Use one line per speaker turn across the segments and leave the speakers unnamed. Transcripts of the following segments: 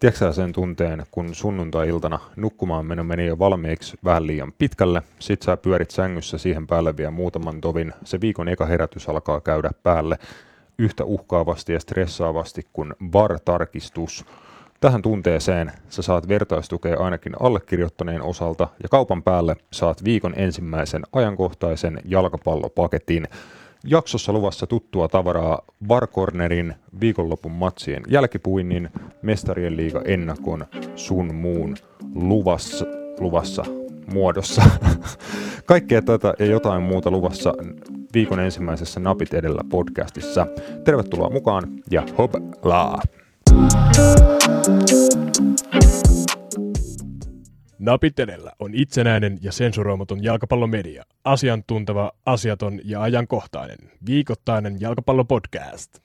Tiedätkö sen tunteen, kun sunnuntai-iltana nukkumaan meno meni jo valmiiksi vähän liian pitkälle, sit sä pyörit sängyssä siihen päälle vielä muutaman tovin, se viikon eka herätys alkaa käydä päälle yhtä uhkaavasti ja stressaavasti kuin VAR-tarkistus. Tähän tunteeseen sä saat vertaistukea ainakin allekirjoittaneen osalta ja kaupan päälle saat viikon ensimmäisen ajankohtaisen jalkapallopaketin. Jaksossa luvassa tuttua tavaraa Varkornerin viikonlopun matsien jälkipuinnin, mestarien liiga ennakon sun muun luvassa, luvassa muodossa. Kaikkea tätä ja jotain muuta luvassa viikon ensimmäisessä Napit edellä podcastissa. Tervetuloa mukaan ja hoplaa!
Napit edellä on itsenäinen ja sensuroimaton jalkapallomedia. Asiantunteva, asiaton ja ajankohtainen. Viikoittainen jalkapallopodcast.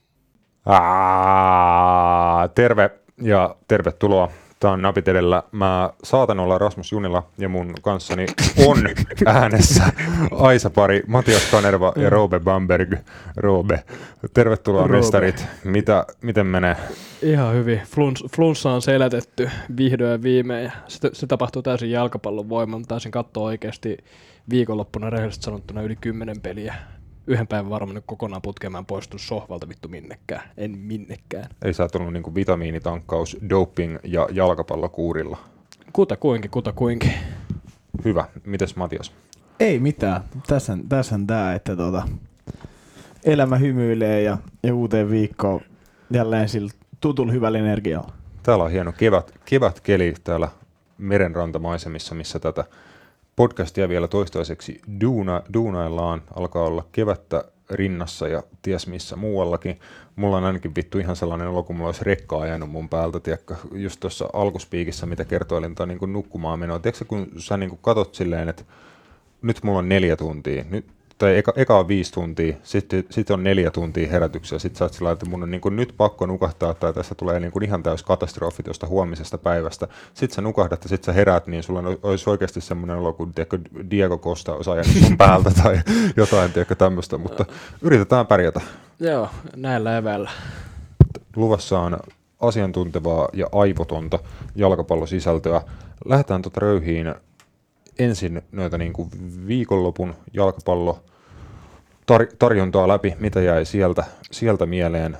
Aa, terve ja tervetuloa Tämä on napit edellä. Mä saatan olla Rasmus Junila ja mun kanssani on äänessä Aisa-pari Matias Kanerva ja Robe Bamberg. Robe, tervetuloa Robe. mestarit. Mitä, miten menee?
Ihan hyvin. Fluns, flunssa on selätetty vihdoin ja viimein. Se, se tapahtuu täysin jalkapallon voiman. Taisin katsoa oikeasti viikonloppuna rehellisesti sanottuna yli kymmenen peliä yhden päivän varmaan kokonaan putkemaan poistunut sohvalta vittu minnekään. En minnekään.
Ei sä tullut niinku vitamiinitankkaus, doping ja jalkapallokuurilla.
Kuta kuinkin, kuta kuinkin.
Hyvä. Mites Matias?
Ei mitään. Tässä, tässä on tää, että tota, elämä hymyilee ja, ja uuteen viikkoon jälleen sillä tutulla hyvällä energialla.
Täällä on hieno kevät, kevätkeli täällä merenrantamaisemissa, missä tätä podcastia vielä toistaiseksi duuna, duunaillaan, alkaa olla kevättä rinnassa ja ties missä muuallakin. Mulla on ainakin vittu ihan sellainen olo, kun mulla olisi rekka ajanut mun päältä, tiedätkö, just tuossa alkuspiikissä, mitä kertoilin, tai niin nukkumaan menoa. Tiedätkö, kun sä niin katot silleen, että nyt mulla on neljä tuntia, nyt tai eka, eka on viisi tuntia, sitten sit on neljä tuntia herätyksiä, sitten sä oot sillä että mun on niin kuin nyt pakko nukahtaa, tai tässä tulee niin kuin ihan täys katastrofi tuosta huomisesta päivästä. Sitten sä nukahdat ja sitten sä herät, niin sulla olisi oikeasti semmoinen olo, kun tiedätkö, Diego Costa olisi ajanut sun päältä tai jotain tiedätkö, tämmöistä, mutta yritetään pärjätä.
Joo, näillä eväillä.
Luvassa on asiantuntevaa ja aivotonta jalkapallosisältöä. Lähdetään tuota röyhiin ensin noita niin kuin viikonlopun jalkapallo tar- tarjontaa läpi, mitä jäi sieltä, sieltä mieleen.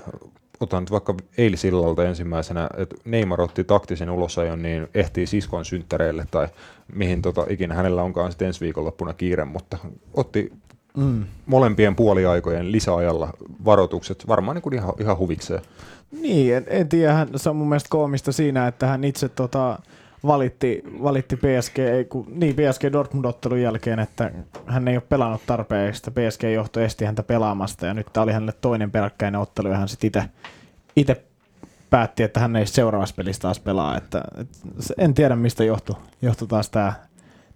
Otan nyt vaikka eilisillalta ensimmäisenä, että Neymar otti taktisen ulosajon, niin ehtii siskon synttäreille tai mihin tota, ikinä hänellä onkaan sitten ensi viikonloppuna kiire, mutta otti mm. molempien puoliaikojen lisäajalla varoitukset varmaan niin kuin ihan, ihan huvikseen.
Niin, en, en tiedä, se on mun mielestä koomista siinä, että hän itse tota, valitti, valitti PSG, niin PSG Dortmund-ottelun jälkeen, että hän ei ole pelannut tarpeeksi, PSG-johto esti häntä pelaamasta ja nyt tämä oli hänelle toinen peräkkäinen ottelu ja hän sitten itse päätti, että hän ei seuraavassa pelissä taas pelaa. Että, että en tiedä mistä johtui, johtui taas tämä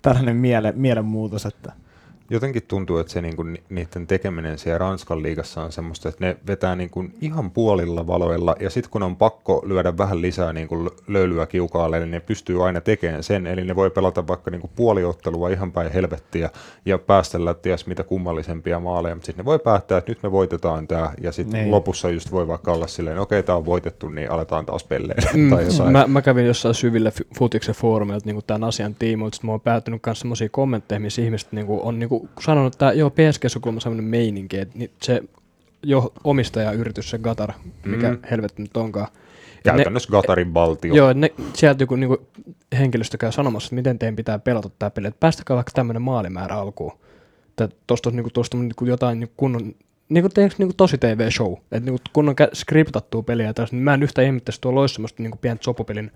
tällainen miele, mielenmuutos, että –
jotenkin tuntuu, että se niinku, niiden tekeminen siellä Ranskan liigassa on semmoista, että ne vetää niinku ihan puolilla valoilla, ja sitten kun on pakko lyödä vähän lisää niinku löylyä kiukaalle, niin ne pystyy aina tekemään sen, eli ne voi pelata vaikka niinku puoliottelua ihan päin helvettiä, ja päästellä ties mitä kummallisempia maaleja, mutta sitten ne voi päättää, että nyt me voitetaan tämä, ja sitten niin. lopussa just voi vaikka olla silleen, okei, okay, tämä on voitettu, niin aletaan taas pelleen. Mm, tai jotain.
Mä, mä, kävin jossain syville futiksen foorumilta niin tämän asian tiimoilta, että mä oon päätynyt myös semmoisia kommentteja, missä ihmiset niin kuin, on niin kuin, kun sanon, että joo, PSG on semmoinen meininki, että se jo omistajayritys, se Gatar, mikä mm. helvetti nyt onkaan.
Käytännössä ne, Gatarin valtio.
Joo, ne, sieltä joku niin henkilöstö käy sanomassa, että miten teidän pitää pelata tämä peli, että päästäkää vaikka tämmöinen maalimäärä alkuun. Tuosta niin kuin, niin jotain niin kunnon niin kuin, teekö, niin tosi TV-show, että niin kuin, kun on skriptattua peliä tässä, niin mä en yhtään ihmettäisi tuolla olisi semmoista niin pientä sopupelin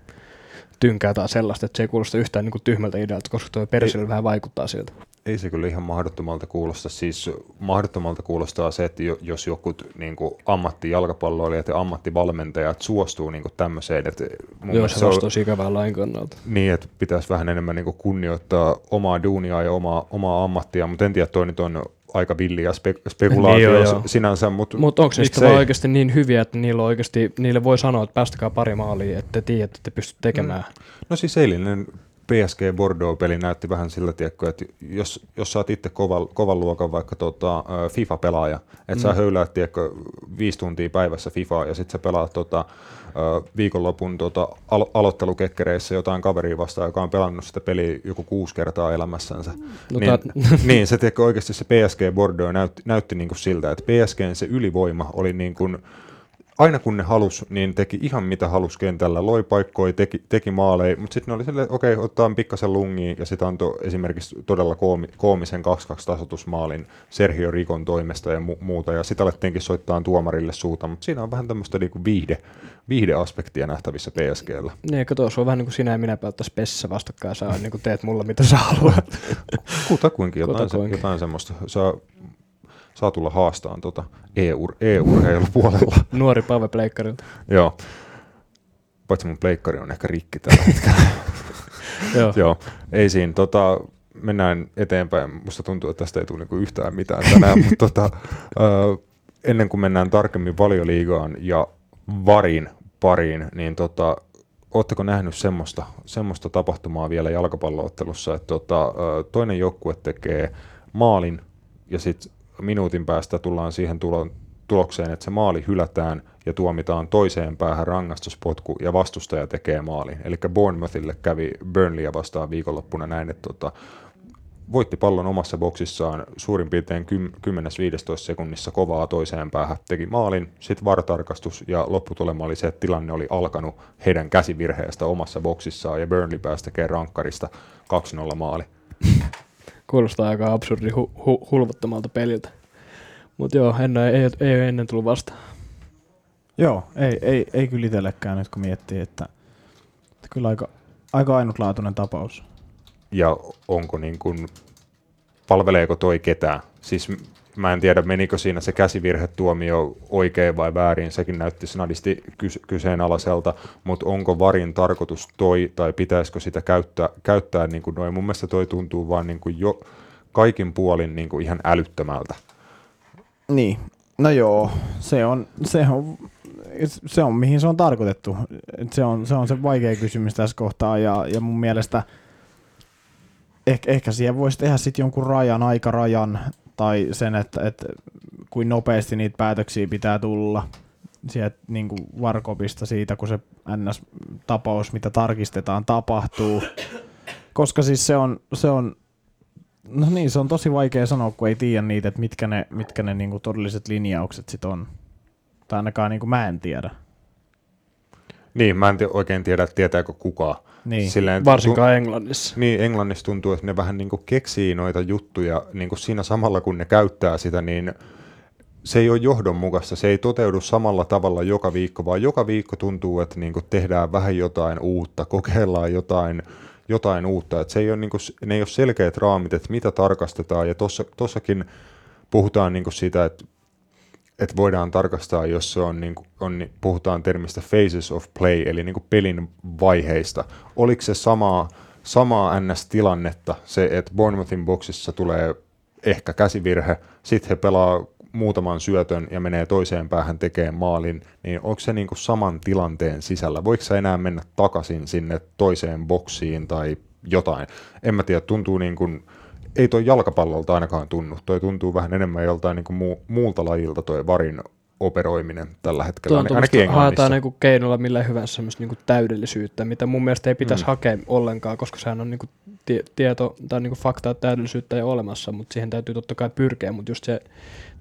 tynkää tai sellaista, että se ei kuulosta yhtään niin kuin tyhmältä idealta, koska tuo persille vähän vaikuttaa siltä
ei se kyllä ihan mahdottomalta kuulosta. Siis mahdottomalta kuulostaa se, että jos joku niin kuin ammattijalkapalloilijat ja ammattivalmentajat suostuu niin kuin tämmöiseen. Että
mun Joo, se on tosi ikävää lain kannalta.
Niin, että pitäisi vähän enemmän niin kuin kunnioittaa omaa duunia ja omaa, omaa ammattia, mutta en tiedä, toi nyt on aika villiä spe- spekulaatio niin, joo, sinänsä. Mutta
Mut onko niistä vaan oikeasti niin hyviä, että niillä, oikeasti, niille voi sanoa, että päästäkää pari maalia, että te tiedätte, että te pystytte tekemään? Mm.
No siis eilinen PSG Bordeaux-peli näytti vähän sillä tiekkoa, että jos, jos sä oot itse kovan, kovan luokan vaikka tota, FIFA-pelaaja, että mm. sä höyläät tiekko viisi tuntia päivässä FIFAa ja sitten sä pelaat tota, viikonlopun tota, alo- aloittelukekkereissä jotain kaveria vastaan, joka on pelannut sitä peliä joku kuusi kertaa elämässänsä.
No
niin, niin, se tiedätkö, oikeasti se PSG Bordeaux näytti, näytti niin kuin siltä, että PSGn se ylivoima oli niin kuin, aina kun ne halus, niin teki ihan mitä halus kentällä, loi paikkoja, teki, teki maaleja, mutta sitten ne oli silleen, okei, okay, ottaa pikkasen lungiin, ja sitten antoi esimerkiksi todella koomi, koomisen 2-2 tasotusmaalin Sergio Rikon toimesta ja mu- muuta, ja sitä alettiinkin soittaa tuomarille suuta, mutta siinä on vähän tämmöistä niinku viihde, viihdeaspektia nähtävissä PSGllä.
Niin, kato, se on vähän niin kuin sinä ja minä pelattaisi pessissä vastakkain sä niin kuin teet mulla mitä sä haluat.
Kutakuinkin jotain, se,
Kutakuinkin.
jotain semmoista. Saa, saa tulla haastaan tuota EU- EU-urheilupuolella.
Nuori Pave Pleikkarilta.
Joo. Paitsi mun pleikkari on ehkä rikki tällä hetkellä.
Joo.
Joo, ei siinä. Tota, mennään eteenpäin. Musta tuntuu, että tästä ei tule niinku yhtään mitään tänään, mutta tota, ö, ennen kuin mennään tarkemmin valioliigaan ja varin pariin, niin tota, Oletteko nähnyt semmoista, semmoista tapahtumaa vielä jalkapalloottelussa, että tota, toinen joukkue tekee maalin ja sitten minuutin päästä tullaan siihen tulo, tulokseen, että se maali hylätään ja tuomitaan toiseen päähän rangaistuspotku ja vastustaja tekee maalin. Eli Bournemouthille kävi Burnleyä vastaan viikonloppuna näin, että tota, voitti pallon omassa boksissaan suurin piirtein 10-15 sekunnissa kovaa toiseen päähän, teki maalin, sitten vartarkastus ja lopputulema oli se, että tilanne oli alkanut heidän käsivirheestä omassa boksissaan ja Burnley pääsi tekemään rankkarista 2-0 maali.
Kuulostaa aika absurdi hu- hu- hulvattomalta peliltä. Mutta joo, ennen, ei, ei, ei ole ennen tullut vastaan.
Joo, ei, ei, ei kyllä itsellekään nyt kun miettii, että, että kyllä aika, aika ainutlaatuinen tapaus.
Ja onko niin kuin, palveleeko toi ketään? Siis mä en tiedä, menikö siinä se käsivirhetuomio oikein vai väärin, sekin näytti snadisti kys- kyseenalaiselta, mutta onko varin tarkoitus toi, tai pitäisikö sitä käyttää, käyttää niin kuin noin? Mun mielestä toi tuntuu vaan niin kuin jo kaikin puolin niin kuin ihan älyttömältä.
Niin, no joo, se on, se on, se on mihin se on tarkoitettu. Et se, on, se on se vaikea kysymys tässä kohtaa ja, ja mun mielestä ehkä, ehkä siihen voisi tehdä sitten jonkun rajan, aikarajan tai sen, että, että kuin nopeasti niitä päätöksiä pitää tulla sieltä niin kuin varkopista siitä, kun se NS-tapaus, mitä tarkistetaan, tapahtuu. Koska siis se on, se on No niin, se on tosi vaikea sanoa, kun ei tiedä niitä, että mitkä ne, mitkä ne niinku todelliset linjaukset sit on. Tai ainakaan niinku mä en tiedä.
Niin, mä en oikein tiedä, tietääkö kukaan.
Niin.
Silleen,
Varsinkaan Englannissa.
Niin, Englannissa tuntuu, että ne vähän niin kuin keksii noita juttuja niin kuin siinä samalla, kun ne käyttää sitä, niin se ei ole johdonmukaista, se ei toteudu samalla tavalla joka viikko, vaan joka viikko tuntuu, että niin kuin tehdään vähän jotain uutta, kokeillaan jotain, jotain uutta. Että se ei ole, niin kuin, ne ei ole selkeät raamit, että mitä tarkastetaan, ja tuossakin puhutaan niin kuin siitä, että että voidaan tarkastaa, jos se on, niin kuin, on, puhutaan termistä phases of play, eli niin kuin pelin vaiheista. Oliko se samaa, samaa NS-tilannetta, se, että Bournemouthin boksissa tulee ehkä käsivirhe, sitten he pelaa muutaman syötön ja menee toiseen päähän tekemään maalin, niin onko se niin kuin saman tilanteen sisällä? Voiko sä enää mennä takaisin sinne toiseen boksiin tai jotain? En mä tiedä, tuntuu niin kuin, ei toi jalkapallolta ainakaan tunnu. Toi tuntuu vähän enemmän joltain niin kuin muu, muulta lajilta toi varin operoiminen tällä hetkellä,
Tuo on
ainakin Englannissa.
haetaan niinku keinolla millä hyvänsä semmoista niinku täydellisyyttä, mitä mun mielestä ei pitäisi
Mm.
hakea ollenkaan, koska sehän on niinku tie- tieto tai niinku faktaa täydellisyyttä jo olemassa, mutta siihen täytyy totta kai pyrkiä, mutta just se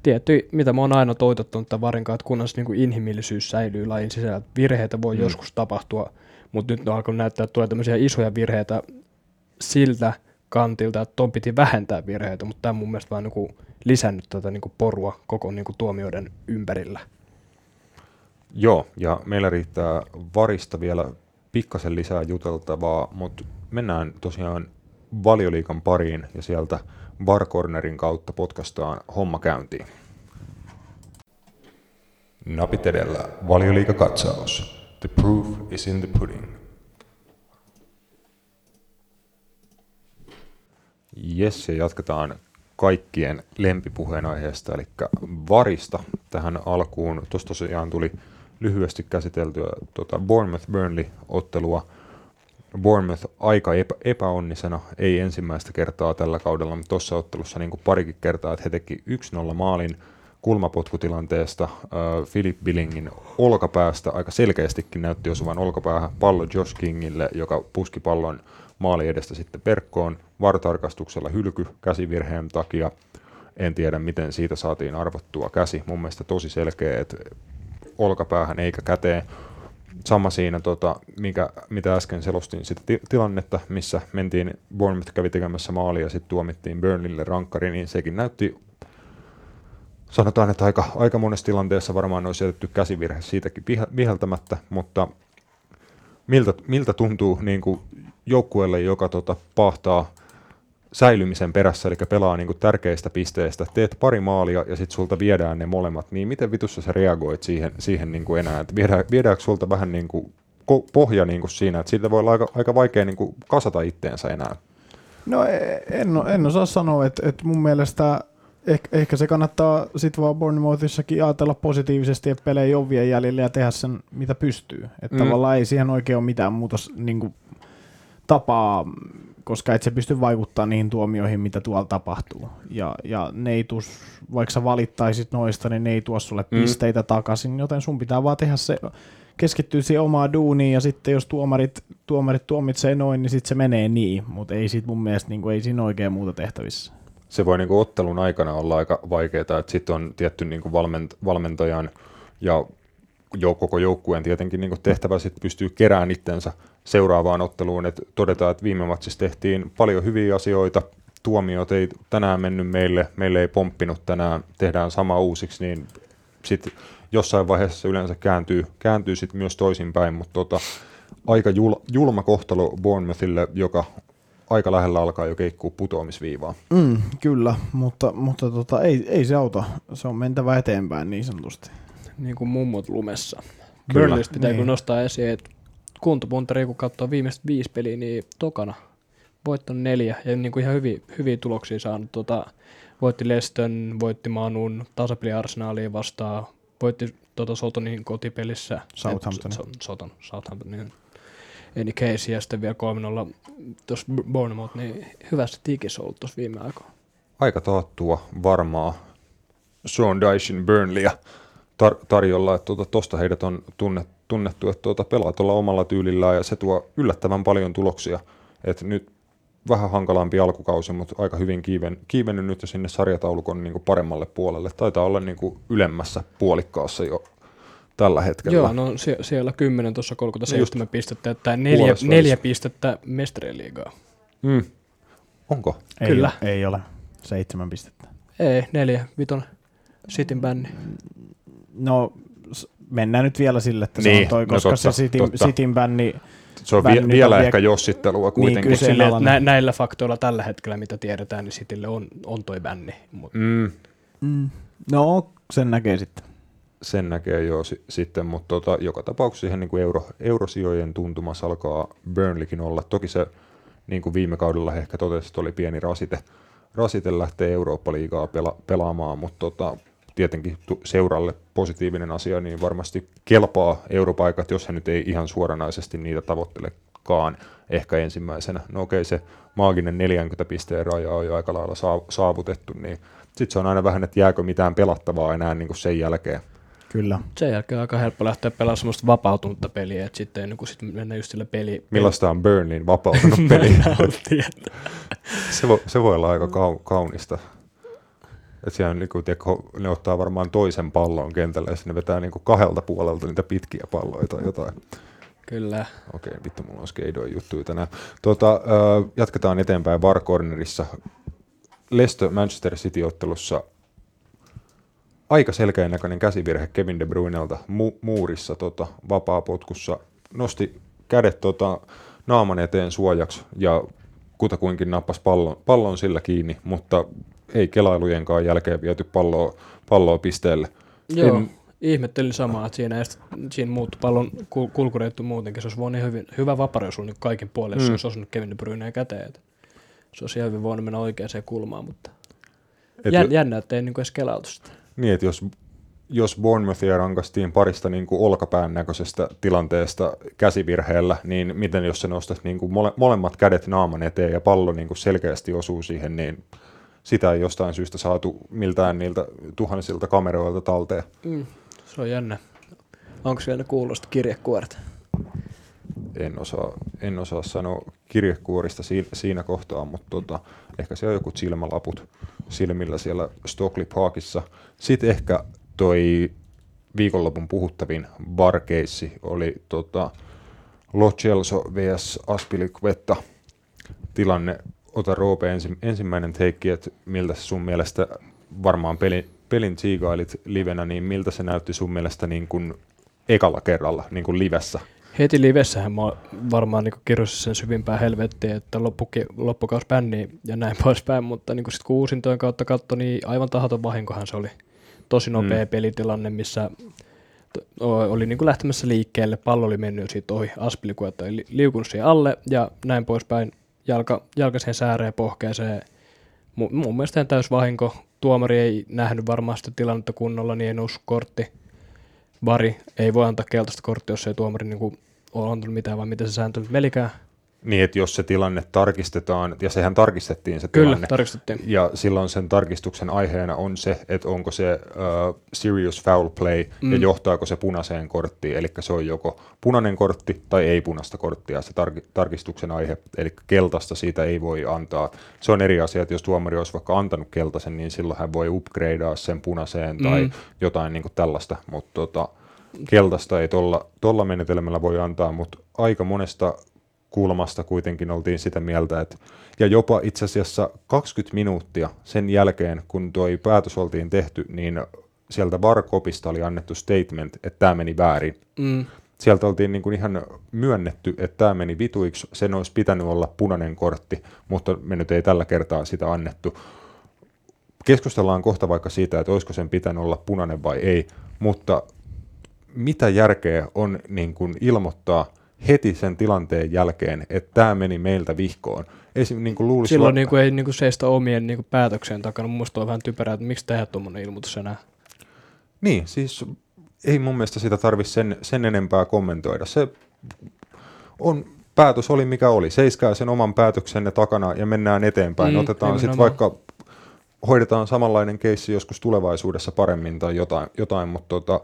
tietty, mitä mä oon aina toitottanut tämän varinkaan, että kunnes niinku inhimillisyys säilyy lajin sisällä, että virheitä voi
Mm.
joskus tapahtua, mutta nyt on alkanut näyttää, että tulee tämmöisiä isoja virheitä siltä kantilta, että ton piti vähentää virheitä, mutta tämä on mun mielestä vaan niinku lisännyt tätä niinku porua koko niinku tuomioiden ympärillä.
Joo, ja meillä riittää varista vielä pikkasen lisää juteltavaa, mutta mennään tosiaan valioliikan pariin ja sieltä Barcornerin kautta potkastaan homma käyntiin. Napit edellä, valioliikakatsaus. The proof is in the pudding. Jes, ja jatketaan kaikkien lempipuheenaiheesta, eli varista tähän alkuun. Tuossa tosiaan tuli lyhyesti käsiteltyä tuota Bournemouth-Burnley-ottelua. Bournemouth aika epä, epäonnisena, ei ensimmäistä kertaa tällä kaudella, mutta tuossa ottelussa niin kuin parikin kertaa, että he teki 1-0 maalin kulmapotkutilanteesta äh, Philip Billingin olkapäästä, aika selkeästikin näytti osuvan olkapäähän pallo Josh Kingille, joka puski pallon maali edestä sitten verkkoon, vartarkastuksella hylky käsivirheen takia, en tiedä miten siitä saatiin arvottua käsi, mun mielestä tosi selkeä, että olkapäähän eikä käteen, sama siinä, tota, mikä, mitä äsken selostin sitä ti- tilannetta, missä mentiin, Bournemouth kävi tekemässä maalia ja sitten tuomittiin Burnleylle rankkari, niin sekin näytti, sanotaan, että aika, aika monessa tilanteessa varmaan olisi jätetty käsivirhe siitäkin vihe- viheltämättä, mutta miltä, miltä tuntuu niin kuin joukkueelle, joka tota, pahtaa säilymisen perässä, eli pelaa niin kuin tärkeistä pisteistä, teet pari maalia ja sitten sulta viedään ne molemmat, niin miten vitussa sä reagoit siihen, siihen niin kuin enää, että viedään, viedäänkö sulta vähän niin kuin pohja niin kuin siinä, että siitä voi olla aika, aika vaikea niin kuin kasata itteensä enää.
No e- en, en osaa sanoa, että, että mun mielestä ehkä, ehkä se kannattaa sitten vaan Bournemouthissakin ajatella positiivisesti, että pelejä ei ole vielä jäljellä ja tehdä sen, mitä pystyy. Että
Mm.
tavallaan ei siihen oikein ole mitään muuta s- niin kuin, tapaa, koska et se pysty vaikuttaa niihin tuomioihin, mitä tuolla tapahtuu. Ja, ja ne ei tus, vaikka sä valittaisit noista, niin ne ei tuo sulle
Mm.
pisteitä takaisin, joten sun pitää vaan tehdä se, keskittyä siihen omaan duuniin ja sitten jos tuomarit, tuomarit tuomitsee noin, niin sitten se menee niin, mutta ei sit mun mielestä niin kuin, ei siinä oikein muuta tehtävissä.
se voi niinku ottelun aikana olla aika vaikeaa, että sitten on tietty niinku valment, valmentajan ja jo, koko joukkueen tietenkin niinku tehtävä sit pystyy kerään itsensä seuraavaan otteluun, että todetaan, että viime matsissa tehtiin paljon hyviä asioita, tuomiot ei tänään mennyt meille, meille ei pomppinut tänään, tehdään sama uusiksi, niin sitten jossain vaiheessa yleensä kääntyy, kääntyy sit myös toisinpäin, mutta tota, aika jul, julma kohtalo Bournemouthille, joka aika lähellä alkaa jo keikkuu putoamisviivaa.
Mm, kyllä, mutta, mutta tota, ei, ei se auta. Se on mentävä eteenpäin niin sanotusti.
niin kuin mummot lumessa.
Kyllä.
Burnleystä pitää
Niin.
niin. nostaa esiin, että kuntopuntari, kun katsoo viimeiset viisi peliä, niin tokana voittanut neljä ja niin kuin ihan hyviä, hyviä tuloksia saanut. Tota, voitti Leston, voitti Manun, tasapeli Arsenaaliin vastaan, voitti tota Sotonin kotipelissä.
Southamptonin.
Soton, Southamptonin. Any case ja sitten vielä 3-0 tuossa Bournemouth, niin hyvässä tikissä ollut tuossa viime aikoina.
aika taattua varmaa Sean Dyson Burnleyä tar- tarjolla, että tuota, tosta heidät on tunnet, tunnettu, että tuota, pelaa tuolla omalla tyylillään ja se tuo yllättävän paljon tuloksia. Et nyt vähän hankalampi alkukausi, mutta aika hyvin kiiven, kiivennyt nyt jo sinne sarjataulukon niin kuin paremmalle puolelle. Taitaa olla niin kuin ylemmässä puolikkaassa jo tällä hetkellä.
Joo, no sie- siellä 10 tuossa 37 pistettä, että neljä, neljä pistettä mestarien liigaa.
Mm. Onko?
Ei
Kyllä.
Ole, ei ole. Seitsemän pistettä.
Ei, neljä, vitonen. Sitin bänni.
No, mennään nyt vielä sille, että
Niin,
se on toi,
no
koska
totta,
se Sitin,
totta.
Sitin bänni,
Se on
nyt
vielä
on vie-
ehkä jossittelua kuitenkin.
kyllä se-
Silleen, että
Kyseenalainen.
nä- näillä faktoilla tällä hetkellä, mitä tiedetään, niin Sitille on, on toi bänni. Mut
Mm.
mm, no sen näkee sitten.
sen näkee jo si- sitten, mutta tota, joka tapauksessa siihen niin kuin euro, eurosijojen tuntumassa alkaa Burnleykin olla. Toki se, niin kuin viime kaudella ehkä totesit, oli pieni rasite, rasite lähteä Eurooppa-liigaa pela- pelaamaan, mutta tota, tietenkin seuralle positiivinen asia, niin varmasti kelpaa europaikat, jos he nyt ei ihan suoranaisesti niitä tavoittelekaan ehkä ensimmäisenä. No okei, se maaginen 40 pisteen raja on jo aika lailla saa- saavutettu, niin sitten se on aina vähän, että jääkö mitään pelattavaa enää niin kuin sen jälkeen.
Kyllä.
sen jälkeen on aika helppo lähteä pelaamaan semmoista vapautunutta peliä, että sitten niin kun sit mennään just sille peli...
Millaista on Burnleyn vapautunut peli?
peli.
se, voi, se voi olla aika kau, kaunista. Et siellä on, niinku, tiedätkö, ne ottaa varmaan toisen pallon kentälle ja sinne vetää niinku kahdelta puolelta niitä pitkiä palloja tai jotain.
Kyllä.
Okei, vittu, mulla on skeidoja juttuja tänään. Tota, äh, jatketaan eteenpäin Var Cornerissa. Leicester Manchester City-ottelussa aika selkeän näköinen käsivirhe Kevin De Bruynelta mu- muurissa tota, vapaapotkussa. Nosti kädet tota, naaman eteen suojaksi ja kutakuinkin nappasi pallon, pallon sillä kiinni, mutta ei kelailujenkaan jälkeen viety palloa, palloa pisteelle.
Joo,
En-
ihmettelin samaa, että siinä, siinä muuttui pallon kul- kulkureittu muutenkin. Se olisi voinut ihan hyvin, hyvä vapari olisi ollut niin kaikin puolin, jos
Mm.
olisi osunut Kevin De Bruyneen käteen. Että se olisi ihan hyvin voinut mennä oikeaan kulmaan, mutta
Et
jän,
jo-
jännä, että ei niin edes kelautu sitä.
Niin, että jos jos Bournemouthia rankastiin parista niin kuin olkapään näköisestä tilanteesta käsivirheellä, niin miten jos se nostaisi niin kuin mole, molemmat kädet naaman eteen ja pallo niin kuin selkeästi osuu siihen, niin sitä ei jostain syystä saatu miltään niiltä tuhansilta kameroilta talteen.
Mm, se on jännä. Onko vielä kuulosta kirjekuorta?
En osaa, en osaa sanoa kirjekuorista siinä, siinä kohtaa, mutta tota, ehkä se on joku silmälaput silmillä siellä Stockley Parkissa. Sitten ehkä toi viikonlopun puhuttavin barkeissi oli tota, Lo Celso vs Aspilicueta tilanne. Ota Roope ensi, ensimmäinen teikki, että miltä sun mielestä varmaan peli, pelin tsiigailit livenä, niin miltä se näytti sun mielestä niin kuin ekalla kerralla niin kuin livessä?
Heti livessähän mä varmaan niin kirjoisin sen syvimpään helvettiin, että loppuki, loppukaus bänni ja näin poispäin, mutta niin sitten kun uusintojen kautta katsoi, niin aivan tahaton vahinkohan se oli. Tosi nopea mm. pelitilanne, missä oli niin kuin lähtemässä liikkeelle, pallo oli mennyt siitä ohi, aspilikuetta oli liukunut siihen alle ja näin poispäin, jalka, jalka sen sääreen pohkeeseen. Mun, mun mielestä täys vahinko. Tuomari ei nähnyt varmaan sitä tilannetta kunnolla, niin ei noussut kortti. Vari ei voi antaa keltaista korttia, jos ei tuomari niin kuin ole antanut mitään, vaan mitä se sääntö melikään.
Niin, että jos se tilanne tarkistetaan, ja sehän tarkistettiin se
Kyllä,
tilanne.
tarkistettiin.
Ja silloin sen tarkistuksen aiheena on se, että onko se uh, serious foul play mm. ja johtaako se punaiseen korttiin. Eli se on joko punainen kortti tai ei punaista korttia se tar- tarkistuksen aihe. Eli keltaista siitä ei voi antaa. Se on eri asia, että jos tuomari olisi vaikka antanut keltaisen, niin silloin hän voi upgradea sen punaiseen mm. tai jotain niin kuin tällaista. Mutta tota, keltaista ei tuolla menetelmällä voi antaa, mutta aika monesta kulmasta kuitenkin oltiin sitä mieltä, että ja jopa itse asiassa 20 minuuttia sen jälkeen, kun tuo päätös oltiin tehty, niin sieltä Varkopista oli annettu statement, että tämä meni väärin. Mm. Sieltä oltiin niin kuin ihan myönnetty, että tämä meni vituiksi, sen olisi pitänyt olla punainen kortti, mutta me nyt ei tällä kertaa sitä annettu. Keskustellaan kohta vaikka siitä, että olisiko sen pitänyt olla punainen vai ei, mutta mitä järkeä on niin kuin ilmoittaa – heti sen tilanteen jälkeen, että tämä meni meiltä vihkoon. Esim, niin kuin
Silloin va- niin kuin ei niin kuin seistä omien niin kuin päätökseen takana. Minusta on vähän typerää, että miksi tehdä tuommoinen ilmoitus enää.
Niin, siis ei mun mielestä sitä tarvitse sen, sen enempää kommentoida. Se on, päätös oli mikä oli. Seiskää sen oman päätöksenne takana ja mennään eteenpäin. Mm, Otetaan sitten vaikka, hoidetaan samanlainen keissi joskus tulevaisuudessa paremmin tai jotain, jotain mutta tota,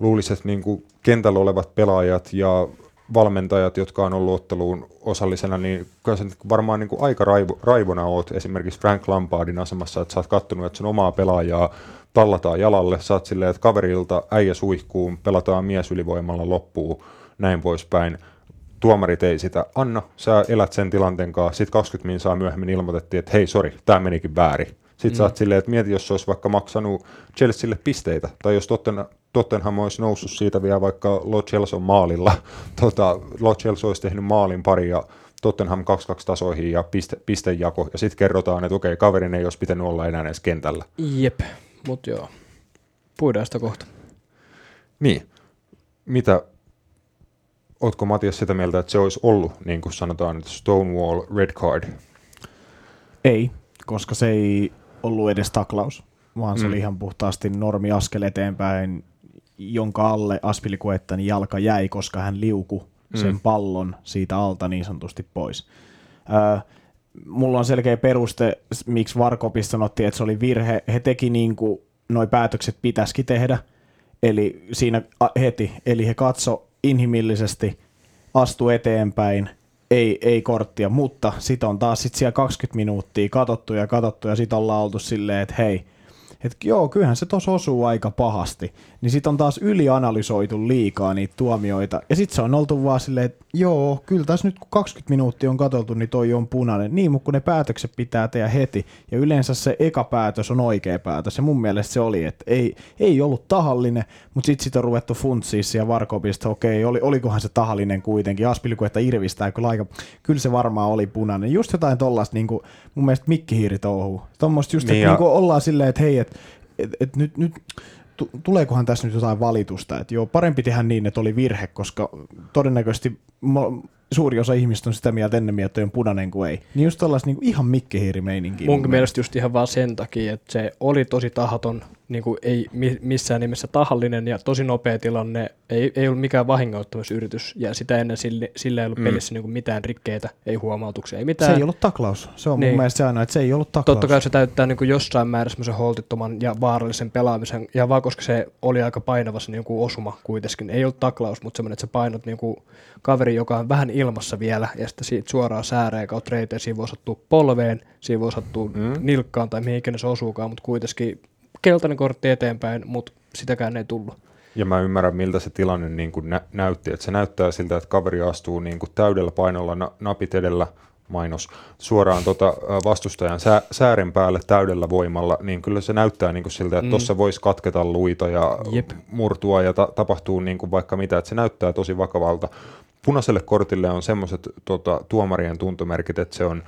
luulisin, että niin kuin kentällä olevat pelaajat ja valmentajat, jotka on ollut otteluun osallisena, niin kyllä sä varmaan niin kuin aika raivo, raivona oot esimerkiksi Frank Lampardin asemassa, että sä oot kattonut, että sun omaa pelaajaa tallataan jalalle, sä oot silleen, että kaverilta äijä suihkuun, pelataan mies ylivoimalla loppuun, näin poispäin. Tuomarit ei sitä anna, sä elät sen tilanteen kanssa, sitten 20 min saa myöhemmin ilmoitettiin, että hei, sori, tämä menikin väärin. Sitten mm. sä oot silleen, että mieti, jos se olisi vaikka maksanut Chelsealle pisteitä, tai jos Totten, Tottenham olisi noussut siitä vielä vaikka Lo Celso maalilla, tota, Lo Celso olisi tehnyt maalin pari ja Tottenham 2-2 tasoihin ja piste, pistejako, ja sitten kerrotaan, että okei, kaverin ei olisi pitänyt olla enää edes kentällä.
Jep, mutta joo, puidaan sitä kohta.
Niin, mitä, ootko Matias sitä mieltä, että se olisi ollut, niin kuin sanotaan, että Stonewall red card?
Ei, koska se ei ollut edes taklaus, vaan se mm. oli ihan puhtaasti normi askel eteenpäin, jonka alle Aspilikuettan jalka jäi, koska hän liuku mm. sen pallon siitä alta niin sanotusti pois. Öö, mulla on selkeä peruste, miksi Varkopissa sanottiin, että se oli virhe. He teki niin kuin noi päätökset pitäisikin tehdä, eli siinä heti, eli he katso inhimillisesti, astu eteenpäin – ei, ei korttia, mutta sit on taas sit siellä 20 minuuttia katottu ja katottu ja sit ollaan oltu silleen, että hei, että joo, kyllähän se tos osuu aika pahasti. Niin sit on taas ylianalysoitu liikaa niitä tuomioita. Ja sit se on oltu vaan silleen, että joo, kyllä tässä nyt kun 20 minuuttia on katoltu, niin toi on punainen. Niin, mutta kun ne päätökset pitää tehdä heti. Ja yleensä se eka päätös on oikea päätös. Ja mun mielestä se oli, että ei, ei ollut tahallinen, mutta sit sit on ruvettu funtsiissa ja varkopista, okei, oli, olikohan se tahallinen kuitenkin. Aspiliku, että irvistää kyllä aika, kyllä se varmaan oli punainen. Just jotain tollasta, niin kuin, mun mielestä mikkihiiri touhuu. Tuommoista just, niin että ja... niin ollaan silleen, että hei, että et, et nyt, nyt tuleekohan tässä nyt jotain valitusta, että joo, parempi tehdä niin, että oli virhe, koska todennäköisesti suuri osa ihmistä on sitä mieltä ennemmin, että on punainen kuin ei. Niin just tällaista niin ihan mikkehiirimeininkiä.
Munkin mielestä just ihan vaan sen takia, että se oli tosi tahaton, niin kuin ei mi- missään nimessä tahallinen ja tosi nopea tilanne, ei, ei ollut mikään vahingoittamisyritys ja sitä ennen sille, sille ei ollut
Mm.
pelissä niin kuin mitään rikkeitä, ei huomautuksia, ei mitään.
Se ei ollut taklaus. Se on niin. Mun mielestä se aina, että se ei ollut taklaus.
Totta kai se täyttää niin kuin jossain määrin semmoisen holtittoman ja vaarallisen pelaamisen, ja vaan koska se oli aika painava se niin kuin osuma kuitenkin. Ei ollut taklaus, mutta semmoinen, että sä painot niin kuin kaveri, joka on vähän ilmassa vielä, ja sitten siitä suoraan sääreen kautta reiteen, siinä voi sattua polveen, siinä voi sattua
Mm.
nilkkaan tai mihin ikinä se osuukaan, mutta kuitenkin keltainen kortti eteenpäin, mutta sitäkään ei tullut.
Ja mä ymmärrän, miltä se tilanne niin kuin nä- näytti. Että se näyttää siltä, että kaveri astuu niin kuin täydellä painolla na- napit edellä, mainos, suoraan tota vastustajan sää- säären päälle täydellä voimalla, niin kyllä se näyttää niin kuin siltä, että
Mm.
tuossa voisi katketa luita ja
Jep.
murtua ja ta- tapahtuu niin kuin vaikka mitä. Että se näyttää tosi vakavalta. Punaiselle kortille on semmoiset tota, tuomarien tuntomerkit, että se on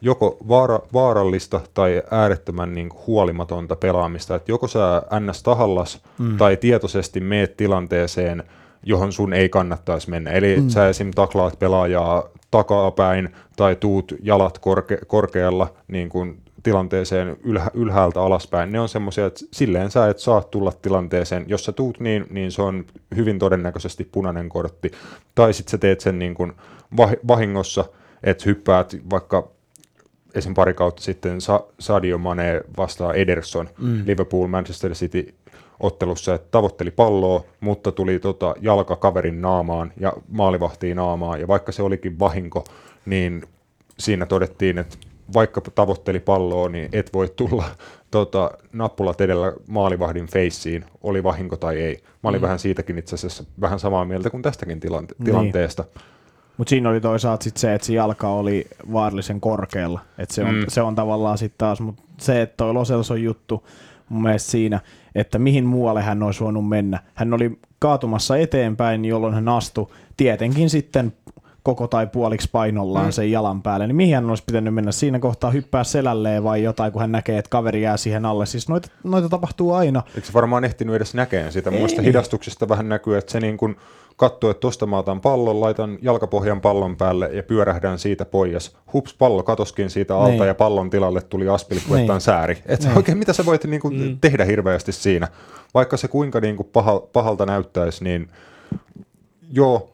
joko vaara, vaarallista tai äärettömän niin kuin huolimatonta pelaamista. Että joko sä ns. tahallas mm. tai tietoisesti meet tilanteeseen, johon sun ei kannattaisi mennä. Eli mm. sä esim. taklaat pelaajaa takapäin tai tuut jalat korke, korkealla niin kuin tilanteeseen ylhä, ylhäältä alaspäin. Ne on semmoisia, että silleen sä et saa tulla tilanteeseen. Jos sä tuut niin, niin se on hyvin todennäköisesti punainen kortti. Tai sitten sä teet sen niin kuin vah- vahingossa, että hyppäät vaikka esim. pari kautta sitten Sa- Sadio Mane vastaa Ederson mm. Liverpool Manchester City ottelussa, että tavoitteli palloa, mutta tuli tota jalka kaverin naamaan ja maalivahtiin naamaan, ja vaikka se olikin vahinko, niin siinä todettiin, että vaikka tavoitteli palloa, niin et voi tulla tota, nappulat edellä maalivahdin feissiin, oli vahinko tai ei. Mä olin mm. vähän siitäkin itse asiassa vähän samaa mieltä kuin tästäkin tilante-
Niin.
tilanteesta.
Mutta siinä oli toisaalta sit se, että se jalka oli vaarallisen korkealla. Et se, on,
Mm.
se on tavallaan sitten taas, mutta se, että toi Loselson juttu mun mielestä siinä, että mihin muualle hän olisi voinut mennä. Hän oli kaatumassa eteenpäin, jolloin hän astui tietenkin sitten koko tai puoliksi painollaan mm. sen jalan päälle, niin mihin hän olisi pitänyt mennä siinä kohtaa hyppää selälleen vai jotain, kun hän näkee, että kaveri jää siihen alle. Siis noita, noita tapahtuu aina.
Eikö se varmaan ehtinyt edes näkeen sitä? Mielestä hidastuksesta vähän näkyy, että se niin kuin katsoo, että tosta mä otan pallon, laitan jalkapohjan pallon päälle ja pyörähdän siitä pois. Hups, pallo katoskin siitä alta
Niin.
ja pallon tilalle tuli aspilikuettaan
Niin.
sääri. Et niin. oikein mitä sä voit niin kuin mm. tehdä hirveästi siinä? Vaikka se kuinka niin kuin paha, pahalta näyttäisi, niin joo,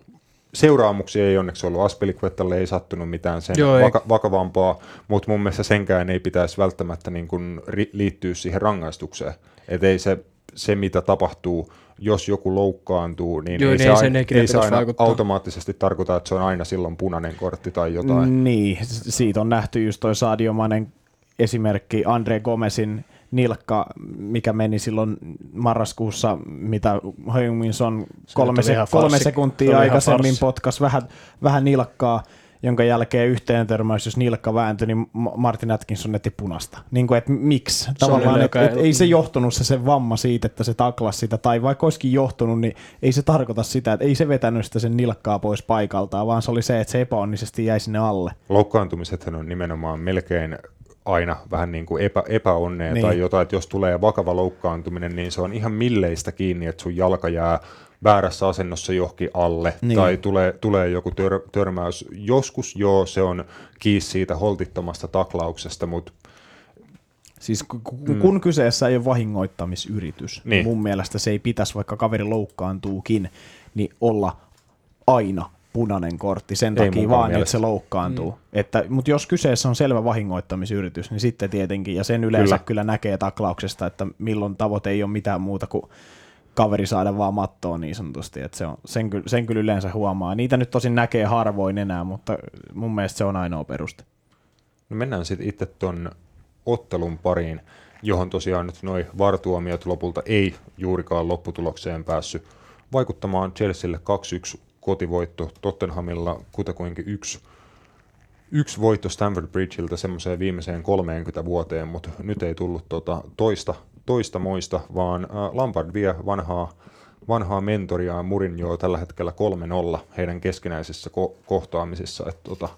seuraamuksia ei onneksi ollut. Aspelikuettalle ei sattunut mitään sen
Joo,
vaka- vakavampaa, mutta mun mielestä senkään ei pitäisi välttämättä niin kuin ri- liittyä siihen rangaistukseen. Että ei se, se, mitä tapahtuu, jos joku loukkaantuu, niin
Joo,
ei,
niin
se,
ei
aina,
sen ikinä
ei se aina
vaikuttaa.
automaattisesti tarkoita, että se on aina silloin punainen kortti tai jotain.
Niin, siitä on nähty just toi Sadio Manen esimerkki Andre Gomezin nilkka, mikä meni silloin marraskuussa, mitä Heung-Min kolme, se, kolme sekuntia aikaisemmin potkas vähän, vähän nilkkaa, jonka jälkeen yhteen törmäys, jos nilkka vääntyi, niin Ma- Martin Atkinson netti punasta. Niin kuin, että miksi? Tavallaan, et, et, ei se johtunut se, se vamma siitä, että se taklasi sitä, tai vaikka olisikin johtunut, niin ei se tarkoita sitä, että ei se vetänyt sitä sen nilkkaa pois paikaltaan, vaan se oli se, että se epäonnisesti jäi sinne alle.
Loukkaantumisethan on nimenomaan melkein aina vähän niin kuin epä, epäonnea
Niin.
tai jotain, että jos tulee vakava loukkaantuminen, niin se on ihan milleistä kiinni, että sun jalka jää väärässä asennossa johonkin alle
Niin.
tai tulee, tulee joku tör, törmäys. Joskus joo, se on kiis siitä holtittomasta taklauksesta, mutta
Siis kun, kun, kun kyseessä ei ole vahingoittamisyritys.
Mm. Niin.
mun mielestä se ei pitäisi, vaikka kaveri loukkaantuukin, niin olla aina punainen kortti sen
Ei
takia vaan, että
mielestä.
se loukkaantuu. Mm. Että, mutta jos kyseessä on selvä vahingoittamisyritys, niin sitten tietenkin, ja sen yleensä kyllä,
Kyllä.
kyllä näkee taklauksesta, että milloin tavoite ei ole mitään muuta kuin kaveri saada vaan mattoon niin sanotusti, että se on, sen, kyllä, sen kyllä yleensä huomaa. Niitä nyt tosin näkee harvoin enää, mutta mun mielestä se on ainoa peruste.
No mennään sitten itse tuon ottelun pariin, johon tosiaan nyt noi vartuomiot lopulta ei juurikaan lopputulokseen päässyt vaikuttamaan Chelsealle 2-1 kotivoitto Tottenhamilla kutakuinkin yksi, yksi voitto Stamford Bridgeiltä semmoiseen viimeiseen 30 vuoteen, mutta nyt ei tullut tota toista, toista moista, vaan ä, Lampard vie vanhaa, vanhaa mentoriaan Mourinhoa tällä hetkellä 3-0 heidän keskinäisissä ko- kohtaamisissa. Et tota,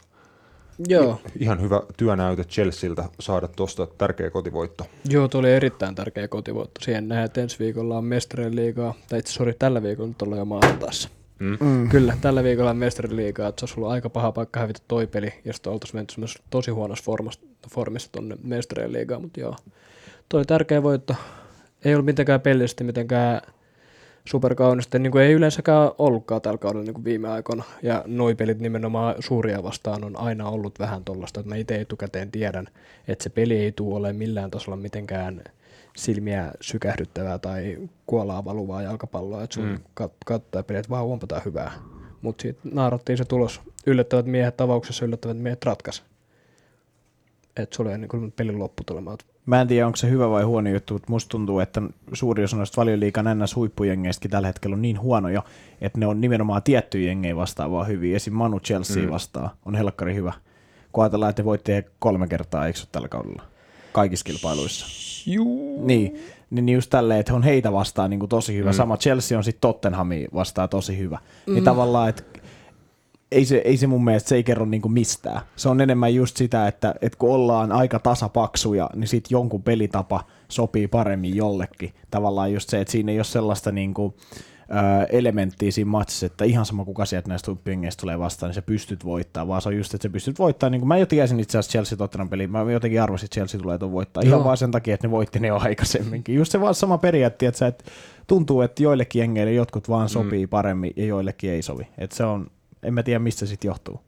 Joo,
ihan hyvä työnäyte Chelsealtä saada tuosta tärkeä kotivoitto.
Joo, tuo oli erittäin tärkeä kotivoitto. Siihen nähdään, että ensi viikolla on mestarien liigaa, tai itse sori, tällä viikolla nyt ollaan jo maanantaissa.
Mm.
Mm.
Kyllä, tällä viikolla on mestariliigaa, että se olisi ollut aika paha paikka hävitä toi peli, sitten oltaisiin menty tosi huonossa formassa, formissa tuonne mestarien liigaan, mutta joo. Toi tärkeä voitto. Ei ollut mitenkään pellisesti mitenkään superkaunista, niin kuin ei yleensäkään ollutkaan tällä kaudella niin kuin viime aikoina. Ja noi pelit nimenomaan suuria vastaan on aina ollut vähän tollasta, että mä itse etukäteen tiedän, että se peli ei tule ole millään tasolla mitenkään silmiä sykähdyttävää tai kuolaa valuvaa jalkapalloa, että sun
Mm.
kat- katsoa pelit vaan huomataan hyvää. Mutta siitä naarattiin se tulos. Yllättävät miehet avauksessa, yllättävät miehet ratkaisi. Että se oli niin pelin lopputulema.
Mä en tiedä, onko se hyvä vai huono juttu, mutta musta tuntuu, että suuri osa noista valioliikan ns. huippujengeistäkin tällä hetkellä on niin huonoja, että ne on nimenomaan tiettyjä jengejä vastaan vaan hyviä. Esim. Manu Chelsea
Mm.
mm. vastaan on helkkari hyvä. Kun ajatellaan, että voitte kolme kertaa, eikö se ole tällä kaudella? Kaikissa kilpailuissa.
Juu.
Niin, niin just tälleen, että on heitä vastaan niin kuin tosi hyvä.
Mm.
Sama Chelsea on sitten Tottenhamia vastaan tosi hyvä. Mm. Niin tavallaan, että ei se, ei se mun mielestä, se ei kerro niinku mistään. Se on enemmän just sitä, että, että kun ollaan aika tasapaksuja, niin sitten jonkun pelitapa sopii paremmin jollekin. Tavallaan just se, että siinä ei ole sellaista niinku, ö, elementtiä siinä matsissa, että ihan sama kuka sieltä näistä huippujengeistä tulee vastaan, niin sä pystyt voittaa, vaan se on just, että sä pystyt voittaa. Niin kuin mä jo tiesin itse asiassa Chelsea Tottenham peliin, mä jotenkin arvasin, että Chelsea tulee tuon voittaa. Ihan
Joo.
vaan sen takia, että ne voitti ne jo aikaisemminkin. Just se vaan sama periaatti, että, sä, että tuntuu, että joillekin jengeille jotkut vaan sopii paremmin ja joillekin ei sovi. Että se on, en mä tiedä mistä se sitten johtuu.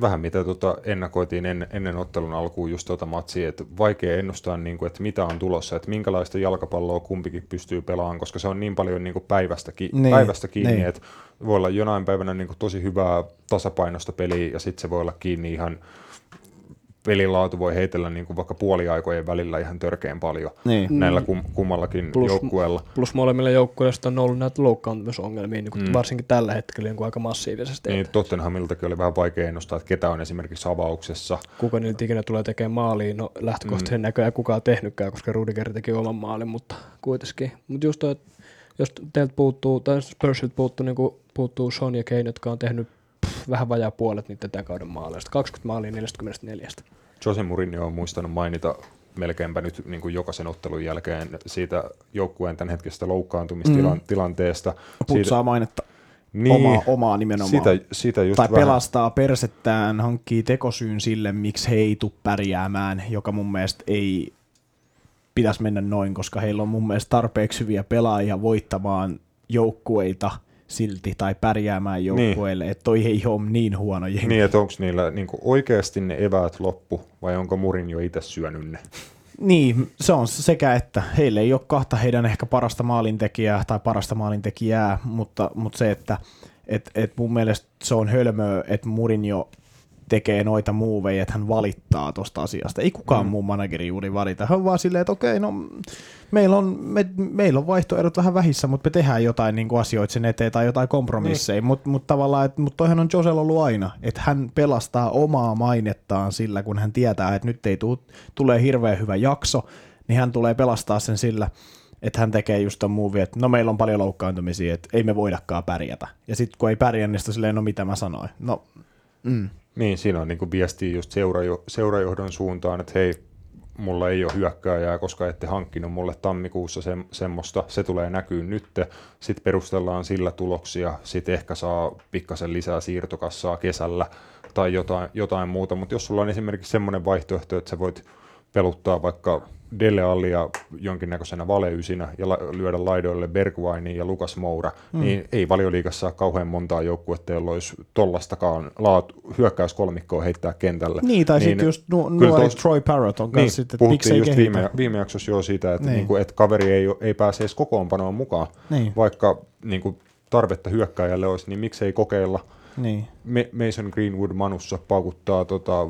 Vähän mitä tota ennakoitiin ennen, ennen ottelun alkuun just tuota matsia, että vaikea ennustaa, niin kuin, että mitä on tulossa, että minkälaista jalkapalloa kumpikin pystyy pelaamaan, koska se on niin paljon niin kuin päivästä, ki-
Niin,
päivästä kiinni,
niin.
että voi olla jonain päivänä niin kuin tosi hyvää tasapainosta peliä ja sitten se voi olla kiinni ihan pelilaatu voi heitellä niin kuin vaikka puoliaikojen välillä ihan törkeän paljon
Niin.
näillä kum, kummallakin
Plus-
joukkueella.
Plus molemmilla joukkueilla sitten on ollut näitä loukkaantumisongelmia, niin kuin
Mm.
varsinkin tällä hetkellä niin kuin aika massiivisesti.
Niin. Tottenhamiltakin oli vähän vaikea ennustaa, että ketä on esimerkiksi avauksessa.
Kuka niiltä ikinä tulee tekemään maaliin, no lähtökohtaisesti mm. näköjään kukaan tehnytkään, koska Rudiger teki oman maalin, mutta kuitenkin. Mutta just toi, että jos teiltä puuttuu, tai Spursilta puuttuu, niin kuin puuttuu Son ja Kane, jotka on tehnyt pff, vähän vajaa puolet niiden tämän kauden maaleista. 20 maalia 44.
Jose Mourinho on muistanut mainita melkeinpä nyt niin kuin jokaisen ottelun jälkeen siitä joukkueen tämänhetkisestä loukkaantumistilanteesta.
Putsaa mainetta.
niin,
Omaa, omaa nimenomaan.
sitä, sitä just
tai
vähän.
pelastaa persettään, hankkii tekosyyn sille, miksi he ei tule pärjäämään, joka mun mielestä ei pitäisi mennä noin, koska heillä on mun mielestä tarpeeksi hyviä pelaajia voittamaan joukkueita silti tai pärjäämään joukkueille, niin. että toi ei ole niin huono jengi.
Niin, että onko niillä niin oikeasti ne eväät loppu vai onko Mourinho itse syönyt ne?
Niin, se on sekä että. Heillä ei ole kahta heidän ehkä parasta maalintekijää tai parasta maalintekijää, mutta, mutta se, että et, et mun mielestä se on hölmöä, että Mourinho tekee noita muuveja, että hän valittaa tosta asiasta. Ei kukaan mm. muu manageri juuri valita. Hän on vaan silleen, että okei, no meillä on, me, meillä on vaihtoehdot vähän vähissä, mutta me tehdään jotain niin kuin asioita sen eteen tai jotain kompromisseja. Mutta mut tavallaan, että mut toihan on Josel ollut aina, että hän pelastaa omaa mainettaan sillä, kun hän tietää, että nyt ei tuu, tulee hirveän hyvä jakso, niin hän tulee pelastaa sen sillä, että hän tekee just ton movie, että no meillä on paljon loukkaantumisia, että ei me voidakaan pärjätä. Ja sitten kun ei pärjää, niin silleen, no mitä mä sanoin. No, mm.
Niin, siinä on niin kuin viestiä just seurajo- seurajohdon suuntaan, että hei, mulla ei ole hyökkääjää, koska ette hankkinut mulle tammikuussa se, semmoista, se tulee näkyy nyt, sitten perustellaan sillä tuloksia, sitten ehkä saa pikkasen lisää siirtokassaa kesällä tai jotain, jotain muuta, mutta jos sulla on esimerkiksi semmoinen vaihtoehto, että sä voit peluttaa vaikka Dele Allia jonkinnäköisenä valeysinä ja la- lyödä laidoille Bergwijnin ja Lukas Moura, mm. niin ei valioliikassa ole kauhean montaa joukkuetta, jolla olisi tollastakaan laatu, hyökkäyskolmikkoa heittää kentälle.
Niin, tai sitten just nu- nuori
tos-
Troy Parrott on
niin,
kanssa sitten, että miksei
just
kehitä.
viime, viime jaksossa jo siitä, että,
Niin.
niin. kuin, että kaveri ei, ei pääse edes kokoonpanoon mukaan,
Niin.
vaikka niin kuin, tarvetta hyökkääjälle olisi, niin miksei kokeilla.
Niin.
Ma- Mason Greenwood Manussa paukuttaa tota,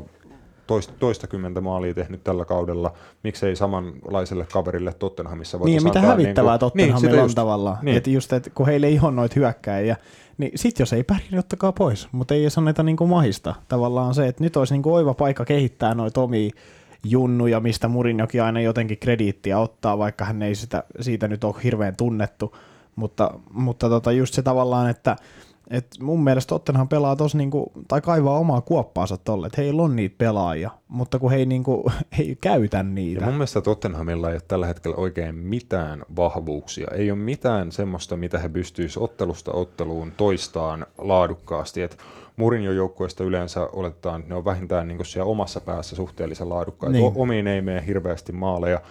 toista, toistakymmentä maalia tehnyt tällä kaudella, miksei samanlaiselle kaverille Tottenhamissa
Niin, ja mitä
antaa
hävittävää
niinku-
Tottenhamilla
sitä
on
just.
tavallaan.
Niin.
Että just, että kun heillä ei ole noita hyökkäjiä, niin sit jos ei pärjää, niin ottakaa pois. Mutta ei edes anneta niinku mahista. Tavallaan se, että nyt olisi niinku oiva paikka kehittää noita omia junnuja, mistä Murinjokin aina jotenkin krediittiä ottaa, vaikka hän ei sitä, siitä nyt ole hirveän tunnettu. Mutta, mutta tota just se tavallaan, että Et mun mielestä Tottenham pelaa tos niinku, tai kaivaa omaa kuoppaansa tolle, että heillä on niitä pelaajia, mutta kun he ei, niinku, he ei käytä niitä.
Ja mun mielestä Tottenhamilla ei ole tällä hetkellä oikein mitään vahvuuksia. Ei ole mitään semmoista, mitä he pystyisivät ottelusta otteluun toistaan laadukkaasti. Et Murinjo joukkueesta yleensä oletetaan, että ne on vähintään niin siellä omassa päässä suhteellisen laadukkaita.
Niin.
Niin. Omiin ei mene hirveästi maaleja.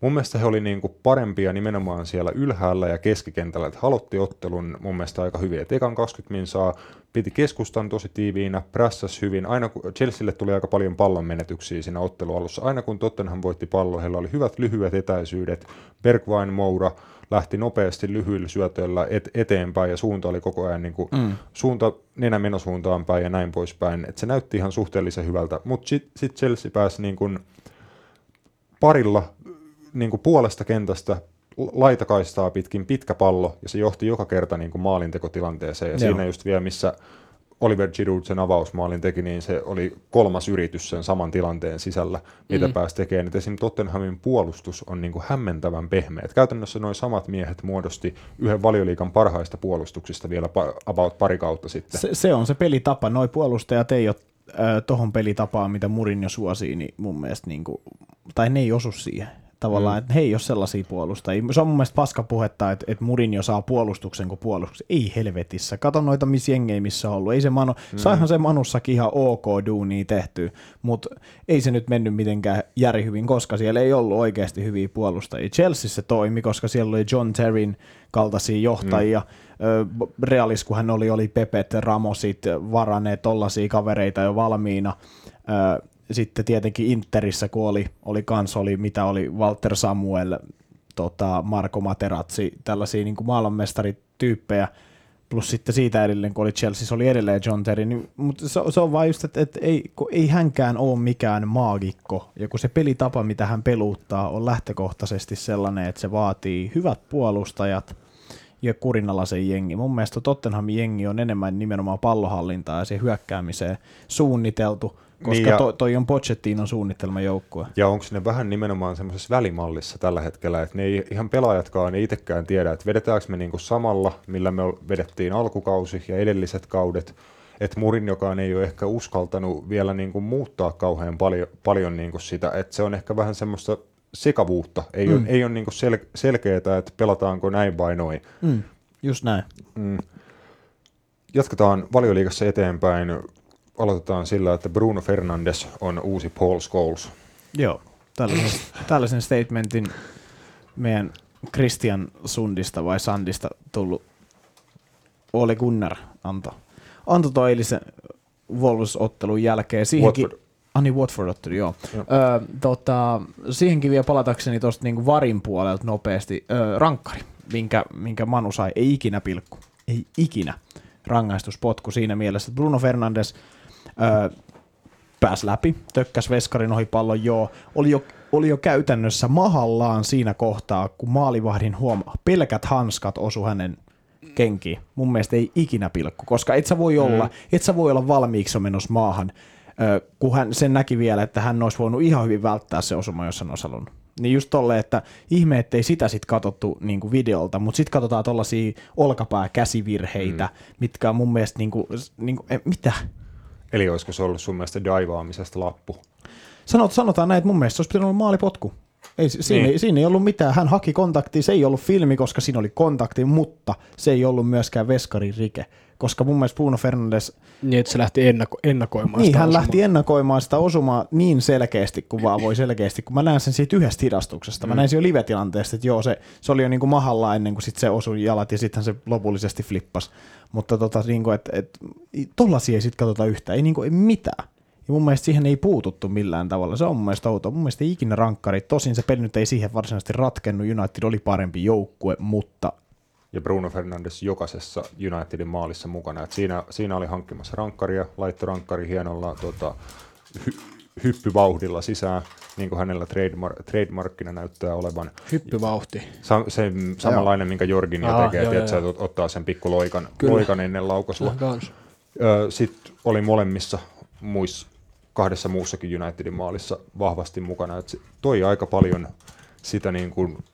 Mun mielestä he oli niin kuin parempia nimenomaan siellä ylhäällä ja keskikentällä, että halotti ottelun mun mielestä aika hyvin. Et ekan 20 min saa, piti keskustan tosi tiiviinä, prässäs hyvin. Aina kun Chelsealle tuli aika paljon pallon menetyksiä siinä ottelualussa. Aina kun Tottenham voitti pallo, heillä oli hyvät lyhyet etäisyydet. Bergwijn Moura lähti nopeasti lyhyillä syötöillä et, eteenpäin ja suunta oli koko ajan niin kuin, mm. suunta nenä menosuuntaan päin ja näin poispäin. Et se näytti ihan suhteellisen hyvältä, mutta sitten sit Chelsea pääsi niin kuin parilla niin kuin puolesta kentästä laitakaistaa pitkin pitkä pallo, ja se johti joka kerta niin kuin maalintekotilanteeseen. Ja
Joo.
siinä just vielä, missä Oliver Giroud sen avausmaalin teki, niin se oli kolmas yritys sen saman tilanteen sisällä, mitä mm. pääsi tekemään. Et esim. Tottenhamin puolustus on niin kuin hämmentävän pehmeä. Et käytännössä noin samat miehet muodosti yhden valioliikan parhaista puolustuksista vielä about pari kautta sitten.
Se, se on se pelitapa. Noi puolustajat ei ole äh, tohon pelitapaan, mitä Murinjo suosii, niin mun mielestä, niinku, tai ne ei osu siihen. Tavallaan, mm. että he ei ole sellaisia puolustajia. Se on mun mielestä paska puhetta, että, että Murinjo saa puolustuksen kuin puolustuksen. Ei helvetissä. Kato noita missä jengejä, missä on ollut. Ei se Manu, mm. saihan se Manussakin ihan ok duunia tehty, mutta ei se nyt mennyt mitenkään järi hyvin, koska siellä ei ollut oikeasti hyviä puolustajia. Chelsea se toimi, koska siellä oli John Terrin kaltaisia johtajia. Mm. Realis, kun hän oli, oli Pepet, Ramosit, Varane, tollaisia kavereita jo valmiina. Ö, sitten tietenkin Interissä, kun oli, oli kans, oli, mitä oli Walter Samuel, tota, Marco Materazzi, tällaisia niin maailmanmestarityyppejä, plus sitten siitä edelleen, kun oli Chelsea, oli edelleen John Terry, niin, mutta se, se on vaan just, että, että ei, kun ei hänkään ole mikään maagikko, ja kun se pelitapa, mitä hän peluuttaa, on lähtökohtaisesti sellainen, että se vaatii hyvät puolustajat, ja kurinalaisen jengi. Mun mielestä Tottenhamin jengi on enemmän nimenomaan pallohallintaa ja se hyökkäämiseen suunniteltu, koska
Niin ja-
toi, toi on Pochettinon suunnitelma joukkue.
Ja onko ne vähän nimenomaan semmoisessa välimallissa tällä hetkellä, että ne ei ihan pelaajatkaan ei itsekään tiedä, että vedetäänkö me niinku samalla, millä me vedettiin alkukausi ja edelliset kaudet, että Murinjokaan ei ole ehkä uskaltanut vielä niinku muuttaa kauhean paljon, paljon niinku sitä, että se on ehkä vähän semmoista sekavuutta, ei mm. ole, ei ole niinku sel, selkeää, että pelataanko näin vai noin.
Mm, just näin.
Mm. Jatketaan valioliigassa eteenpäin. Aloitetaan sillä, että Bruno Fernandes on uusi Paul Scholes.
Joo, tällaisen, tällaisen statementin meidän Christian Sundista vai Sandista tullut Ole Gunnar antoi. Antoi toi eilisen Wolves-ottelun jälkeen. Siihenkin,
Watford.
Ah niin, Watford-ottelu, joo.
Joo.
Öö, tota, siihenkin vielä palatakseni tuosta niinku varin puolelta nopeasti. Öö, rankkari, minkä, minkä Manu sai, ei ikinä pilkku. Ei ikinä rangaistuspotku siinä mielessä. että Bruno Fernandes öö, pääsi läpi, tökkäs veskarin ohi pallon, joo. Oli jo, oli jo käytännössä mahallaan siinä kohtaa, kun maalivahdin huomaa, pelkät hanskat osu hänen kenkiin. Mun mielestä ei ikinä pilkku, koska et sä voi olla, et sä voi olla valmiiksi menossa maahan, ö, kun hän sen näki vielä, että hän olisi voinut ihan hyvin välttää se osuma, jos hän olisi halunnut. Niin just tolle, että ihme, ettei sitä sit katsottu niinku videolta, mutta sitten katsotaan tollasia olkapää-käsivirheitä, mm. mitkä on mun mielestä niinku, niinku, eh, mitä?
Eli olisiko se ollut sun mielestä daivaamisesta lappu?
Sanot, sanotaan näin, että mun mielestä se olisi pitänyt olla maalipotku. Ei, si- siinä,
Niin.
ei, siinä ei ollut mitään. Hän haki kontaktia, se ei ollut filmi, koska siinä oli kontakti, mutta se ei ollut myöskään veskarin rike. Koska mun mielestä Bruno Fernandes,
Niin, että se lähti ennako- ennakoimaan
niin
sitä
hän
osumaa.
lähti ennakoimaan sitä osumaa niin selkeästi kuin vaan voi selkeästi, kun mä näen sen siitä yhdestä hidastuksesta. Mä näin sen jo live-tilanteesta, että joo, se, se oli jo niin kuin mahalla ennen kuin sit se osui jalat ja sitten se lopullisesti flippas. Mutta tota, niin kuin, että, että tollasia ei sitten katsota yhtään, ei, niin kuin, ei mitään. Ja mun mielestä siihen ei puututtu millään tavalla. Se on mun mielestä outoa. Mun mielestä ei ikinä rankkari. Tosin se peli nyt ei siihen varsinaisesti ratkennut. United oli parempi joukkue, mutta
Ja Bruno Fernandes jokaisessa Unitedin maalissa mukana. Et siinä, siinä oli hankkimassa rankkaria, laittoi rankkari hienolla tota, hy, hyppyvauhdilla sisään, niin kuin hänellä trademark, trademarkkina näyttää olevan.
Hyppyvauhti.
Sa, se samanlainen, minkä Jorgin jo tekee,
joo,
että
joo,
ottaa sen pikku loikan,
Kyllä.
loikan ennen laukaisua.
Kans.
Sitten oli molemmissa muissa, kahdessa muussakin Unitedin maalissa vahvasti mukana. Et se toi aika paljon sitä niin kuin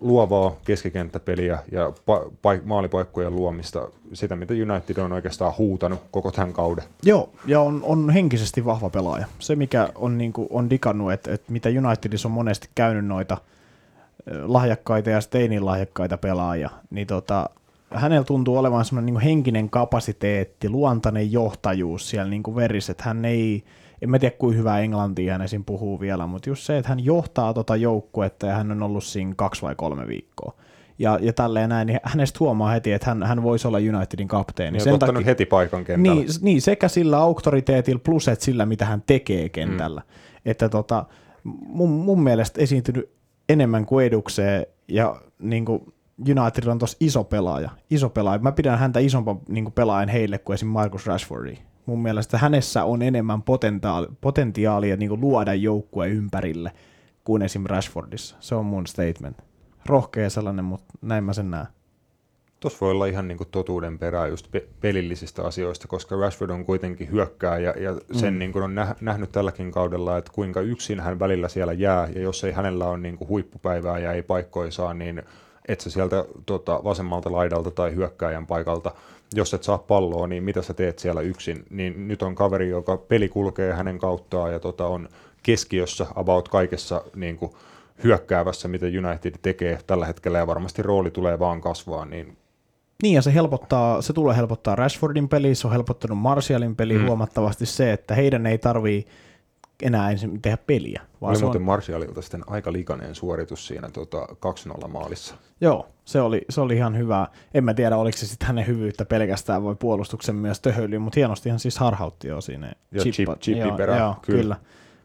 luovaa keskikenttäpeliä ja pa- pa- maalipaikkojen luomista, sitä mitä United on oikeastaan huutanut koko tämän kauden.
Joo, ja on, on henkisesti vahva pelaaja. Se, mikä on, niin kuin, on digannut, että, että mitä Unitedissa on monesti käynyt noita lahjakkaita ja steinin lahjakkaita pelaajia, niin tota, hänellä tuntuu olevan semmoinen niin henkinen kapasiteetti, luontainen johtajuus siellä niin kuin että hän ei, en mä tiedä kuinka hyvää englantia hän esim. puhuu vielä, mutta just se, että hän johtaa tota joukkuetta ja hän on ollut siinä kaksi vai kolme viikkoa. Ja, ja tälleen näin, niin hänestä huomaa heti, että hän, hän voisi olla Unitedin kapteeni.
Niin Sen ottanut takia, heti paikan kentällä.
Niin, niin, sekä sillä auktoriteetilla plus että sillä, mitä hän tekee kentällä. Mm. Että tota, mun, mun mielestä esiintynyt enemmän kuin edukseen ja niin kuin United on tossa iso pelaaja. Iso pelaaja. Mä pidän häntä isompan niin pelaajan heille kuin esim. Marcus Rashfordi. Mun mielestä hänessä on enemmän potentiaalia, potentiaalia niin luoda joukkue ympärille kuin esim. Rashfordissa. Se on mun statement. Rohkea sellainen, mutta näin mä sen näen.
Tuossa voi olla ihan niinku totuuden perää just pe- pelillisistä asioista, koska Rashford on kuitenkin hyökkää ja, ja sen mm. niinku on nä- nähnyt tälläkin kaudella, että kuinka yksin hän välillä siellä jää ja jos ei hänellä ole niinku huippupäivää ja ei paikkoja saa, niin et sä sieltä tota, vasemmalta laidalta tai hyökkääjän paikalta, jos et saa palloa, niin mitä sä teet siellä yksin, niin nyt on kaveri, joka peli kulkee hänen kauttaan ja tota, on keskiössä about kaikessa niin kuin, hyökkäävässä, mitä United tekee tällä hetkellä ja varmasti rooli tulee vaan kasvaa, niin
niin, ja se, helpottaa, se tulee helpottaa Rashfordin peliä, se on helpottanut Martialin peliä mm. huomattavasti se, että heidän ei tarvii enää ensin tehdä peliä.
Vaan oli se muuten on... Martialilta sitten aika likainen suoritus siinä tota, 2-0 maalissa.
Joo, se oli, se oli ihan hyvä. En mä tiedä, oliko se sitten hänen hyvyyttä pelkästään voi puolustuksen myös töhöily, mutta hienosti hän siis harhautti jo siinä.
Chippa, chip, joo,
perään, joo, kyllä. kyllä.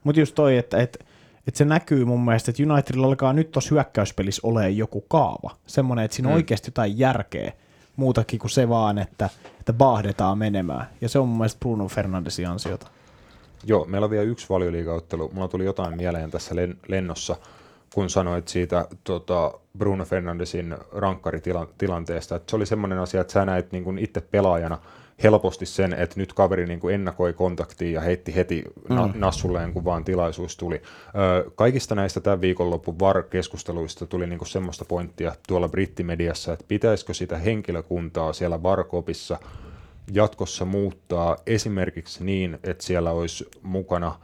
Mutta just toi, että et, et se näkyy mun mielestä, että Unitedilla alkaa nyt tuossa hyökkäyspelissä olemaan joku kaava. Semmoinen, että siinä on mm. oikeasti jotain järkeä muutakin kuin se vaan, että, että baahdetaan menemään. Ja se on mun mielestä Bruno Fernandesin ansiota.
Joo, meillä on vielä yksi valioliigauttelu. Mulla tuli jotain mieleen tässä len- lennossa, kun sanoit siitä tota, Bruno Fernandesin rankkaritilanteesta. Että se oli semmoinen asia, että sä näit niin kuin itse pelaajana helposti sen, että nyt kaveri niin kuin ennakoi kontaktiin ja heitti heti na- mm. nassulleen, kun vaan tilaisuus tuli. Ö, kaikista näistä tämän viikonlopun VAR-keskusteluista tuli niin kuin semmoista pointtia tuolla brittimediassa, että pitäisikö sitä henkilökuntaa siellä VAR-kopissa – jatkossa muuttaa esimerkiksi niin, että siellä olisi mukana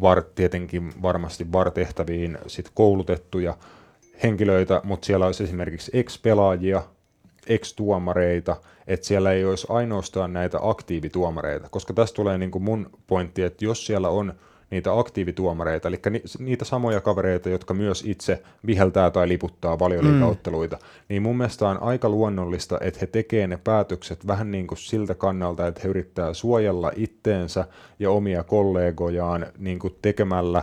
var, tietenkin varmasti VAR-tehtäviin sit koulutettuja henkilöitä, mutta siellä olisi esimerkiksi ex-pelaajia, ex-tuomareita, että siellä ei olisi ainoastaan näitä aktiivituomareita, koska tässä tulee niin kuin mun pointti, että jos siellä on niitä aktiivituomareita, eli ni, niitä samoja kavereita, jotka myös itse viheltää tai liputtaa valioliikautteluita, mm. niin mun mielestä on aika luonnollista, että he tekee ne päätökset vähän niin kuin siltä kannalta, että he yrittää suojella itteensä ja omia kollegojaan niin kuin tekemällä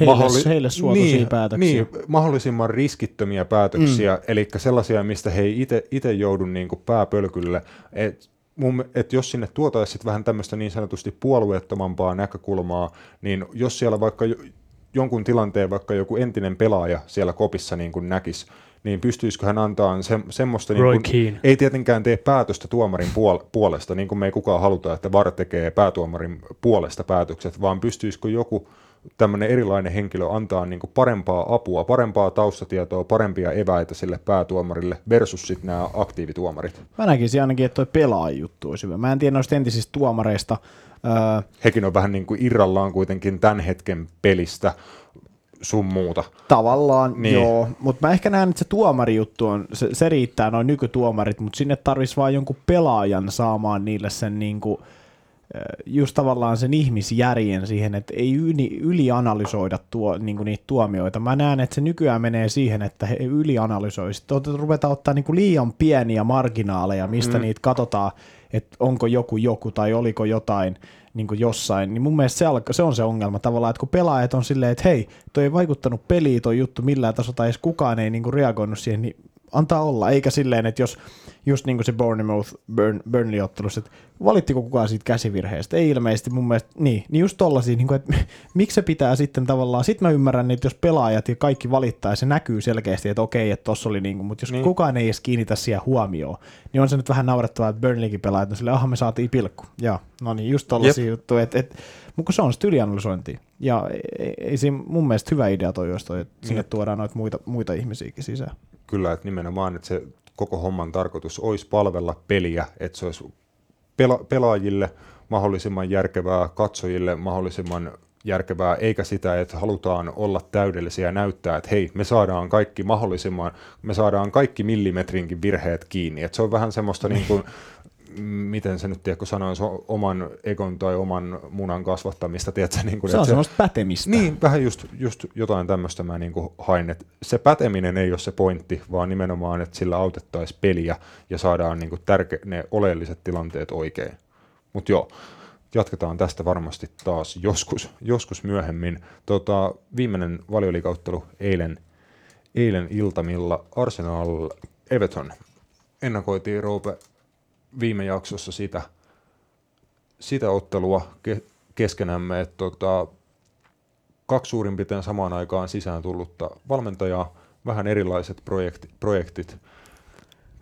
heille, mahdolli- heille niin, päätöksiä.
Niin, mahdollisimman riskittömiä päätöksiä, mm. eli sellaisia, mistä he ei itse joudu niin kuin pääpölkylle. Et mun, että jos sinne tuotaisiin vähän tämmöistä niin sanotusti puolueettomampaa näkökulmaa, niin jos siellä vaikka jonkun tilanteen vaikka joku entinen pelaaja siellä kopissa niin kuin näkisi, niin pystyisikö hän antaa se, semmoista, niin kuin, ei tietenkään tee päätöstä tuomarin puol- puolesta, niin kuin me ei kukaan haluta, että VAR tekee päätuomarin puolesta päätökset, vaan pystyisikö joku tämmöinen erilainen henkilö antaa niin kuin parempaa apua, parempaa taustatietoa, parempia eväitä sille päätuomarille versus sitten nämä aktiivituomarit.
Mä näkisin ainakin, että toi pelaajuttu olisi hyvä. Mä en tiedä noista entisistä tuomareista.
Öö... Hekin on vähän niin kuin irrallaan kuitenkin tämän hetken pelistä sun muuta.
Tavallaan, niin. joo. Mutta mä ehkä näen, että se tuomarijuttu on, se, se riittää noin nykytuomarit, mutta sinne tarvitsisi vaan jonkun pelaajan saamaan niille sen niin kuin, just tavallaan sen ihmisjärjen siihen, että ei yli, ylianalysoida tuo, niin niitä tuomioita. Mä näen, että se nykyään menee siihen, että he ylianalysoisivat. Ruvetaan ottaa niin liian pieniä marginaaleja, mistä mm. niitä katsotaan, että onko joku joku tai oliko jotain niin jossain. Niin mun mielestä se, alka, se on se ongelma tavallaan, että kun pelaajat on silleen, että hei, toi ei vaikuttanut peliin toi juttu millään tasolla, tai edes kukaan ei niin reagoinut siihen, niin antaa olla, eikä silleen, että jos just niin kuin se Bournemouth Burn, Burnley-ottelussa, että valittiko kukaan siitä käsivirheestä? Ei ilmeisesti mun mielestä, niin, niin just tollasia, niin kuin, että miksi se pitää sitten tavallaan, sit mä ymmärrän, että jos pelaajat ja kaikki valittaa ja se näkyy selkeästi, että okei, että tossa oli niin kuin, mutta jos niin. kukaan ei edes kiinnitä siihen huomioon, niin on se nyt vähän naurettavaa, että Burnleykin pelaajat on silleen, aha me saatiin pilkku. Ja, no niin, just tollasia juttuja, että, että mutta se on sitten ylianalysointi. Ja ei, ei siinä mun mielestä hyvä idea toi, jos toi, että sinne tuodaan noita muita, muita ihmisiäkin sisään.
Kyllä, että nimenomaan, että se koko homman tarkoitus olisi palvella peliä, että se olisi pela- pelaajille mahdollisimman järkevää, katsojille mahdollisimman järkevää, eikä sitä, että halutaan olla täydellisiä ja näyttää, että hei, me saadaan kaikki mahdollisimman, me saadaan kaikki millimetrinkin virheet kiinni. Että se on vähän semmoista niin kuin miten se nyt tiedätkö sanoisi, oman egon tai oman munan kasvattamista. Tiedätkö, niin kuin,
se on
se,
semmoista pätemistä.
Niin, vähän just, just jotain tämmöistä mä niin kuin hain, että se päteminen ei ole se pointti, vaan nimenomaan, että sillä autettaisiin peliä ja saadaan niin kuin tärke, ne oleelliset tilanteet oikein. Mutta joo, jatketaan tästä varmasti taas joskus, joskus myöhemmin. Tota, viimeinen valioliikauttelu eilen, eilen iltamilla Arsenal Everton. Ennakoitiin Roope viime jaksossa sitä, sitä ottelua ke, keskenämme, että tota, kaksi suurin piirtein samaan aikaan sisään tullutta valmentajaa, vähän erilaiset projekti, projektit,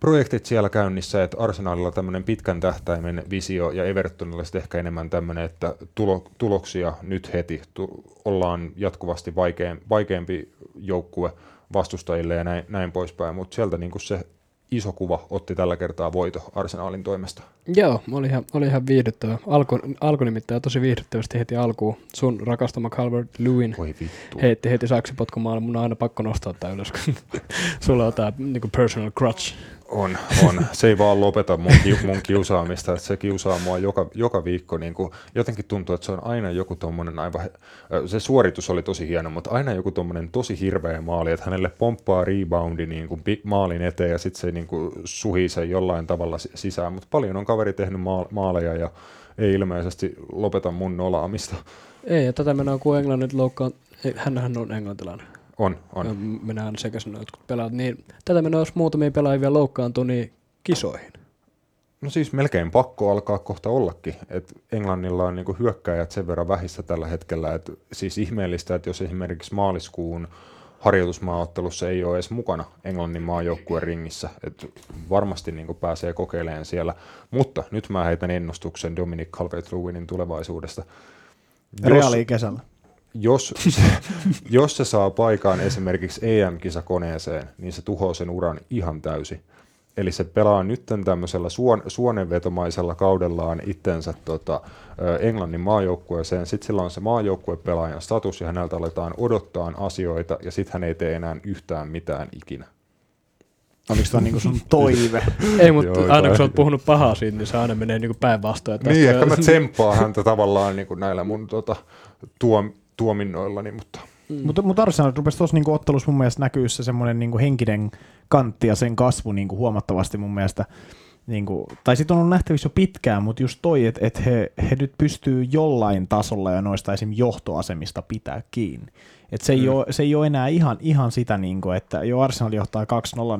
projektit siellä käynnissä, että Arsenalilla tämmöinen pitkän tähtäimen visio ja Evertonilla sitten ehkä enemmän tämmöinen, että tulo, tuloksia nyt heti, tu, ollaan jatkuvasti vaikein, vaikeampi joukkue vastustajille ja näin, näin poispäin, mutta sieltä niin se iso kuva otti tällä kertaa voito Arsenalin toimesta.
Joo, oli ihan, oli ihan viihdyttävä. Alku, alku nimittäin tosi viihdyttävästi heti alkuun. Sun rakastama Calvert Lewin heitti heti saksipotkumaalla. Mun on aina pakko nostaa tämä ylös, kun sulla on tämä niin personal crutch.
On, on. Se ei vaan lopeta mun, mun kiusaamista, että se kiusaa mua joka, joka viikko. Niin kuin, jotenkin tuntuu, että se on aina joku tommonen aivan, se suoritus oli tosi hieno, mutta aina joku tommonen tosi hirveä maali, että hänelle pomppaa reboundi niin kuin maalin eteen ja sitten se niin kuin suhii sen jollain tavalla sisään, mutta paljon on kaveri tehnyt maaleja ja ei ilmeisesti lopeta mun nolaamista.
Ei, ja tätä mennään kuin Englannit loukkaan, hänhän on englantilainen.
On, on.
Mennään sekaisin jotkut pelaat. Niin, tätä mennään, jos muutamia pelaajia loukkaantuu, niin kisoihin.
No siis melkein pakko alkaa kohta ollakin. Et Englannilla on niinku hyökkäjät sen verran vähissä tällä hetkellä. Et siis ihmeellistä, että jos esimerkiksi maaliskuun harjoitusmaaottelussa ei ole edes mukana Englannin maajoukkueen ringissä. Et varmasti niinku pääsee kokeilemaan siellä. Mutta nyt mä heitän ennustuksen Dominic Calvert-Lewinin tulevaisuudesta.
Reaali kesällä
jos se, jos se saa paikaan esimerkiksi EM-kisakoneeseen, niin se tuhoaa sen uran ihan täysin. Eli se pelaa nyt tämmöisellä suon, suonenvetomaisella kaudellaan itsensä tota, Englannin maajoukkueeseen. Sitten sillä on se maajoukkuepelaajan status ja häneltä aletaan odottaa asioita ja sitten hän ei tee enää yhtään mitään ikinä.
Oliko tämä niinku sun toive?
Ei, mutta Joo, aina kun sä oot puhunut pahaa siitä, niin se aina menee niinku päinvastoin.
Niin, ehkä mä tsemppaan häntä tavallaan niinku näillä mun tota, tuom, tuominnoillani, mutta...
Mm. Mutta mut Arsenal rupesi tuossa niinku ottelussa mun mielestä näkyy se semmoinen niinku henkinen kantti ja sen kasvu niinku huomattavasti mun mielestä. Niinku, tai sitten on ollut nähtävissä jo pitkään, mutta just toi, että et he, he nyt pystyy jollain tasolla ja noista esim. johtoasemista pitää kiinni. Et se, ei mm. ole, se ei ole enää ihan, ihan sitä, niinku, että jo Arsenal johtaa 2-0,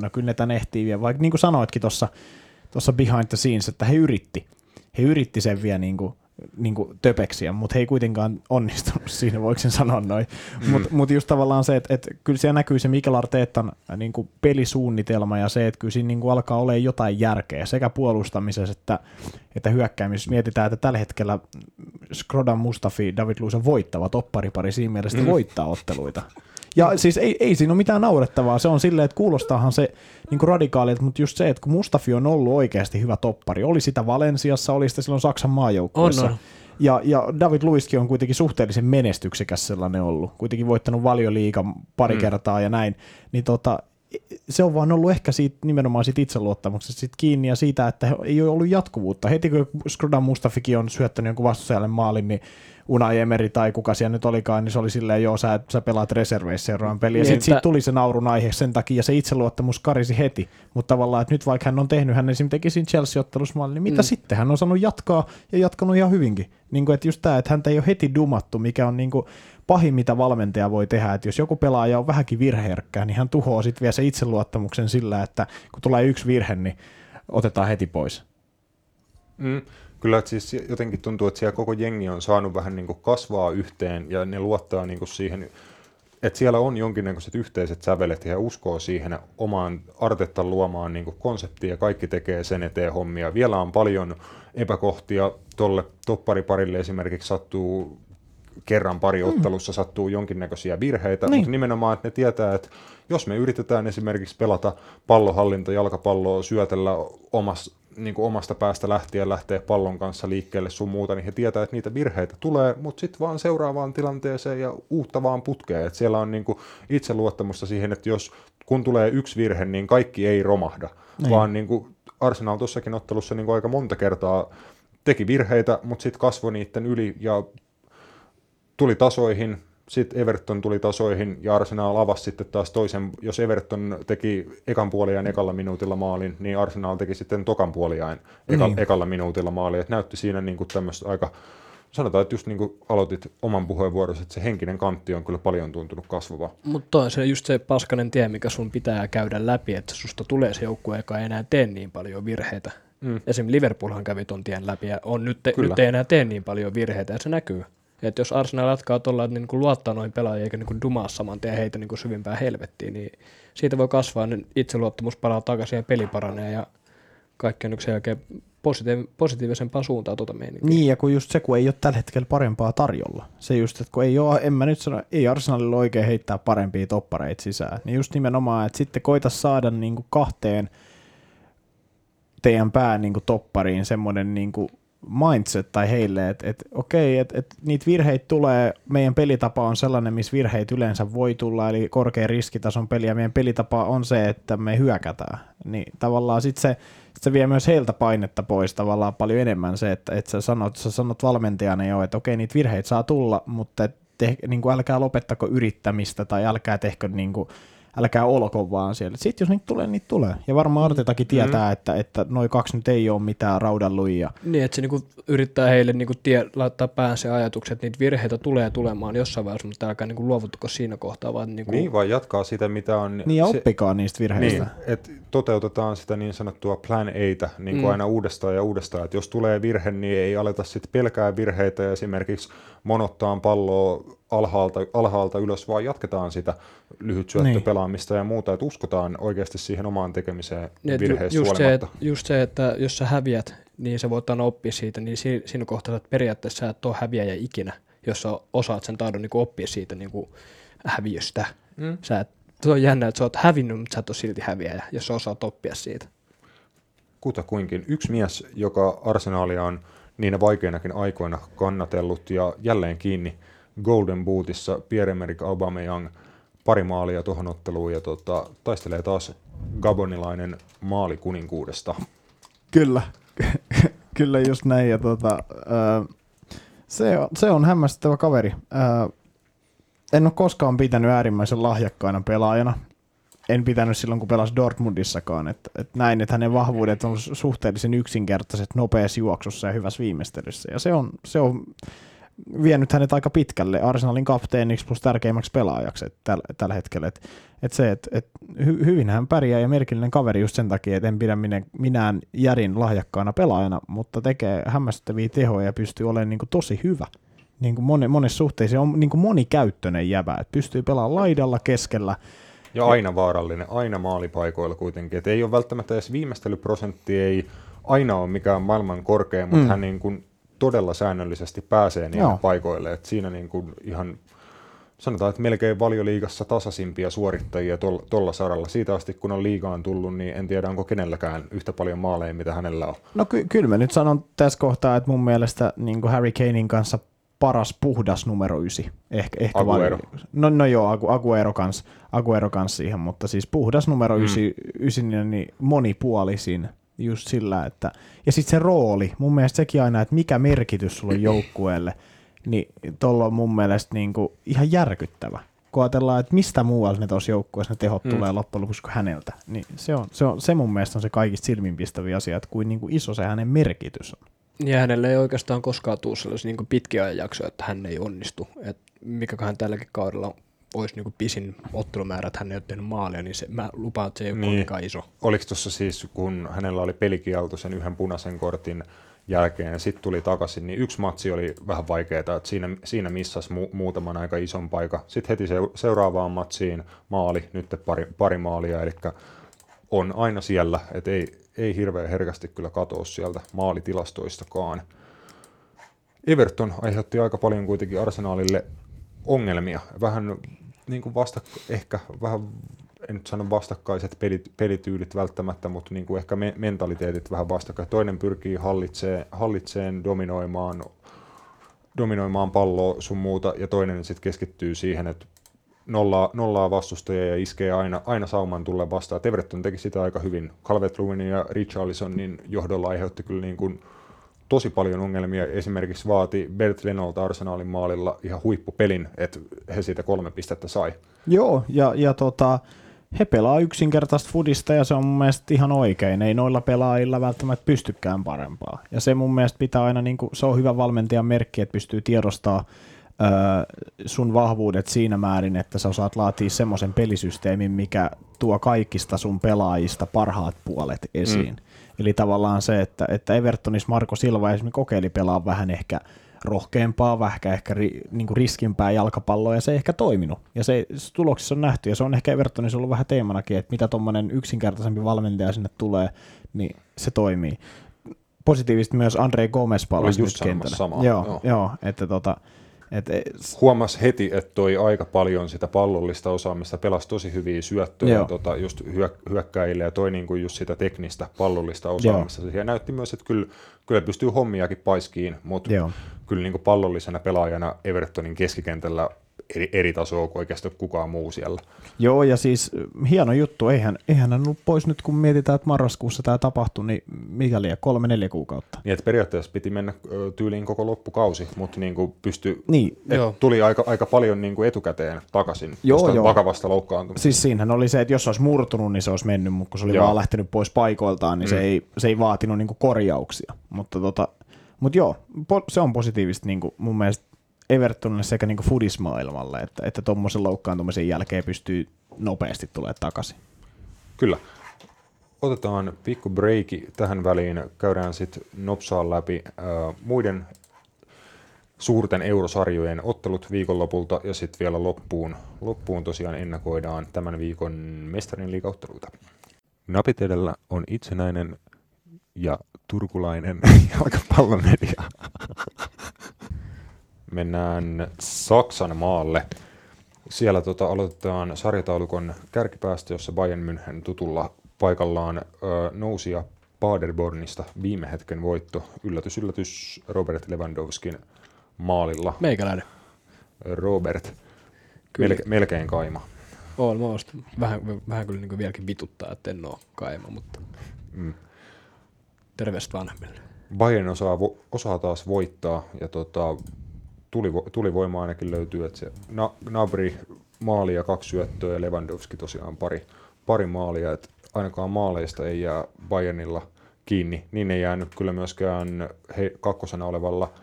no kyllä ne tän ehtii vielä, vaikka niin kuin sanoitkin tuossa behind the scenes, että he yritti. He yritti sen vielä niin kuin, niin kuin töpeksiä, mutta he ei kuitenkaan onnistunut siinä, voiko sen sanoa noin. Mm. Mutta mut just tavallaan se, että, että kyllä siellä näkyy se Mikel Arteetan äh, niin kuin pelisuunnitelma ja se, että kyllä siinä niin kuin alkaa olla jotain järkeä sekä puolustamisessa että, että hyökkäämisessä. Mietitään, että tällä hetkellä Skrodan Mustafi David Luisa voittava topparipari siinä mielessä, mm. voittaa otteluita. Ja siis ei, ei siinä ole mitään naurettavaa. Se on silleen, että kuulostaahan se niin radikaalilta, mutta just se, että kun Mustafi on ollut oikeasti hyvä toppari, oli sitä Valensiassa, oli sitä silloin Saksan maajoukkueessa.
On, on.
Ja, ja David Luiskin on kuitenkin suhteellisen menestyksekäs sellainen ollut. Kuitenkin voittanut valioliiga pari mm. kertaa ja näin. Niin tota, se on vaan ollut ehkä siitä, nimenomaan siitä itseluottamuksesta sit kiinni ja siitä, että ei ole ollut jatkuvuutta. Heti kun Skrodan Mustafikin on syöttänyt jonkun vastustajalle maalin, niin Unai Emery tai kuka siellä nyt olikaan, niin se oli silleen, joo, sä, sä pelaat reserveissä seuraavan pelin. Ja
Niin,
sitten
että-
sit tuli se naurun aihe sen takia, ja se itseluottamus karisi heti. Mutta tavallaan, että nyt vaikka hän on tehnyt, hän esimerkiksi teki siinä Chelsea-ottelussa maalin, niin mitä
Mm.
sitten? Hän on saanut jatkaa ja jatkanut ihan hyvinkin. Niin kuin, että just tämä, että häntä ei ole heti dumattu, mikä on niin kuin pahin, mitä valmentaja voi tehdä. Että jos joku pelaaja on vähänkin virheherkkää, niin hän tuhoaa sitten vielä se itseluottamuksen sillä, että kun tulee yksi virhe, niin otetaan heti pois.
Mm, kyllä, että siis jotenkin tuntuu, että siellä koko jengi on saanut vähän niin kuin kasvaa yhteen ja ne luottaa niin kuin siihen, että siellä on jonkinnäköiset yhteiset sävelet ja uskoo siihen omaan Artetta luomaan niin kuin konseptiin ja kaikki tekee sen eteen hommia. Vielä on paljon epäkohtia tuolle toppariparille esimerkiksi sattuu kerran pari ottelussa sattuu jonkinnäköisiä virheitä,
Niin.
mutta nimenomaan, että ne tietää, että jos me yritetään esimerkiksi pelata pallohallinta, jalkapalloa, syötellä omas, niin kuin omasta päästä lähtien lähteä pallon kanssa liikkeelle sun muuta, niin he tietää, että niitä virheitä tulee, mutta sitten vaan seuraavaan tilanteeseen ja uutta vaan putkeen. Että siellä on niin kuin itseluottamusta siihen, että jos kun tulee yksi virhe, niin kaikki ei romahda,
Niin.
vaan niin kuin Arsenal tuossakin ottelussa niin kuin aika monta kertaa teki virheitä, mutta sitten kasvoi niiden yli ja tuli tasoihin, sitten Everton tuli tasoihin ja Arsenal avasi sitten taas toisen, jos Everton teki ekan puoliajan ekalla minuutilla maalin, niin Arsenal teki sitten tokan puoliajan eka,
Niin.
ekalla minuutilla maalin. Et näytti siinä niin kuin tämmöistä aika, sanotaan, että just niin kuin aloitit oman puheenvuorosi, että se henkinen kantti on kyllä paljon tuntunut kasvava.
Mutta on se just se paskanen tie, mikä sun pitää käydä läpi, että susta tulee se joukkue, joka ei enää tee niin paljon virheitä.
Mm.
Esim. Liverpoolhan kävi ton tien läpi ja on nyt, te, nyt ei enää tee niin paljon virheitä ja se näkyy. Että jos Arsenal jatkaa tuolla, että niin luottaa noihin pelaajiin eikä niin dumaa saman tien heitä niin syvimpään helvettiin, niin siitä voi kasvaa, niin itseluottamus palaa takaisin ja peli paranee ja kaikki on nyt sen jälkeen positiiv- positiivisempaan suuntaan tuota meininkiä.
Niin, ja kun just se, kun ei ole tällä hetkellä parempaa tarjolla. Se just, että kun ei ole, en mä nyt sano, ei Arsenalilla oikein heittää parempia toppareita sisään. Niin just nimenomaan, että sitten koita saada niin kuin kahteen teidän pään niin kuin toppariin semmoinen niin kuin mindset tai heille, että, että okei, että, että niitä virheitä tulee, meidän pelitapa on sellainen, missä virheitä yleensä voi tulla, eli korkean riskitason peli, ja meidän pelitapa on se, että me hyökätään. Niin tavallaan sitten se, sit se vie myös heiltä painetta pois tavallaan paljon enemmän se, että, että sä, sanot, sä sanot valmentajana jo, että okei, niitä virheitä saa tulla, mutta et te, niin kuin älkää lopettako yrittämistä tai älkää tehkö niin kuin, älkää olko vaan siellä. Sitten jos niitä tulee, niitä tulee. Ja varmaan Artetakin tietää, mm. että, että noin kaksi nyt ei ole mitään raudanluijia.
Niin, että se niinku yrittää heille niinku tie, laittaa päähän se ajatukset, että niitä virheitä tulee tulemaan jossain vaiheessa, mutta älkää niinku luovuttako siinä kohtaa, vaan niinku,
Niin, vaan jatkaa sitä, mitä on...
Niin ja
se-
oppikaa niistä virheistä.
Niin, että toteutetaan sitä niin sanottua plan Atä niin kuin
Mm.
aina uudestaan ja uudestaan. Että jos tulee virhe, niin ei aleta sitten pelkää virheitä ja esimerkiksi monottaan palloa alhaalta, alhaalta ylös, vaan jatketaan sitä lyhyt
Niin.
pelaamista ja muuta, että uskotaan oikeasti siihen omaan tekemiseen
Niin, et ju- just, se,
huolimatta.
että, just se, että jos sä häviät, niin sä voit aina oppia siitä, niin si, siinä kohtaa että periaatteessa sä et ole häviäjä ikinä, jos sä osaat sen taidon niin oppia siitä niin kuin häviöstä.
Mm.
Sä et, se on jännä, että sä oot hävinnyt, mutta sä et ole silti häviäjä, jos sä osaat oppia siitä.
Kutakuinkin yksi mies, joka arsenaalia on niinä vaikeinakin aikoina kannatellut ja jälleen kiinni Golden Bootissa Pierre-Emerick Aubameyang pari maalia tuohon otteluun ja tota, taistelee taas gabonilainen maalikuninkuudesta.
Kyllä, kyllä just näin. Ja tota, ö, se, on, se on hämmästyttävä kaveri. Ö, en ole koskaan pitänyt äärimmäisen lahjakkaana pelaajana. En pitänyt silloin, kun pelasi Dortmundissakaan. Et, et näin, että hänen vahvuudet on su- suhteellisen yksinkertaiset nopeassa juoksussa ja hyvässä viimeistelyssä. Ja se on, se on vienyt hänet aika pitkälle Arsenalin kapteeniksi plus tärkeimmäksi pelaajaksi et täl, tällä hetkellä. Et, et se, et, et hy, hyvin hän pärjää ja merkillinen kaveri just sen takia, että en pidä minä, minään järin lahjakkaana pelaajana, mutta tekee hämmästyttäviä tehoja ja pystyy olemaan niin kuin tosi hyvä. Niin kuin moni, monessa suhteessa on niin kuin monikäyttöinen jäbä, että pystyy pelaamaan laidalla keskellä.
Ja aina vaarallinen, aina maalipaikoilla kuitenkin. Et ei ole välttämättä edes viimeistelyprosentti, ei aina ole mikään maailman korkea, mutta
mm.
hän niin kuin todella säännöllisesti pääsee niille
Joo.
paikoille. Et siinä niin kuin ihan sanotaan, että melkein valioliigassa tasaisimpia suorittajia tuolla saralla. Siitä asti, kun on liigaan tullut, niin en tiedä, onko kenelläkään yhtä paljon maaleja, mitä hänellä on.
No ky- kyllä mä nyt sanon tässä kohtaa, että mun mielestä niin kuin Harry Kanein kanssa paras puhdas numero ysi. Ehkä, ehkä
Aguero.
vali- No, no joo, Agu- Aguero kans, Aguero kans siihen, mutta siis puhdas numero
Mm.
ysi, ysin, niin monipuolisin just sillä, että ja sitten se rooli, mun mielestä sekin aina, että mikä merkitys sulla on joukkueelle, niin tuolla on mun mielestä niin kuin ihan järkyttävä. Kun ajatellaan, että mistä muualta ne tuossa joukkueessa ne tehot
Mm.
tulee loppujen lopuksi kuin häneltä, niin se, on, se, on, se mun mielestä on se kaikista silminpistäviä asia, että kuin, niin kuin iso se hänen merkitys on.
Ja hänelle ei oikeastaan koskaan tule sellaisia niin pitkiä ajanjaksoja, että hän ei onnistu. Et mikäköhän tälläkin kaudella olisi niin pisin ottelumäärä, että hän ei ole tehnyt maalia, niin se, mä lupaan, että se ei ole
Niin.
iso.
Oliko tuossa siis, kun hänellä oli pelikielto sen yhden punaisen kortin jälkeen ja sitten tuli takaisin, niin yksi matsi oli vähän vaikeaa, että siinä, siinä missasi mu- muutaman aika ison paikan. Sitten heti se, seuraavaan matsiin maali, nyt pari, pari maalia, eli on aina siellä, että ei, ei hirveän herkästi kyllä katoa sieltä maalitilastoistakaan. Everton aiheutti aika paljon kuitenkin Arsenalille ongelmia. Vähän niin kuin vasta, ehkä vähän, en nyt sano vastakkaiset pelit, pelityylit välttämättä, mutta niin kuin ehkä me, mentaliteetit vähän vastakkain. Toinen pyrkii hallitseen, hallitseen dominoimaan, dominoimaan palloa sun muuta, ja toinen sitten keskittyy siihen, että nollaa, nollaa vastustajia ja iskee aina, aina sauman tulle vastaan. Everton teki sitä aika hyvin. calvert ja Richarlisonin johdolla aiheutti kyllä niin kuin tosi paljon ongelmia. Esimerkiksi vaati Bert Lenolta Arsenalin maalilla ihan huippupelin, että he siitä kolme pistettä sai.
Joo, ja, ja tota, he pelaa yksinkertaista fudista ja se on mun mielestä ihan oikein. Ei noilla pelaajilla välttämättä pystykään parempaa. Ja se mun mielestä pitää aina, niin kuin, se on hyvä valmentajan merkki, että pystyy tiedostaa ö, sun vahvuudet siinä määrin, että sä osaat laatia semmoisen pelisysteemin, mikä tuo kaikista sun pelaajista parhaat puolet esiin. Mm. Eli tavallaan se, että, että Evertonissa Marko Silva esimerkiksi kokeili pelaa vähän ehkä rohkeampaa, vähän ehkä ri, niin kuin riskimpää jalkapalloa, ja se ei ehkä toiminut. Ja se, se tuloksissa on nähty, ja se on ehkä Evertonissa ollut vähän teemanakin, että mitä tuommoinen yksinkertaisempi valmentaja sinne tulee, niin se toimii. Positiivisesti myös Andre Gomez palasi nyt kentällä.
samaa,
Joo,
joo.
joo. että tota, et, et,
Huomas heti, että toi aika paljon sitä pallollista osaamista pelasi tosi hyviä syöttöjä
Joo.
tota, just hyök- hyökkäjille ja toi niinku just sitä teknistä pallollista osaamista. Ja näytti myös, että kyllä, kyllä pystyy hommiakin paiskiin, mutta
Joo.
kyllä niinku pallollisena pelaajana Evertonin keskikentällä eri, eri tasoa kuin oikeastaan kukaan muu siellä.
Joo, ja siis hieno juttu, eihän, eihän hän ollut pois nyt, kun mietitään, että marraskuussa tämä tapahtui, niin mikä liian, kolme, neljä kuukautta.
Niin, että periaatteessa piti mennä tyyliin koko loppukausi, mutta niinku pystyi,
Niin,
et
Joo.
tuli aika, aika paljon niinku etukäteen takaisin
Joo, joo.
vakavasta loukkaantumisesta.
Siis siinähän oli se, että jos se olisi murtunut, niin se olisi mennyt, mutta kun se oli
Joo.
vaan lähtenyt pois paikoiltaan, niin mm. se, ei, se ei vaatinut niinku korjauksia. Mutta tota, mut joo, po, se on positiivista niinku mun mielestä Evertonille sekä niinku fudismaailmalle, että, että tuommoisen loukkaantumisen jälkeen pystyy nopeasti tulemaan takaisin.
Kyllä. Otetaan pikku breiki tähän väliin. Käydään sitten nopsaan läpi äh, muiden suurten eurosarjojen ottelut viikonlopulta ja sitten vielä loppuun, loppuun tosiaan ennakoidaan tämän viikon mestarin liikautteluita. Napit edellä on itsenäinen ja turkulainen jalkapallomedia. Mennään Saksan maalle. Siellä tota, aloitetaan sarjataulukon kärkipäästä, jossa Bayern München tutulla paikallaan ö, nousi ja Paderbornista viime hetken voitto. Yllätys, yllätys Robert Lewandowskin maalilla.
Meikäläinen.
Robert,
Kyllä.
melke, melkein kaima.
On, mä oon vähän, vähän kyllä niin vieläkin vituttaa, että en oo kaima, mutta
Mm.
terveistä vanhemmille.
Bayern osaa, osaa taas voittaa ja tota, tuli, tulivoima ainakin löytyy, että se Na, Nabri maali ja kaksi syöttöä ja Lewandowski tosiaan pari, pari maalia, että ainakaan maaleista ei jää Bayernilla kiinni. Niin ei jäänyt kyllä myöskään he, kakkosena olevalla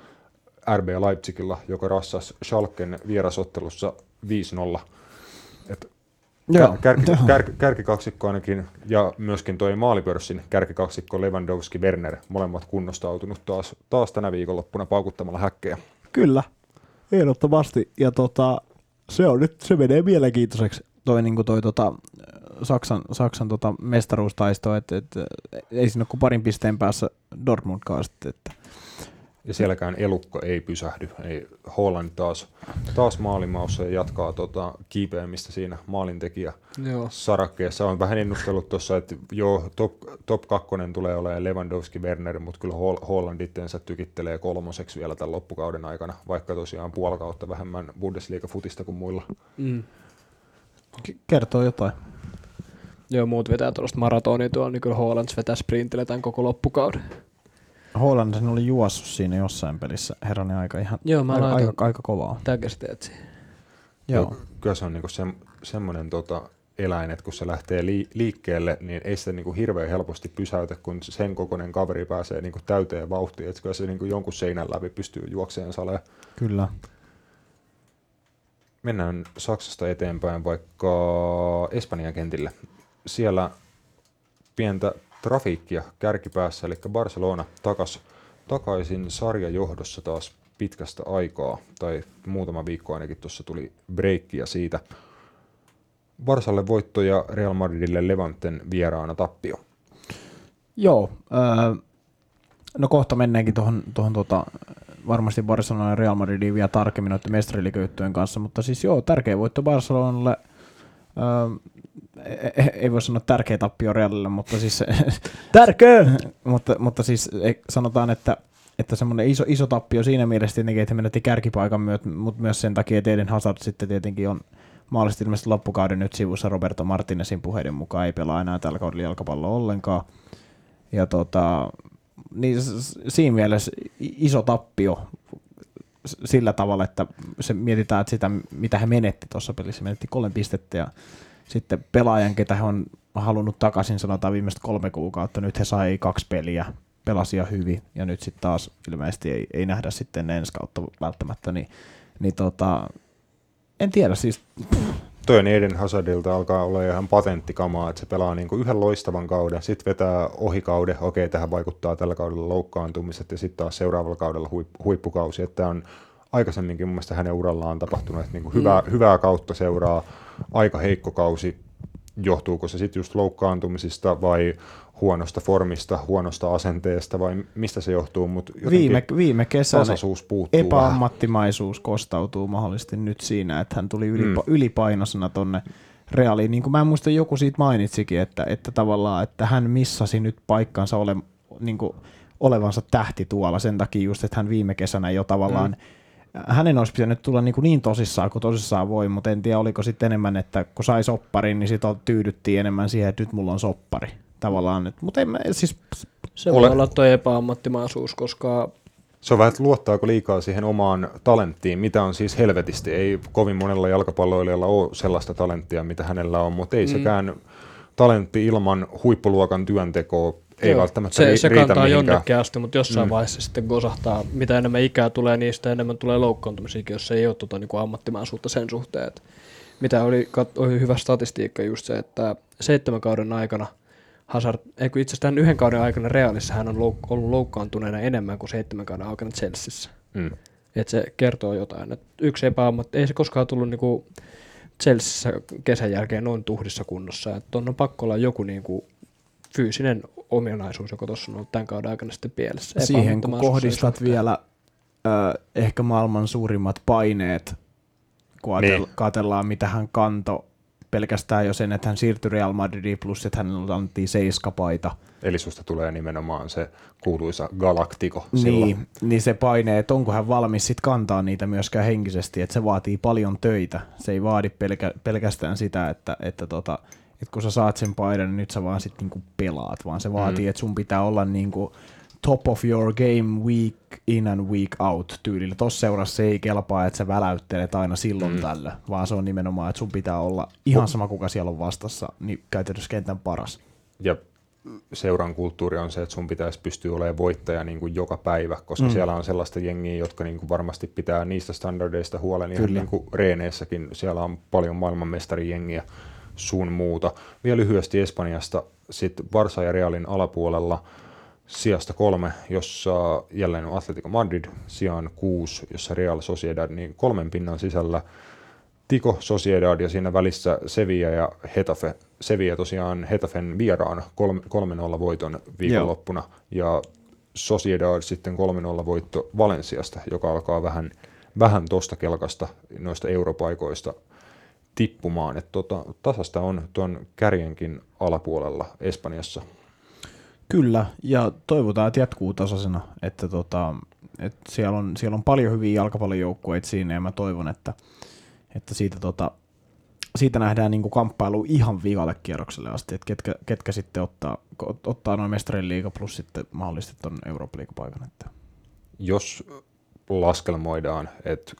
RB Leipzigilla, joka rassasi Schalken vierasottelussa 5-0. Et
Joo.
Kär, kär, kär, kärkikaksikko ainakin, ja myöskin toi maalipörssin kärkikaksikko Lewandowski Werner, molemmat kunnostautunut taas, taas tänä viikonloppuna paukuttamalla häkkejä.
Kyllä, ehdottomasti. Ja tota, se on nyt, se menee mielenkiintoiseksi toi, niin toi tota, Saksan, Saksan tota mestaruustaisto, että et, ei siinä ole kuin parin pisteen päässä Dortmundkaan sitten, että
Ja sielläkään elukko ei pysähdy. Ei, Holland taas, taas maalimaussa ja jatkaa tota, kiipeämistä siinä maalintekijä
Joo.
sarakkeessa. On vähän ennustellut tuossa, että joo, top, top kakkonen tulee olemaan Lewandowski Werner, mutta kyllä Hol- Holland itteensä tykittelee kolmoseksi vielä tämän loppukauden aikana, vaikka tosiaan puoli kautta vähemmän Bundesliga-futista kuin muilla.
Mm.
k- kertoo jotain.
Joo, muut vetää tuollaista maratonia tuolla, niin kyllä Hollands vetää sprintillä tämän koko loppukauden.
Holland sen oli juossut siinä jossain pelissä herranen aika ihan
Joo, mä
aika, aika, aika kovaa.
täkästeet siihen.
Joo.
Kyllä se on niinku se, semmoinen tota, eläin, että kun se lähtee li, liikkeelle, niin ei sitä niinku hirveän helposti pysäytä, kun sen kokoinen kaveri pääsee niinku täyteen vauhtiin. Että kyllä se niinku jonkun seinän läpi pystyy juokseen saleen.
Kyllä.
Mennään Saksasta eteenpäin vaikka Espanjan kentille. Siellä pientä trafiikkia kärkipäässä, eli Barcelona takas, takaisin sarjajohdossa taas pitkästä aikaa, tai muutama viikko ainakin tuossa tuli breikkiä siitä. Barsalle voitto ja Real Madridille Levanten vieraana tappio.
Joo. Öö, no kohta mennäänkin tuohon, tuohon tota, varmasti Barcelona ja Real Madridin vielä tarkemmin noiden mestariliikayhtyjen kanssa, mutta siis joo, tärkeä voitto Barcelonalle. Öö, ei, ei voi sanoa tärkeä tappio Realille, mutta siis...
Tärkeä!
mutta, mutta siis ei, sanotaan, että että semmoinen iso, iso tappio siinä mielessä tietenkin, että menetti kärkipaikan, myöt, mutta myös sen takia, että Eden Hazard sitten tietenkin on mahdollisesti ilmeisesti loppukauden nyt sivussa Roberto Martinezin puheiden mukaan ei pelaa enää tällä kaudella jalkapalloa ollenkaan. Ja tota, niin siinä mielessä iso tappio sillä tavalla, että se mietitään, että sitä, mitä he menetti tuossa pelissä, menetti kolme pistettä ja sitten pelaajan, ketä he on halunnut takaisin, sanotaan viimeiset kolme kuukautta, nyt he sai kaksi peliä, pelasi jo hyvin, ja nyt sitten taas ilmeisesti ei, ei nähdä sitten ensi kautta välttämättä, niin, niin tota, en tiedä siis.
Toi on Eden Hazardilta alkaa olla ihan patenttikamaa, että se pelaa niinku yhden loistavan kauden, sitten vetää ohikauden, okei tähän vaikuttaa tällä kaudella loukkaantumiset ja sitten taas seuraavalla kaudella huip- huippukausi, että on aikaisemminkin mun mielestä hänen urallaan tapahtunut, että niinku hyvää, mm. hyvää kautta seuraa aika heikko kausi, johtuuko se sitten just loukkaantumisista vai huonosta formista, huonosta asenteesta vai mistä se johtuu, mutta
viime, viime kesänä epäammattimaisuus vähän. kostautuu mahdollisesti nyt siinä, että hän tuli ylipa- mm. ylipainoisena tonne reaaliin. Niin kuin mä en muista, joku siitä mainitsikin, että, että tavallaan, että hän missasi nyt paikkansa ole, niin kuin olevansa tähti tuolla sen takia just, että hän viime kesänä jo tavallaan mm hänen olisi pitänyt tulla niin, kuin niin tosissaan kuin tosissaan voi, mutta en tiedä oliko sitten enemmän, että kun sai sopparin, niin sitten tyydyttiin enemmän siihen, että nyt mulla on soppari tavallaan. Mutta en mä, siis...
Se ole... voi olla tuo epäammattimaisuus, koska
se on vähän, että luottaako liikaa siihen omaan talenttiin, mitä on siis helvetisti. Ei kovin monella jalkapalloilijalla ole sellaista talenttia, mitä hänellä on, mutta ei mm. sekään talentti ilman huippuluokan työntekoa ei Joo, välttämättä
se,
se
riitä kantaa
mihinkään.
jonnekin asti, mutta jossain mm. vaiheessa sitten gosahtaa, mitä enemmän ikää tulee, niin sitä enemmän tulee loukkaantumisia, jos ei ole tuota, niin ammattimaisuutta sen suhteen. Että mitä oli, oli hyvä statistiikka just se, että seitsemän kauden aikana Hazard, ei kun itse asiassa yhden kauden aikana Realissa hän on louk- ollut loukkaantuneena enemmän kuin seitsemän kauden aikana Chelseassa. Mm. Et se kertoo jotain. Et yksi epäammatti, ei se koskaan tullut niinku Chelseassa kesän jälkeen noin tuhdissa kunnossa. Että on pakko olla joku niinku fyysinen ominaisuus, joka tuossa on ollut tämän kauden aikana sitten pielessä.
Siihen kun kohdistat vielä ö, ehkä maailman suurimmat paineet, kun niin. ajatellaan mitä hän kanto pelkästään jo sen, että hän siirtyi Real Madridiin, plus että hänellä annettiin seiskapaita.
Eli susta tulee nimenomaan se kuuluisa galaktiko silloin.
Niin, niin se paine, että onko hän valmis sit kantaa niitä myöskään henkisesti, että se vaatii paljon töitä. Se ei vaadi pelkä, pelkästään sitä, että, että tota, että kun sä saat sen paidan, niin nyt sä vaan sitten niinku pelaat, vaan se vaatii, mm. että sun pitää olla niinku top of your game week in and week out tyylillä. Tuossa seurassa se ei kelpaa, että sä väläyttelet aina silloin mm. tällä, vaan se on nimenomaan, että sun pitää olla ihan sama kuka siellä on vastassa, niin käytännössä kentän paras.
Ja seuran kulttuuri on se, että sun pitäisi pystyä olemaan voittaja niin kuin joka päivä, koska mm. siellä on sellaista jengiä, jotka niin kuin varmasti pitää niistä standardeista huolen ihan niin kuin reeneissäkin. Siellä on paljon maailmanmestarijengiä sun muuta. Vielä lyhyesti Espanjasta, sitten Barça ja Realin alapuolella sijasta kolme, jossa jälleen on Atletico Madrid, sijaan kuusi, jossa Real Sociedad, niin kolmen pinnan sisällä Tico Sociedad ja siinä välissä Sevilla ja Hetafe. Sevilla tosiaan Hetafen vieraan 3-0 voiton viikonloppuna ja Sociedad sitten 3-0 voitto Valensiasta, joka alkaa vähän, vähän tosta kelkasta noista europaikoista tippumaan. Että tota, tasasta on tuon kärjenkin alapuolella Espanjassa.
Kyllä, ja toivotaan, että jatkuu tasaisena, että, tota, että siellä, on, siellä on paljon hyviä jalkapallojoukkueita siinä, ja mä toivon, että, että siitä tota, siitä nähdään niin kuin kamppailu ihan viikalle kierrokselle asti, että ketkä, ketkä sitten ottaa, ottaa noin mestarien liiga plus sitten mahdollisesti tuon Euroopan liigapaikan. Että.
Jos laskelmoidaan, että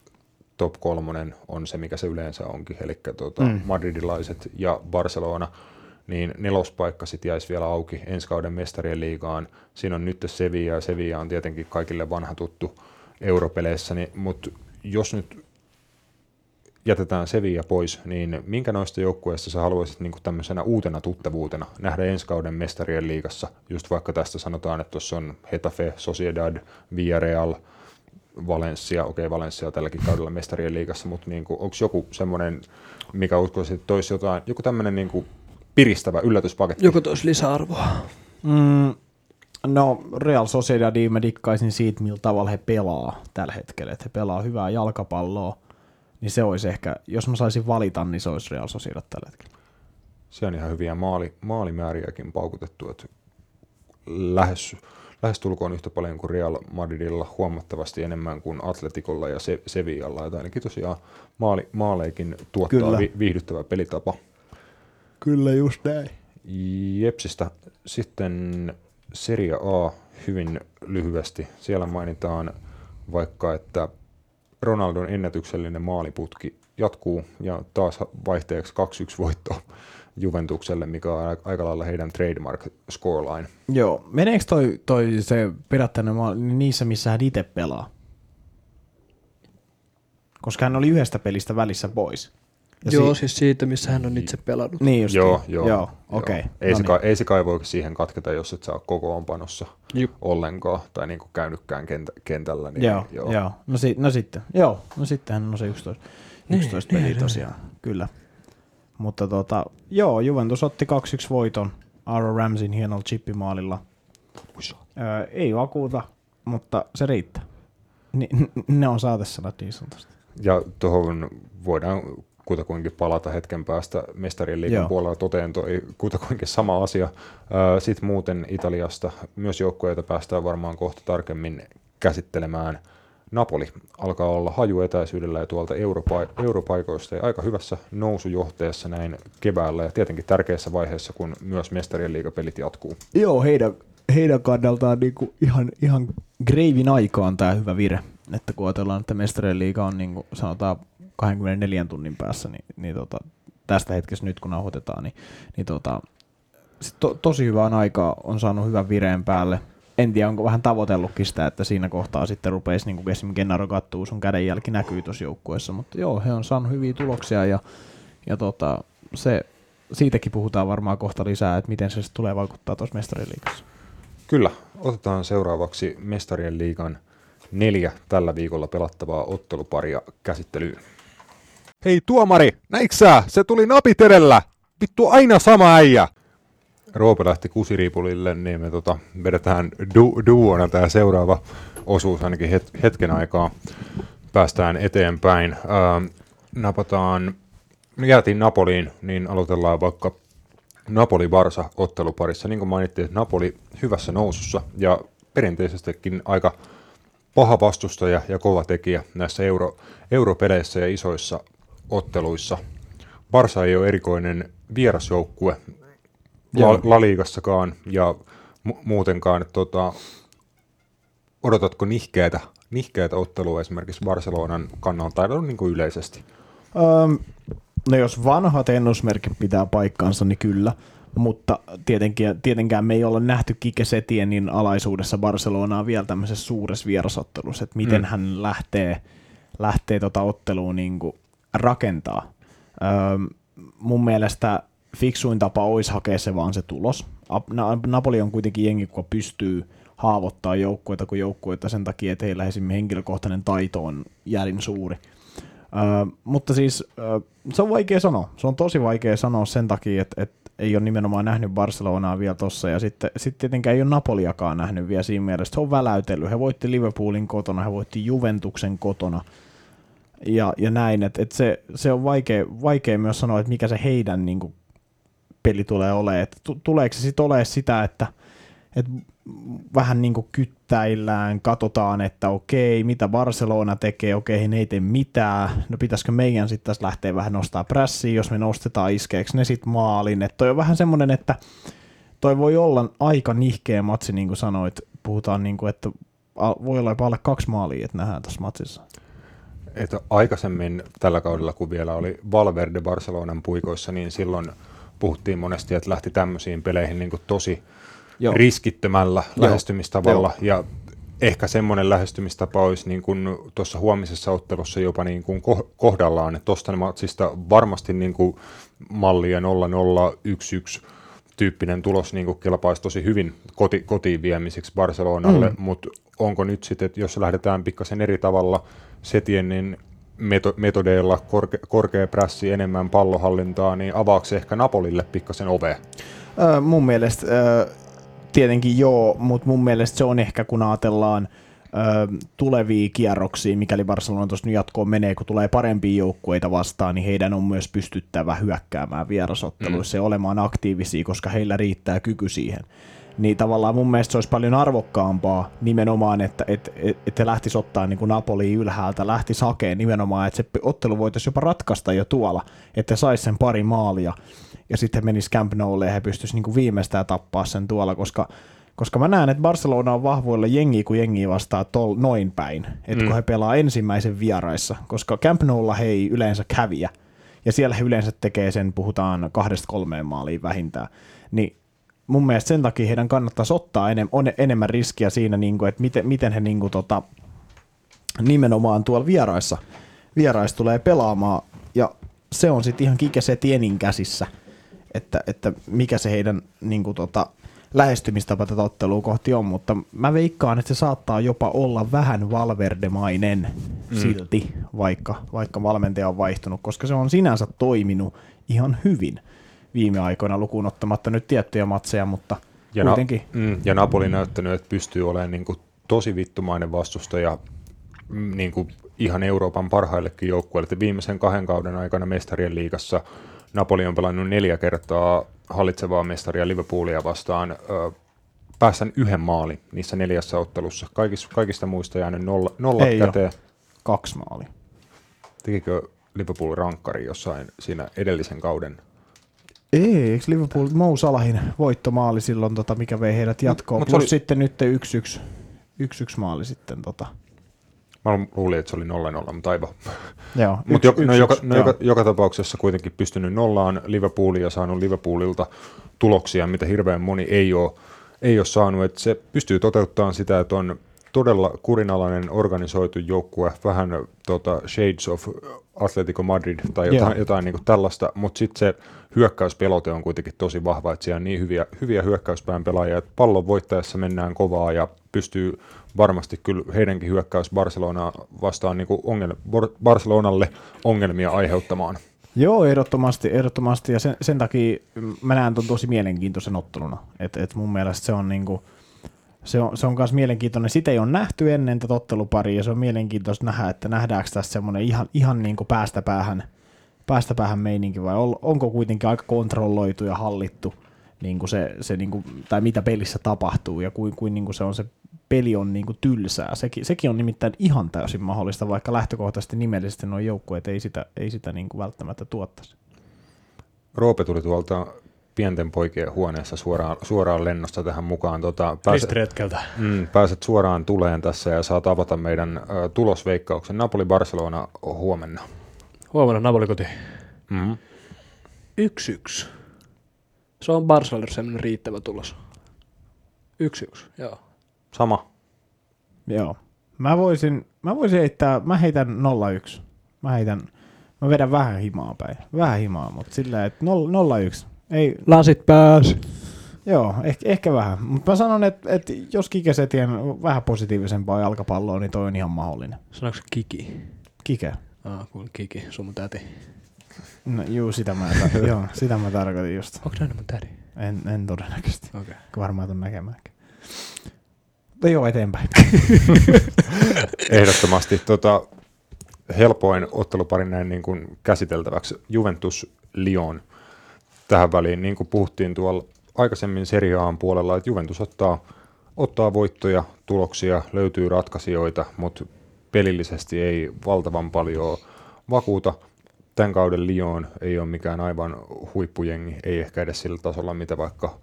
top kolmonen on se, mikä se yleensä onkin, eli tuota, mm. madridilaiset ja Barcelona, niin nelospaikka sitten jäisi vielä auki ensi kauden mestarien liigaan. Siinä on nyt Sevilla, ja Sevilla on tietenkin kaikille vanha tuttu europeleissä, niin, mutta jos nyt jätetään Sevilla pois, niin minkä noista joukkueista sä haluaisit niin kuin tämmöisenä uutena tuttavuutena nähdä ensi kauden mestarien liigassa? Just vaikka tästä sanotaan, että tuossa on Hetafe, Sociedad, Villarreal, Valencia, okei okay, Valencia tälläkin kaudella mestarien liigassa, mutta niin onko joku semmoinen, mikä uskoisit, että toisi jotain, joku tämmöinen niin kuin piristävä yllätyspaketti?
Joku toisi lisäarvoa.
Mm, no Real Sociedad, mä dikkaisin siitä, millä tavalla he pelaa tällä hetkellä, että he pelaa hyvää jalkapalloa, niin se olisi ehkä, jos mä saisin valita, niin se olisi Real Sociedad tällä hetkellä.
Se on ihan hyviä maali, maalimääriäkin paukutettu, että lähes, lähestulkoon yhtä paljon kuin Real Madridilla, huomattavasti enemmän kuin Atletikolla ja Se- Sevillalla, että ainakin tosiaan maali, maaleikin tuottaa vi, viihdyttävä pelitapa.
Kyllä, just näin.
Jepsistä sitten Serie A hyvin lyhyesti. Siellä mainitaan vaikka, että Ronaldon ennätyksellinen maaliputki jatkuu ja taas vaihteeksi 2-1 voitto Juventukselle, mikä on aika lailla heidän trademark scoreline.
Joo, meneekö toi, toi se perättäinen maali niissä, missä hän itse pelaa? Koska hän oli yhdestä pelistä välissä pois.
Ja joo, si- siis siitä, missä hän on itse pelannut.
Niin just.
Joo, joo.
joo okei. Okay.
Ei, no se niin. ei se kai voi siihen katketa, jos et saa kokoonpanossa Jup. ollenkaan tai niin kuin käynytkään kentä, kentällä. Niin
joo, joo. joo. No, si- no, sitten. Joo, no sittenhän on se 11, 11 niin, peliä niin, tosiaan. Niin. Kyllä. Mutta tota, joo, Juventus otti 2-1 voiton Aaron Ramsin hienolla chippimaalilla. Öö, ei vakuuta, mutta se riittää. Ni, ne on saatesanat niin sanotusti.
Ja tuohon voidaan kutakuinkin palata hetken päästä mestarien liikan puolella toteen toi kutakuinkin sama asia. Sitten muuten Italiasta myös joukkoja, päästään varmaan kohta tarkemmin käsittelemään. Napoli alkaa olla hajuetäisyydellä ja tuolta europa- europaikoista ja aika hyvässä nousujohteessa näin keväällä ja tietenkin tärkeässä vaiheessa, kun myös mestarien liigapelit jatkuu.
Joo, heidän, heidän kannaltaan niinku ihan, ihan greivin aikaan tämä hyvä vire. Että kun ajatellaan, että mestarien liiga on niin kuin sanotaan 24 tunnin päässä, niin, niin tota, tästä hetkestä nyt kun nauhoitetaan, niin, niin tota, to, tosi hyvään aikaa on saanut hyvän vireen päälle. En tiedä, onko vähän tavoitellutkin sitä, että siinä kohtaa sitten rupeisi, niin kuin esimerkiksi Gennaro kattuu, sun kädenjälki näkyy tuossa joukkueessa, mutta joo, he on saanut hyviä tuloksia ja, ja tota, se, siitäkin puhutaan varmaan kohta lisää, että miten se tulee vaikuttaa tuossa mestarien liigassa.
Kyllä, otetaan seuraavaksi mestarien liigan neljä tällä viikolla pelattavaa otteluparia käsittelyyn. Hei tuomari, näiksää, se tuli napit edellä. Vittu aina sama äijä. Roope lähti kusiriipulille, niin me tota, vedetään du- duona tämä seuraava osuus ainakin het- hetken aikaa. Päästään eteenpäin. Ää, napataan, me jäätiin Napoliin, niin aloitellaan vaikka Napoli-Barsa otteluparissa. Niin kuin mainittiin, että Napoli hyvässä nousussa ja perinteisestikin aika paha vastustaja ja kova tekijä näissä euro, europeleissä ja isoissa otteluissa. Barsa ei ole erikoinen vierasjoukkue La, La Liigassakaan ja mu- muutenkaan. Tota, odotatko nihkeitä, nihkeitä ottelua esimerkiksi Barcelonan kannalta tai niin kuin yleisesti?
Um, no jos vanhat ennusmerkit pitää paikkaansa, niin kyllä. Mutta tietenkin, tietenkään me ei olla nähty Kike Setienin alaisuudessa Barcelonaa vielä tämmöisessä suuressa vierasottelussa, että miten mm. hän lähtee, lähtee tota otteluun niin kuin rakentaa. Öö, mun mielestä fiksuin tapa olisi hakea se vaan se tulos. Napoli on kuitenkin jengi, joka pystyy haavoittaa joukkueita kuin joukkueita sen takia, että heillä esimerkiksi henkilökohtainen taito on järin suuri. Öö, mutta siis öö, se on vaikea sanoa. Se on tosi vaikea sanoa sen takia, että, että ei ole nimenomaan nähnyt Barcelonaa vielä tossa, ja sitten, sitten tietenkään ei ole Napoliakaan nähnyt vielä siinä mielessä. Se on väläytellyt. He voitti Liverpoolin kotona, he voitti Juventuksen kotona, ja, ja näin, että et se, se on vaikea, vaikea myös sanoa, että mikä se heidän niin kuin, peli tulee olemaan, että tuleeko se sitten olemaan sitä, että et vähän niin kuin kyttäillään, katsotaan, että okei, mitä Barcelona tekee, okei, ne ei tee mitään, no pitäisikö meidän sitten tässä lähteä vähän nostaa prässiä, jos me nostetaan iskeeksi ne sitten maalin, että toi on vähän semmoinen, että toi voi olla aika nihkeä matsi, niin kuin sanoit, puhutaan niin kuin, että voi olla jopa alle kaksi maalia, että nähdään tässä matsissa.
Että aikaisemmin tällä kaudella, kun vielä oli Valverde Barcelonan puikoissa, niin silloin puhuttiin monesti, että lähti tämmöisiin peleihin niin kuin tosi
Joo.
riskittömällä
Joo.
lähestymistavalla. Ja ehkä semmoinen lähestymistapa olisi niin kuin tuossa huomisessa ottelussa jopa niin kuin ko- kohdallaan. Että tuosta matsista varmasti niin kuin mallia 0-0-1-1 tyyppinen tulos niin kuin kelpaisi tosi hyvin koti, kotiin viemiseksi Barcelonalle, mm. mutta onko nyt sitten, että jos lähdetään pikkasen eri tavalla Setienin meto- metodeilla, korke, korkea prässi, enemmän pallohallintaa, niin avaako se ehkä Napolille pikkasen ove?
Öö, mun mielestä öö, tietenkin joo, mutta mun mielestä se on ehkä, kun ajatellaan öö, tulevia kierroksia, mikäli Barcelona tuossa nyt jatkoon menee, kun tulee parempia joukkueita vastaan, niin heidän on myös pystyttävä hyökkäämään vierasotteluissa mm. ja olemaan aktiivisia, koska heillä riittää kyky siihen. Niin tavallaan mun mielestä se olisi paljon arvokkaampaa nimenomaan, että et, et, et he lähtis ottaa niin Napoli ylhäältä, lähti hakeen nimenomaan, että se ottelu voitaisiin jopa ratkaista jo tuolla, että saisi sen pari maalia ja sitten menisi Camp Noulle ja he pystyisivät niin viimeistään tappaa sen tuolla, koska koska mä näen, että Barcelona on vahvoilla jengi kuin jengi vastaa tol, noin päin, että mm. kun he pelaa ensimmäisen vieraissa, koska Camp Noulla he ei yleensä käviä, ja siellä he yleensä tekee sen, puhutaan kahdesta kolmeen maaliin vähintään, niin mun mielestä sen takia heidän kannattaisi ottaa enem, on enemmän riskiä siinä, niin kuin, että miten, miten he niin kuin, tota, nimenomaan tuolla vieraissa, vieraissa tulee pelaamaan, ja se on sitten ihan Kike Setienin käsissä, että, että mikä se heidän niin kuin, tota, lähestymistapa tätä ottelua kohti on, mutta mä veikkaan, että se saattaa jopa olla vähän valverdemainen mm. silti, vaikka, vaikka valmentaja on vaihtunut, koska se on sinänsä toiminut ihan hyvin viime aikoina lukuun ottamatta nyt tiettyjä matseja, mutta
Ja,
kuitenkin.
Na- mm, ja Napoli näyttänyt, että pystyy olemaan niin kuin tosi vittumainen vastustaja mm, niin kuin ihan Euroopan parhaillekin joukkueille. Että Viimeisen kahden kauden aikana mestarien liigassa Napoli on pelannut neljä kertaa hallitsevaa mestaria Liverpoolia vastaan ö, päässän yhden maalin niissä neljässä ottelussa. Kaikista, kaikista muista jäänyt nolla, nolla
Ei
käteen.
Kaksi maalia.
Tekikö Liverpool rankkari jossain siinä edellisen kauden?
Ei, eikö Liverpool Mou Salahin voittomaali silloin, tota, mikä vei heidät jatkoon,
mut
plus
se oli-
sitten nyt 1-1, 1-1 maali sitten. Tota.
Mä luulin, että se oli 0-0, mutta aivan.
Joo,
Mutta
yksi-
joka, no joka, no joka, joka tapauksessa kuitenkin pystynyt nollaan Liverpoolia ja saanut Liverpoolilta tuloksia, mitä hirveän moni ei ole, ei ole saanut. Et se pystyy toteuttamaan sitä, että on todella kurinalainen organisoitu joukkue, vähän tota, shades of Atletico Madrid tai jotain,
Joo.
jotain niin tällaista, mutta sitten se hyökkäyspelote on kuitenkin tosi vahva, että siellä on niin hyviä, hyviä hyökkäyspään pelaajia, että pallon voittaessa mennään kovaa ja pystyy varmasti kyllä heidänkin hyökkäys Barcelonaa vastaan niin ongel, Barcelonalle ongelmia aiheuttamaan.
Joo, ehdottomasti, ehdottomasti ja sen, sen takia mä näen ton tosi mielenkiintoisen otteluna. Et, et mun mielestä se on niinku, se on, se on myös mielenkiintoinen. Sitä ei ole nähty ennen tätä otteluparia ja se on mielenkiintoista nähdä, että nähdäänkö tässä semmoinen ihan, ihan niinku päästä päähän, päästä päähän meininki vai on, onko kuitenkin aika kontrolloitu ja hallittu niin kuin se, se niin kuin, tai mitä pelissä tapahtuu ja kuin, kuin, niin kuin se on se peli on niin kuin tylsää. Sekin, sekin on nimittäin ihan täysin mahdollista, vaikka lähtökohtaisesti nimellisesti nuo joukkueet ei sitä, ei sitä niin kuin välttämättä tuottaisi.
Roope tuli tuolta pienten poikien huoneessa suoraan, suoraan lennosta tähän mukaan. Tota, pääset,
Ristiretkeltä.
mm, pääset suoraan tuleen tässä ja saat avata meidän ö, tulosveikkauksen. Napoli-Barcelona huomenna.
Huomenna Napoli koti.
Mm-hmm.
1-1. Se on Barcelonalle semmoinen riittävä tulos. 1-1, joo.
Sama.
Joo. Mä voisin, mä voisin heittää, mä heitän 0-1. Mä heitän, mä vedän vähän himaa päin. Vähän himaa, mutta sillä että 0-1. Ei,
Lasit pääs.
joo, ehkä, ehkä vähän. Mutta mä sanon, että, että jos Kikesetien vähän positiivisempaa jalkapalloa, niin toi on ihan mahdollinen.
Sanoiko se Kiki?
Kike.
Ah, kun Kiki, sun mun täti.
No juu, sitä mä, ta- joo, sitä mä tarkoitin just.
Onko näin mun tädi?
En, en todennäköisesti.
Okei. Okay.
Varmaan tuon näkemäänkin. Mutta joo, eteenpäin.
Ehdottomasti tota, helpoin ottelupari näin niin kuin käsiteltäväksi Juventus Lyon tähän väliin. Niin kuin puhuttiin tuolla aikaisemmin seriaan puolella, että Juventus ottaa, ottaa voittoja, tuloksia, löytyy ratkaisijoita, mutta pelillisesti ei valtavan paljon vakuuta. Tämän kauden Lyon ei ole mikään aivan huippujengi, ei ehkä edes sillä tasolla, mitä vaikka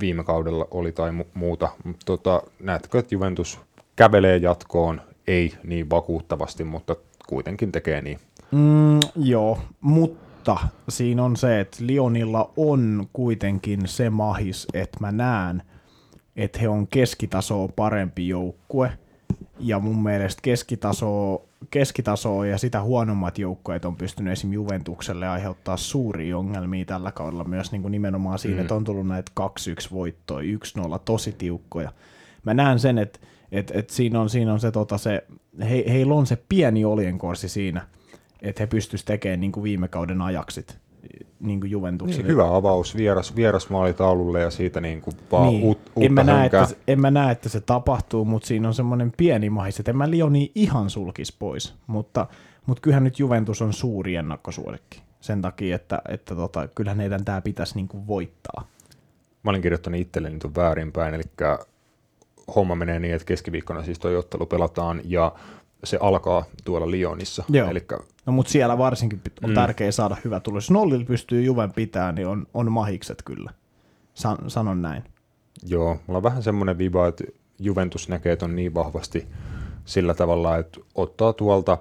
viime kaudella oli tai mu- muuta. Tota, näetkö, että Juventus kävelee jatkoon, ei niin vakuuttavasti, mutta kuitenkin tekee niin.
Mm, joo, mutta siinä on se, että Lionilla on kuitenkin se mahis, että mä näen, että he on keskitasoa parempi joukkue. Ja mun mielestä keskitasoa, keskitasoa ja sitä huonommat joukkueet on pystynyt esim. Juventukselle aiheuttaa suuria ongelmia tällä kaudella myös niin kuin nimenomaan siinä, mm. että on tullut näitä 2-1 voittoja, 1-0 tosi tiukkoja. Mä näen sen, että et, et siinä, on, siinä on se, tota, se he, heillä on se pieni oljenkorsi siinä, että he pystyisivät tekemään niin kuin viime kauden ajaksit niin kuin Juventukselle.
Niin, hyvä avaus vieras, vierasmaalitaululle ja siitä niin kuin vaan
niin.
uut, uutta
en, mä näe, että, en mä näe, että se tapahtuu, mutta siinä on semmoinen pieni mahis, että en mä Lioni ihan sulkis pois, mutta, mutta kyllähän nyt Juventus on suuri ennakkosuolikki sen takia, että, että tota, kyllähän heidän tämä pitäisi niin kuin voittaa.
Mä olin kirjoittanut itselleni tuon väärinpäin, eli homma menee niin, että keskiviikkona siis toi ottelu pelataan ja se alkaa tuolla Lyonissa.
Joo.
Elikkä,
No mutta siellä varsinkin on
Mm.
tärkeää saada hyvä tulos. Jos nollilla pystyy Juven pitää, niin on, on mahikset kyllä. San, sanon näin.
joo, mulla on vähän semmoinen viba, että Juventus näkee ton niin vahvasti sillä tavalla, että ottaa tuolta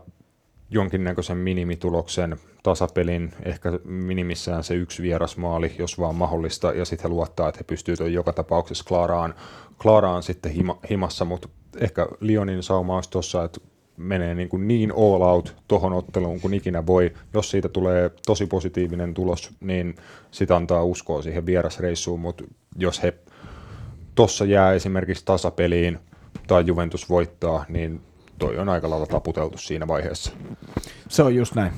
jonkinnäköisen minimituloksen, tasapelin, ehkä minimissään se yksi vierasmaali, jos vaan mahdollista, ja sitten he luottaa, että he pystyvät joka tapauksessa klaaraan, klaaraan sitten hima, himassa, mutta ehkä Lyonin sauma olisi tuossa, että menee niin, kuin niin all out tohon otteluun kuin ikinä voi. Jos siitä tulee tosi positiivinen tulos, niin sitä antaa uskoa siihen vierasreissuun, mutta jos he tuossa jää esimerkiksi tasapeliin tai Juventus voittaa, niin toi on aika lailla taputeltu siinä vaiheessa.
Se on just näin.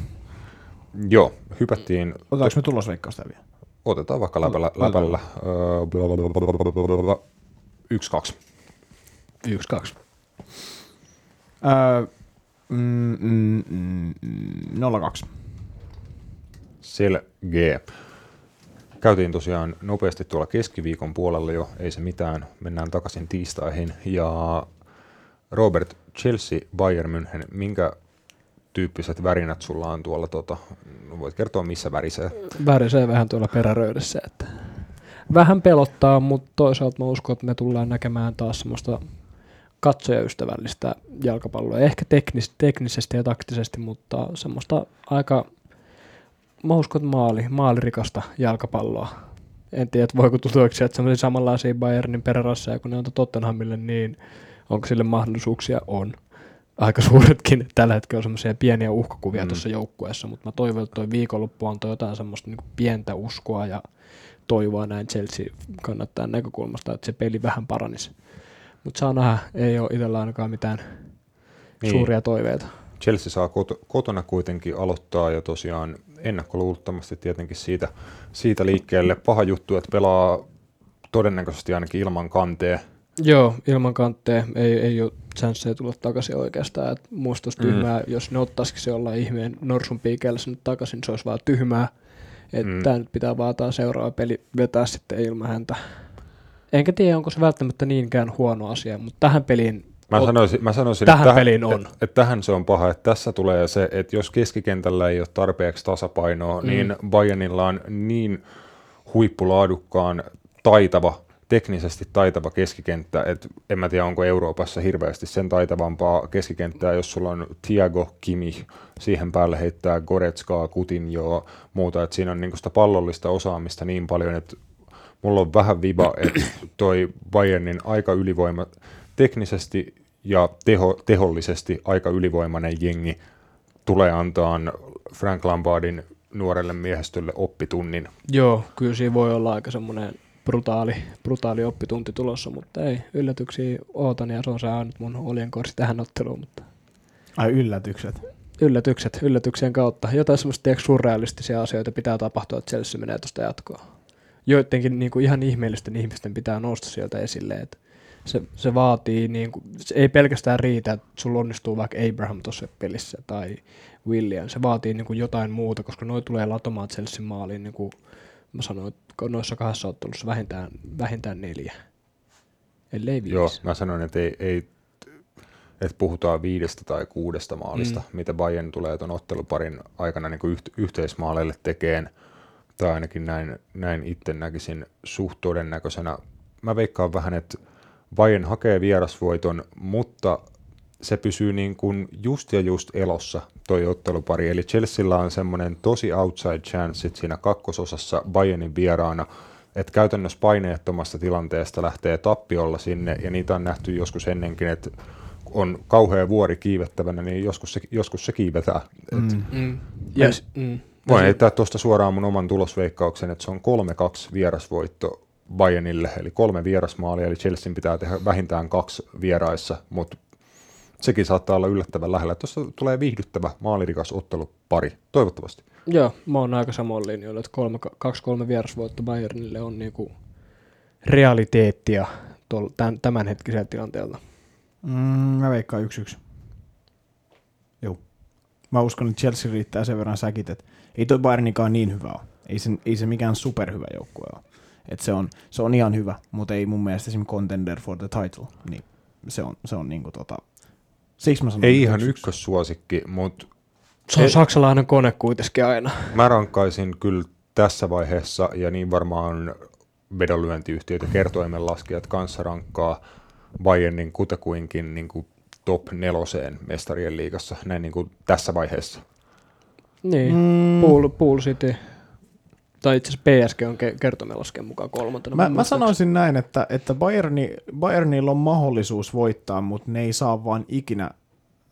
Joo, hypättiin,
Otetaanko me tulosveikkausta vielä?
otetaan vaikka läpällä, läpällä öö, yksi, kaksi.
Yksi, kaksi.
Öö, mm, mm, mm, mm, 02.
Selge. Käytiin tosiaan nopeasti tuolla keskiviikon puolella jo, ei se mitään, mennään takaisin tiistaihin. Ja Robert, Chelsea, Bayern München, minkä tyyppiset värinät sulla on tuolla, tota, voit kertoa missä värisee?
Värisee vähän tuolla peräröydessä, että vähän pelottaa, mutta toisaalta mä uskon, että me tullaan näkemään taas semmoista katsojaystävällistä jalkapalloa. Ehkä teknis, teknisesti ja taktisesti, mutta semmoista aika, mä uskon, että maali, maalirikasta jalkapalloa. En tiedä, että voiko tutuiksi semmoisia samanlaisia Bayernin perärasseja, kun ne on Tottenhamille, niin onko sille mahdollisuuksia? On. Aika suuretkin. Tällä hetkellä on semmoisia pieniä uhkakuvia
mm.
tuossa joukkueessa, mutta mä toivon, että toi viikonloppu antoi jotain semmoista niin pientä uskoa ja toivoa näin Chelsea kannattaa näkökulmasta, että se peli vähän paranisi. Mutta saa nähdä, ei ole itsellä ainakaan mitään
Niin.
suuria toiveita.
Chelsea saa koto, kotona kuitenkin aloittaa ja tosiaan ennakkoluulottomasti tietenkin siitä, siitä liikkeelle. Paha juttu, että pelaa todennäköisesti ainakin ilman kanteen.
Joo, ilman kantteja ei, ei ole chanceja tulla takaisin oikeastaan. Et musta olisi
Mm.
tyhmää, jos ne ottaisikin se jollain ihmeen norsun piikeellä sinne takaisin, se olisi vaan tyhmää. Että
Mm.
mm. tämä nyt pitää vaan taas seuraava peli vetää sitten ilman häntä. Enkä tiedä, onko se välttämättä niinkään huono asia, mutta tähän peliin
Mä sanoisin, mä sanoisin
Tähän
että
peliin on.
Että, että tähän se on paha, että tässä tulee se, että jos keskikentällä ei ole tarpeeksi tasapainoa, mm. niin Bayernilla on niin huippulaadukkaan taitava, teknisesti taitava keskikenttä, että en mä tiedä, onko Euroopassa hirveästi sen taitavampaa keskikenttää, jos sulla on Thiago Kimi, siihen päälle heittää Goretskaa, Coutinhoa, muuta, että siinä on niinku sitä pallollista osaamista niin paljon, että mulla on vähän viba, että toi Bayernin aika ylivoima teknisesti ja teho, tehollisesti aika ylivoimainen jengi tulee antaa Frank Lampardin nuorelle miehistölle oppitunnin.
Joo, kyllä siinä voi olla aika semmoinen brutaali, brutaali oppitunti tulossa, mutta ei, yllätyksiä ootan ja se on se ainut mun oljenkorsi tähän otteluun, mutta
Ai yllätykset.
yllätykset, yllätyksien kautta. Jotain semmoista surrealistisia asioita pitää tapahtua, että Chelsea menee tuosta jatkoa. Joidenkin niin kuin ihan ihmeellisten ihmisten pitää nousta sieltä esille, että se, se vaatii, niin kuin, se ei pelkästään riitä, että sulla onnistuu vaikka Abraham tuossa pelissä tai William, se vaatii niin kuin jotain muuta, koska noi tulee latomaan Chelsea maaliin niin kuin Mä sanoin, että noissa kahdessa ottelussa vähintään, vähintään neljä. Ellei viisi.
Joo, mä sanoin, että ei, ei että puhutaan viidestä tai kuudesta maalista, mm. mitä Bayern tulee tuon otteluparin aikana niin kuin yht, yhteismaaleille tekeen, tai ainakin näin, näin itse näkisin suht todennäköisenä. Mä veikkaan vähän, että Bayern hakee vierasvoiton, mutta se pysyy niin kuin just ja just elossa toi ottelupari. Eli Chelsealla on semmoinen tosi outside chance siinä kakkososassa Bayernin vieraana, että käytännössä paineettomasta tilanteesta lähtee tappiolla sinne, ja niitä on nähty joskus ennenkin, että on kauhea vuori kiivettävänä, niin joskus se, joskus se kiivetään. Mm.
Mm. Ja, mm.
Voin heittää tuosta suoraan mun oman tulosveikkauksen, että se on 3-2 vierasvoitto Bayernille, eli kolme vierasmaalia, eli Chelsea pitää tehdä vähintään kaksi vieraissa, mutta sekin saattaa olla yllättävän lähellä. Tuossa tulee viihdyttävä maalirikas ottelupari, toivottavasti.
Joo, mä oon aika samoin linjoilla, että kolme, kaksi kolme vierasvoitto Bayernille on niinku realiteettia tol, tämän, tämänhetkisellä tilanteella.
Mm, mä veikkaan yksi yksi. Joo. Mä uskon, että Chelsea riittää sen verran säkit, että ei toi Bayernikaan niin hyvä ole. Ei se, ei se mikään superhyvä joukkue ole. Et se, on, se on ihan hyvä, mutta ei mun mielestä esimerkiksi contender for the title. Niin se on, se on niinku tota, siksi mä sanon
Ei ihan ykkössuosikki, mutta
Se on saksalainen kone kuitenkin aina.
mä rankkaisin kyllä tässä vaiheessa, ja niin varmaan vedonlyöntiyhtiöt ja kertoimenlaskijat kanssa rankkaa Bayernin kutakuinkin niin kuin top neloseen mestarien liigassa, näin niin kuin tässä vaiheessa.
Niin,
Mm.
Pool, Pool City. Tai itse asiassa PSG on ke- kertomelasken mukaan kolmantena.
Mä, mä sanoisin näin, että, että Bayerni, Bayernilla on mahdollisuus voittaa, mutta ne ei saa vaan ikinä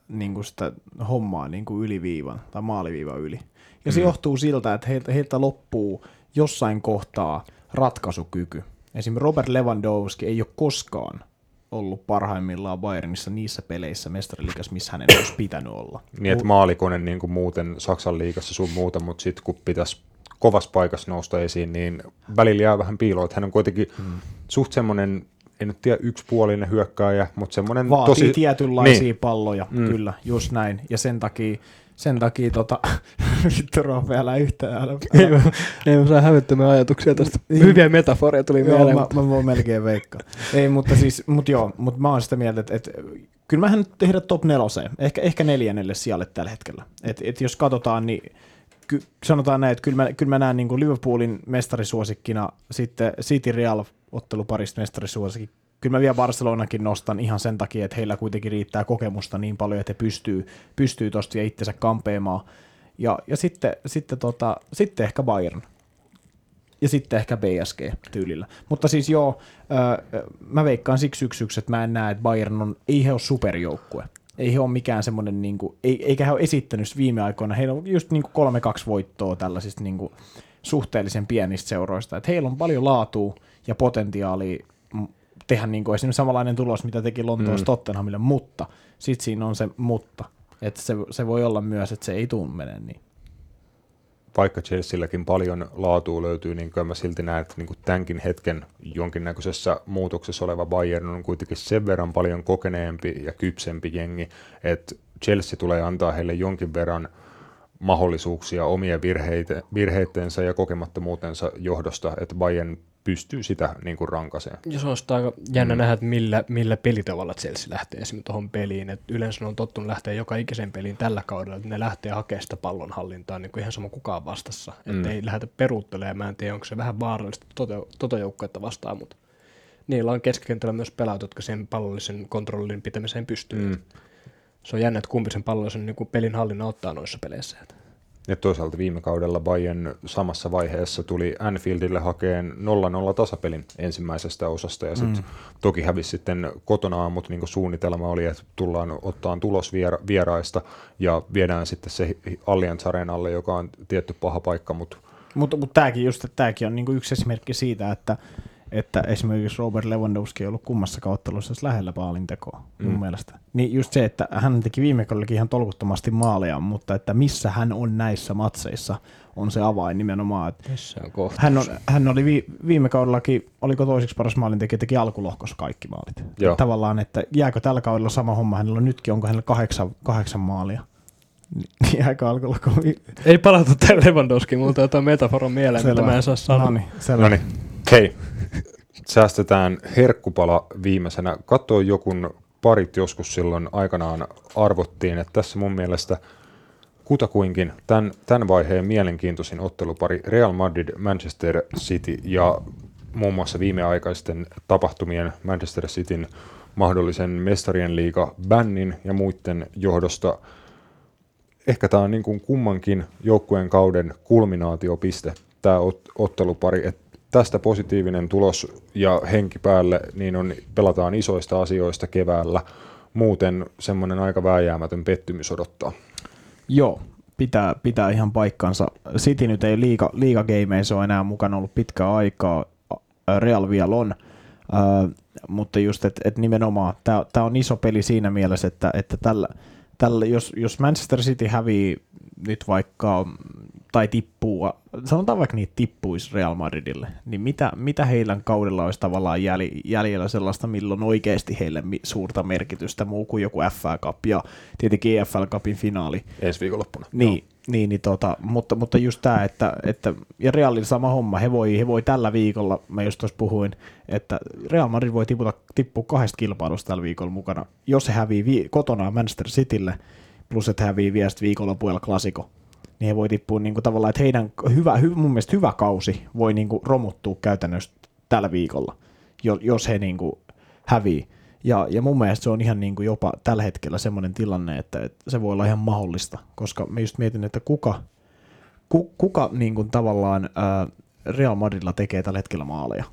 niin kuin sitä hommaa niin kuin yliviivan tai maaliviivan yli. Ja se
Mm.
johtuu siltä, että heiltä, heiltä loppuu jossain kohtaa ratkaisukyky. Esimerkiksi Robert Lewandowski ei ole koskaan ollut parhaimmillaan Bayernissa niissä peleissä mestariliigassa, missä hänen olisi pitänyt olla.
Niin, että maalikone niin kuin muuten Saksan liigassa sun muuta, mutta sitten kun pitäisi kovassa paikassa nousta esiin, niin välillä jää vähän piiloon, että hän on kuitenkin hmm. suht semmoinen, en nyt tiedä yksipuolinen hyökkääjä, mutta semmoinen
Vaatii
tosi...
tietynlaisia
Niin.
palloja,
Mm.
kyllä, just näin. Ja sen takia, sen takia tota, vittu Roope, älä yhtään, älä,
Ei, mä, ei mä saa hävyttömiä ajatuksia tästä.
Niin.
Hyviä metaforia tuli
Joo,
mieleen.
mä,
mutta-
mä voin melkein veikkaa. Ei, mutta siis, mut joo, mutta mä oon sitä mieltä, että, että kyllä mä nyt tehdä top neloseen, ehkä, ehkä neljännelle sijalle tällä hetkellä. Et, et jos katsotaan, niin ky, sanotaan näin, että kyllä mä, kyllä mä näen niin kuin Liverpoolin mestarisuosikkina, sitten City Real otteluparista mestarisuosikki. Kyllä mä vielä Barcelonakin nostan ihan sen takia, että heillä kuitenkin riittää kokemusta niin paljon, että he pystyy, pystyy tosta vielä itsensä kampeamaan. Ja, ja sitten, sitten, tota, sitten ehkä Bayern ja sitten ehkä PSG-tyylillä. Mutta siis joo, öö, mä veikkaan siksi yksi yksi, että mä en näe, että Bayern on, ei he ole superjoukkue. Ei he ole mikään semmoinen, niin kuin, ei, eikä he ole esittänyt viime aikoina, heillä on just niin kuin 3-2 voittoa tällaisista niin kuin suhteellisen pienistä seuroista. Että heillä on paljon laatua ja potentiaalia tehdä niin kuin esimerkiksi samanlainen tulos, mitä teki Lontoossa
Mm.
Tottenhamille, mutta sitten siinä on se mutta. Että se, se voi olla myös, että se ei tule menee niin.
vaikka Chelsealläkin paljon laatua löytyy, niin kyllä mä silti näen, että niin kuin tämänkin hetken jonkinnäköisessä muutoksessa oleva Bayern on kuitenkin sen verran paljon kokeneempi ja kypsempi jengi, että Chelsea tulee antaa heille jonkin verran mahdollisuuksia omien virheite, virheittensä ja kokemattomuutensa johdosta, että Bayern pystyy sitä niin kuin rankaseen.
Ja se on sitä aika jännä
Mm.
nähdä, että millä, millä pelitavalla Chelsea lähtee esimerkiksi tuohon peliin. Et yleensä ne on tottunut lähteä joka ikisen peliin tällä kaudella, että ne lähtee hakemaan sitä pallonhallintaa niin kuin ihan sama kukaan vastassa.
Mm.
Että ei lähdetä peruuttelemaan. Mä en tiedä, onko se vähän vaarallista toto, toto joukkuetta vastaan, mutta niillä on keskikentällä myös pelaajat, jotka sen pallollisen kontrollin pitämiseen pystyy.
Mm.
Se on jännä, että kumpi sen pallollisen niin pelin hallinnan ottaa noissa peleissä. Et
Ja toisaalta viime kaudella Bayern samassa vaiheessa tuli Anfieldille hakeen 0-0 tasapelin ensimmäisestä osasta ja sitten mm. toki hävisi sitten kotonaan, mutta niin suunnitelma oli, että tullaan ottaan tulos viera- vieraista ja viedään sitten se Allianz Arenalle, joka on tietty paha paikka, mutta
Mutta mut tämäkin just, tämäkin on niinku yksi esimerkki siitä, että, että esimerkiksi Robert Lewandowski ei ollut kummassakaan ottelussa edes lähellä maalintekoa mun
Mm.
mielestä. Niin just se, että hän teki viime kaudellakin ihan tolkuttomasti maaleja, mutta että missä hän on näissä matseissa on se avain nimenomaan. Että
on
hän, on, hän oli vi, viime kaudellakin, oliko toiseksi paras maalintekijä, teki alkulohkossa kaikki maalit.
Joo.
Tavallaan, että jääkö tällä kaudella sama homma hänellä on nytkin, onko hänellä kahdeksan, kahdeksan maalia Niin aika alkulla kovin.
Ei palata tähän Lewandowski, mutta jotain metaforon mieleen,
Selvä.
mitä mä en saa sanoa.
No niin,
hei. Säästetään herkkupala viimeisenä. Katsoin jokun parit joskus silloin aikanaan arvottiin, että tässä mun mielestä kutakuinkin tämän, tämän vaiheen mielenkiintoisin ottelupari Real Madrid, Manchester City ja muun muassa viimeaikaisten tapahtumien Manchester Cityn mahdollisen mestarien liiga bännin ja muiden johdosta ehkä tämä on niin kuin kummankin joukkueen kauden kulminaatiopiste, tämä ot- ottelupari, että tästä positiivinen tulos ja henki päälle, niin on, pelataan isoista asioista keväällä. Muuten semmoinen aika vääjäämätön pettymys odottaa.
Joo, pitää, pitää ihan paikkansa. City nyt ei liiga, liigageimeissä ole enää mukana ollut pitkää aikaa, Real vielä on, Ä, mutta just, että et nimenomaan tämä on iso peli siinä mielessä, että, että tällä, tällä, jos, jos Manchester City hävii nyt vaikka tai tippuu, sanotaan vaikka niitä tippuisi Real Madridille, niin mitä, mitä heidän kaudella olisi tavallaan jäl, jäljellä sellaista, milloin oikeasti heille suurta merkitystä, muu kuin joku FA Cup ja tietenkin EFL Cupin finaali.
Ensi viikonloppuna.
Niin, niin, niin tota, mutta, mutta just tämä, että, että ja Realilla sama homma, he voi, he voi tällä viikolla, mä just tuossa puhuin, että Real Madrid voi tiputa, tippua kahdesta kilpailusta tällä viikolla mukana, jos he hävii vi- kotona Manchester Citylle, plus että hävii vielä viikonlopuilla klasiko, niin he voi tippua niin kuin tavallaan, että heidän hyvä, hy, mun mielestä hyvä kausi voi niin kuin romuttua käytännössä tällä viikolla, jo- jos he niin kuin hävii. Ja, ja mun mielestä se on ihan niin kuin jopa tällä hetkellä semmoinen tilanne, että, että se voi olla ihan mahdollista, koska mä just mietin, että kuka, ku, kuka niin kuin tavallaan ää, Real Madridilla tekee tällä hetkellä maaleja.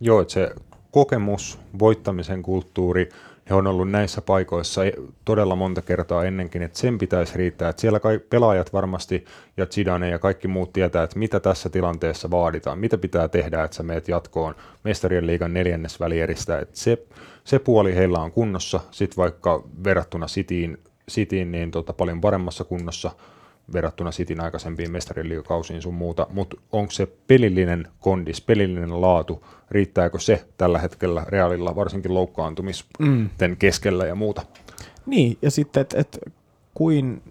Joo, että se kokemus, voittamisen kulttuuri, he on ollut näissä paikoissa e- todella monta kertaa ennenkin, että sen pitäisi riittää. Että siellä kai pelaajat varmasti ja Zidane ja kaikki muut tietää, että mitä tässä tilanteessa vaaditaan, mitä pitää tehdä, että sä meet jatkoon mestarien liigan neljännes välieristä. Että se, se puoli heillä on kunnossa, sitten vaikka verrattuna Cityin, Cityin niin tota, paljon paremmassa kunnossa verrattuna Cityn aikaisempiin mestarien liigakausiin sun muuta, mutta onko se pelillinen kondis, pelillinen laatu, riittääkö se tällä hetkellä Realilla, varsinkin loukkaantumisten mm. keskellä ja muuta?
Niin, ja sitten, että et, kuin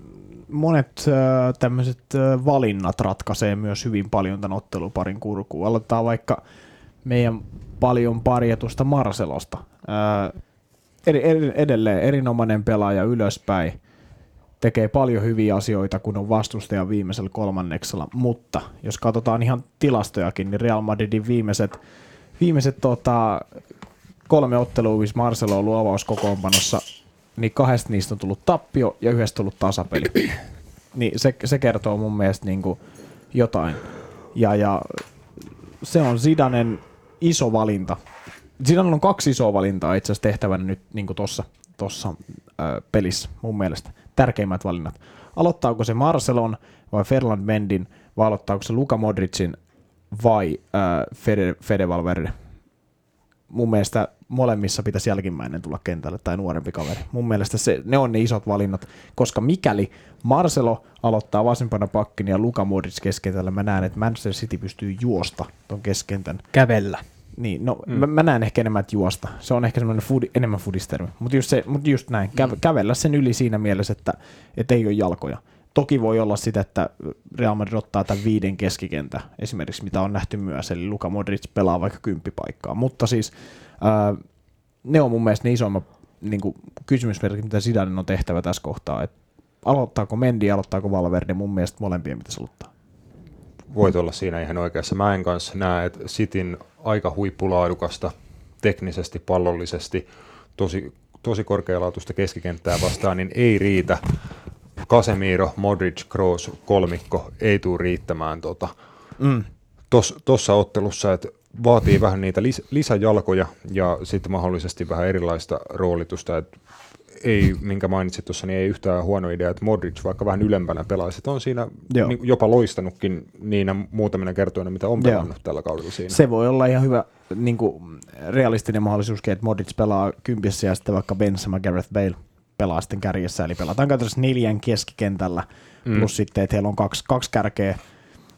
monet äh, tämmöiset äh, valinnat ratkaisee myös hyvin paljon tämän otteluparin kurkuun. Aloitetaan vaikka meidän paljon parjatusta Marcelosta. Äh, ed- ed- edelleen erinomainen pelaaja ylöspäin. Tekee paljon hyviä asioita, kun on vastustajan viimeisellä kolmanneksella, mutta jos katsotaan ihan tilastojakin, niin Real Madridin viimeiset, viimeiset tota, kolme ottelua, missä Marcelo on ollut niin kahdesta niistä on tullut tappio ja yhdestä tullut tasapeli. niin se, se kertoo mun mielestä niin kuin jotain. Ja, ja se on Zidanen iso valinta. Zidane on kaksi isoa valintaa itse asiassa tehtävänä nyt niin kuin tossa, tossa pelissä mun mielestä. Tärkeimmät valinnat. Aloittaako se Marcelon vai Ferland Mendin vai aloittaako se Luka Modricin vai äh, Fede, Fede Valverde? mun mielestä molemmissa pitäisi jälkimmäinen tulla kentälle tai nuorempi kaveri. Mun mielestä se, ne on ne isot valinnat, koska mikäli Marcelo aloittaa vasempana pakkin ja Luka Modric keskentällä, mä näen, että Manchester City pystyy juosta ton keskentän.
Kävellä.
Niin, no mm. mä, mä, näen ehkä enemmän, että juosta. Se on ehkä semmoinen food, enemmän foodistermi. Mutta just, se, mut just näin, kä, kävellä sen yli siinä mielessä, että, että ei ole jalkoja. Toki voi olla sitä, että Real Madrid ottaa tämän viiden keskikentä, esimerkiksi mitä on nähty myös, eli Luka Modric pelaa vaikka kymppipaikkaa. Mutta siis ää, ne on mun mielestä ne isoimmat niin kuin, kysymysmerkit, mitä Zidane on tehtävä tässä kohtaa. Et aloittaako Mendy, aloittaako Valverde, mun mielestä molempien pitäisi aloittaa.
Voit olla siinä ihan oikeassa. Mä en kanssa näe, että Cityn aika huippulaadukasta teknisesti, pallollisesti, tosi, tosi korkealaatuista keskikenttää vastaan, niin ei riitä. Casemiro, Modric, Kroos, kolmikko ei tule riittämään tota,
Mm.
tuossa ottelussa, että vaatii vähän niitä lis, lisäjalkoja ja sitten mahdollisesti vähän erilaista roolitusta, että ei, minkä mainitsit tuossa, niin ei yhtään huono idea, että Modric vaikka vähän ylempänä pelaisi, että on siinä
Joo.
niin, jopa loistanutkin niinä muutamina kertoina, mitä on
Joo.
pelannut tällä kaudella siinä.
Se voi olla ihan hyvä niin kuin realistinen mahdollisuuskin, että Modric pelaa kympissä ja sitten vaikka Benzema, Gareth Bale pelaa sitten kärjessä, eli pelataan käytännössä neljän keskikentällä, mm. plus sitten, että heillä on kaksi, kaksi kärkeä,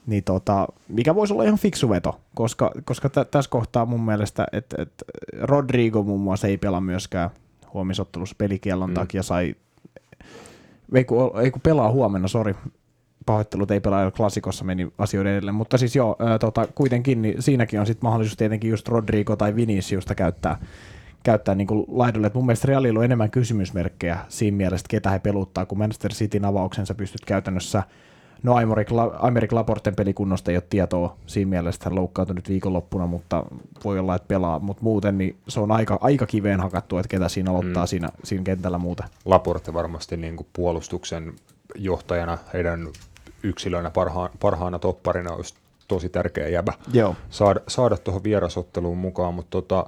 niin tota, mikä voisi olla ihan fiksu veto, koska, koska t- tässä kohtaa mun mielestä, että et Rodrigo muun muassa ei pelaa myöskään huomisottelussa pelikiellon mm. takia, sai ei kun, ei kun pelaa huomenna, sori. Pahoittelut ei pelaa klassikossa, meni asioiden edelleen. Mutta siis joo, ää, tota, kuitenkin niin siinäkin on sitten mahdollisuus tietenkin just Rodrigo tai Viniciusta käyttää, käyttää niin laidolle. Et mun mielestä Realilla on enemmän kysymysmerkkejä siinä mielessä, ketä he peluttaa, kun Manchester Cityn avauksensa pystyt käytännössä No Aymeric Laporten pelikunnosta ei ole tietoa siinä mielessä, että hän loukkaantui nyt viikonloppuna, mutta voi olla, että pelaa. Mutta muuten niin se on aika, aika kiveen hakattu, että ketä siinä aloittaa mm. siinä, siinä kentällä muuten.
Laporte varmasti niin kuin puolustuksen johtajana, heidän yksilöinä parhaan, parhaana topparina olisi tosi tärkeä jäbä
Joo.
saada, saada tuohon vierasotteluun mukaan, mutta tota,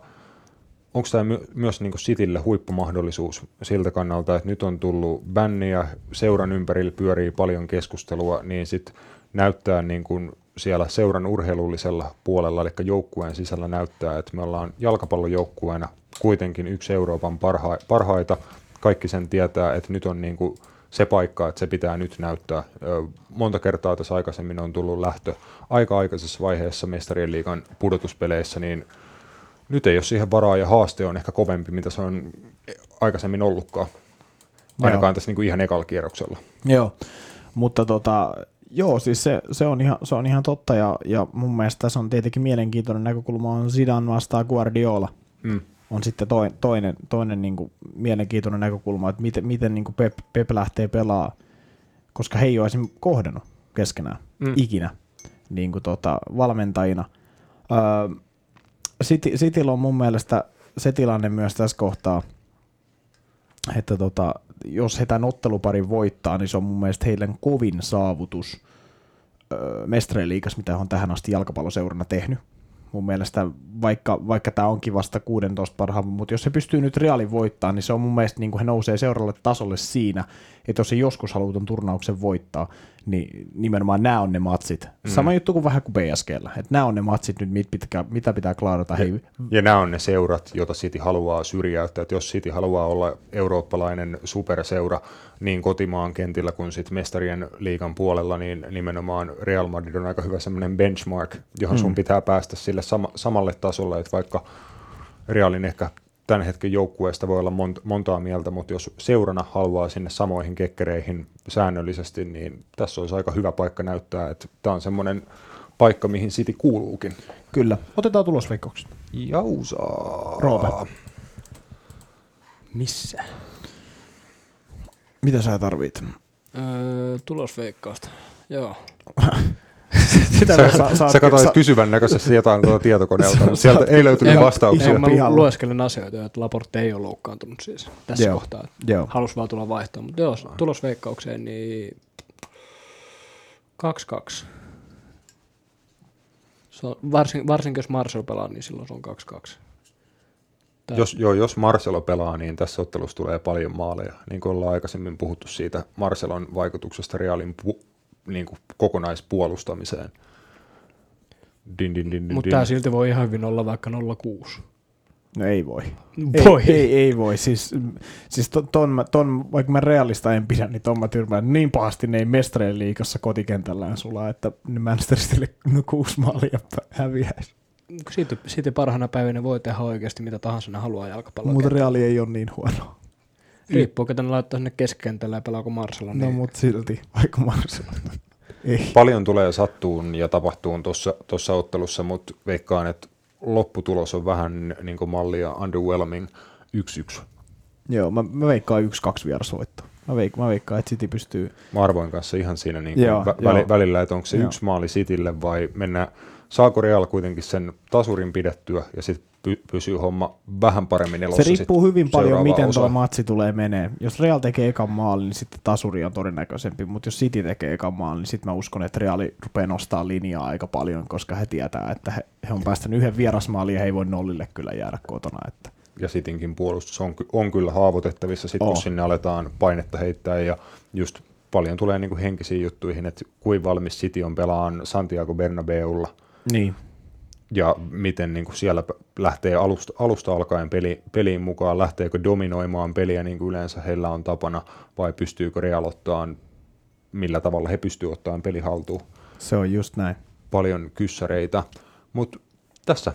onko tämä my- myös niin Citylle huippumahdollisuus siltä kannalta, että nyt on tullut bänni ja seuran ympärillä pyörii paljon keskustelua, niin sitten näyttää niin kuin siellä seuran urheilullisella puolella, eli joukkueen sisällä näyttää, että me ollaan jalkapallojoukkueena kuitenkin yksi Euroopan parha- parhaita. Kaikki sen tietää, että nyt on niin kuin se paikka, että se pitää nyt näyttää. Monta kertaa tässä aikaisemmin on tullut lähtö aika aikaisessa vaiheessa mestarien liigan pudotuspeleissä, niin nyt ei ole siihen varaa ja haaste on ehkä kovempi, mitä se on aikaisemmin ollutkaan. Ainakaan joo. tässä niin kuin ihan ekalla kierroksella.
Joo, mutta tota, joo, siis se, se, on ihan, se on ihan totta ja, ja mun mielestä tässä on tietenkin mielenkiintoinen näkökulma on Zidane vastaan Guardiola. Mm. On sitten toinen, toinen, toinen niin kuin mielenkiintoinen näkökulma, että miten, miten niin kuin Pep, Pep lähtee pelaa, koska he ei ole esimerkiksi kohdannut keskenään mm. ikinä niin kuin tota, valmentajina. Öö, City, Cityllä on mun mielestä se tilanne myös tässä kohtaa, että tota, jos he tämän otteluparin voittaa, niin se on mun mielestä heidän kovin saavutus öö, liikas, mitä on tähän asti jalkapalloseurana tehnyt. Mun mielestä, vaikka, vaikka tämä onkin vasta 16 parhaan, mutta jos se pystyy nyt reaalin voittaa, niin se on mun mielestä niin kuin he nousee seuraavalle tasolle siinä, että jos se joskus haluaa ton turnauksen voittaa, niin nimenomaan nämä on ne matsit. Mm. Sama juttu kuin vähän kuin PSGllä, että nämä on ne matsit nyt, mit pitää, mitä pitää klaarata. Ja, Hei.
ja nämä on ne seurat, joita City haluaa syrjäyttää, että jos City haluaa olla eurooppalainen superseura niin kotimaan kentillä kuin sitten mestarien liigan puolella, niin nimenomaan Real Madrid on aika hyvä semmoinen benchmark, johon sun mm. pitää päästä sille sama, samalle tasolle, että vaikka Realin ehkä tämän hetken joukkueesta voi olla monta, montaa mieltä, mutta jos seurana haluaa sinne samoihin kekkereihin säännöllisesti, niin tässä olisi aika hyvä paikka näyttää, että tämä on semmoinen paikka, mihin City kuuluukin.
Kyllä. Otetaan tulosveikkaukset.
Jausaa.
Roope.
Missä?
Mitä sä tarvit?
Öö, tulosveikkausta. Joo.
Sitä sä, sä, sä, sä katsoit kysyvän näköisesti jotain tuota tietokoneelta, mutta sieltä ei löytynyt vastauksia.
Joo, mä lueskelen asioita, että Laporte ei ole loukkaantunut siis tässä joo, kohtaa. Joo. Halus vaan tulla vaihtoon, mutta joo, tulosveikkaukseen niin 2-2. Se on, varsin, varsinkin jos Marcel pelaa, niin silloin se on 2-2.
Tää. Jos, joo, jos Marcelo pelaa, niin tässä ottelussa tulee paljon maaleja. Niin kuin ollaan aikaisemmin puhuttu siitä Marcelon vaikutuksesta Realin pu, niin kuin kokonaispuolustamiseen.
Din, din, din, Mutta tämä silti voi ihan hyvin olla vaikka 06.
No ei voi.
Voi.
Ei, ei, ei voi. Siis, siis ton, ton, ton, vaikka mä realista en pidä, niin ton mä tyrmään niin pahasti ne ei mestareen liikassa kotikentällään sulla, että ne Manchester Citille no, kuusi maalia häviäisi.
Siitä, siitä parhaana päivänä voi tehdä oikeasti mitä tahansa ne haluaa jalkapalloa.
Mutta reaali ei ole niin huono.
Riippuu, ketä ne laittaa sinne keskikentällä ja pelaako Marsella.
No niin. mutta silti, vaikka Marsella.
Ei. Paljon tulee sattuun ja tapahtuu tuossa ottelussa, mutta veikkaan, että lopputulos on vähän niin kuin mallia underwhelming 1-1.
Joo, mä, mä veikkaan 1-2 vierasvoitto. Mä, veik- mä veikkaan, että City pystyy...
Mä arvoin kanssa ihan siinä niin kuin joo, vä- joo. välillä, että onko se joo. yksi maali Citylle vai mennä, saako Real kuitenkin sen tasurin pidettyä ja sitten pysyy homma vähän paremmin elossa.
Se riippuu hyvin paljon, miten tuo matsi tulee menee. Jos Real tekee ekan maalin, niin sitten tasuri on todennäköisempi, mutta jos City tekee ekan maalin, niin sitten mä uskon, että Reali rupeaa nostaa linjaa aika paljon, koska he tietää, että he, he on päästänyt yhden vierasmaalin ja he ei voi nollille kyllä jäädä kotona. Että.
Ja Sitinkin puolustus on, on kyllä haavoitettavissa, sit, oh. kun sinne aletaan painetta heittää ja just paljon tulee niin kuin henkisiin juttuihin, että kuin valmis City on pelaan Santiago Bernabeulla.
Niin
ja miten niin kuin siellä lähtee alusta, alusta alkaen peli, peliin mukaan, lähteekö dominoimaan peliä niin kuin yleensä heillä on tapana, vai pystyykö Real millä tavalla he pystyvät ottamaan peli haltuun.
Se on just näin.
Paljon kyssäreitä, mutta tässä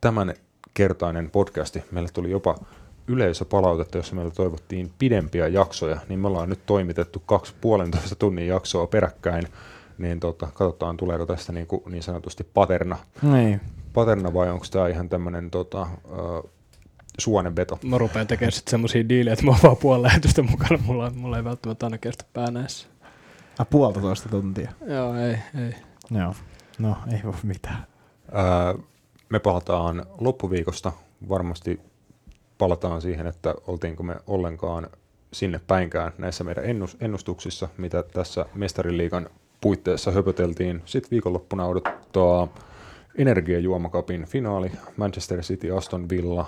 tämän kertainen podcasti. Meille tuli jopa yleisöpalautetta, jossa meillä toivottiin pidempiä jaksoja, niin me ollaan nyt toimitettu kaksi puolentoista tunnin jaksoa peräkkäin, niin tota, katsotaan tuleeko tästä niin, kuin niin sanotusti paterna,
Niin.
paterna vai onko tämä ihan tämmöinen tota, uh, suonenveto.
Mä rupean tekemään sitten semmosia diilejä, että mä oon vaan puoli lähetystä mukana. Mulla, mulla ei välttämättä aina kestä pää näissä.
Ah, puolitoista tuntia.
Joo, ei, ei.
Joo. No, ei voi mitään.
Uh, me palataan loppuviikosta, varmasti palataan siihen, että oltiinko me ollenkaan sinne päinkään näissä meidän ennus, ennustuksissa, mitä tässä mestariliikan puitteissa höpöteltiin. Sitten viikonloppuna odottaa energiajuomakapin finaali, Manchester City, Aston Villa,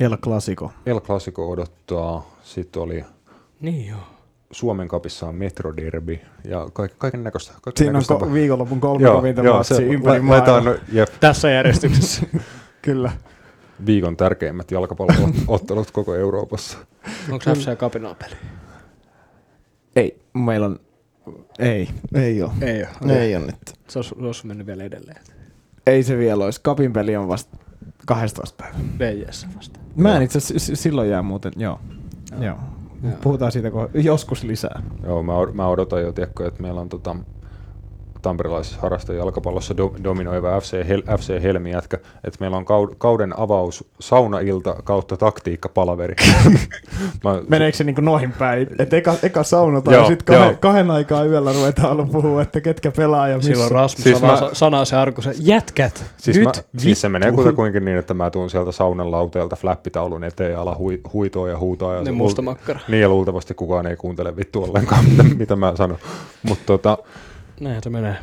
El Clasico.
El Clasico odottaa, sitten oli
Niin joo.
Suomen kapissa on Metro Derby ja kaiken, kaiken näköistä. Kaiken
Siinä on
näköistä
ko- viikonlopun kolme kovinta matsia ympäri
la-
maailmaa.
jep,
Tässä järjestyksessä.
Kyllä.
viikon tärkeimmät jalkapalloottelut koko Euroopassa.
Onko FC Kapinaa peli?
Ei, meillä on... Ei, ei ole.
Ei ole.
Ei ole nyt.
Se olisi, se olisi mennyt vielä edelleen.
Ei se vielä olisi. Kapin peli on vasta 12 päivä.
VJS vasta.
Mä en itse asiassa silloin jää muuten, joo. Joo. joo. Puhutaan siitä kun joskus lisää.
Joo, mä, mä odotan jo, tiedätkö, että meillä on tota, tamperilaisessa harrastajalkapallossa do, dominoiva FC, Hel, FC Helmi jätkä, että meillä on kaud, kauden avaus saunailta kautta taktiikkapalaveri. mä,
Meneekö se niinku noihin päin? Että eka, eka
Joo,
ja sitten kahden, kahden aikaa yöllä ruvetaan puhua, että ketkä pelaa ja missä.
Silloin Rasmus
Siis
siis
mä-
sanaa se arku, se jätkät,
Siis,
nyt
mä, siis se menee kutakuinkin niin, että mä tuun sieltä saunan lauteelta flappitaulun eteen ja ala hui, huitoa ja huutaa. Ja
Ne musta makkara.
Niin ja luultavasti kukaan ei kuuntele vittu ollenkaan, mitä, mitä mä sanon. Mutta tota,
näin se menee.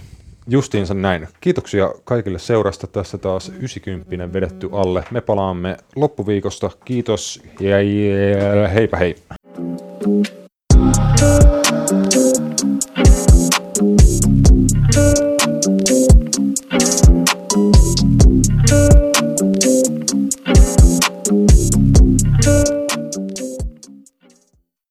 Justiinsa näin. Kiitoksia kaikille seurasta. Tässä taas 90 vedetty alle. Me palaamme loppuviikosta. Kiitos ja yeah, heipä hei.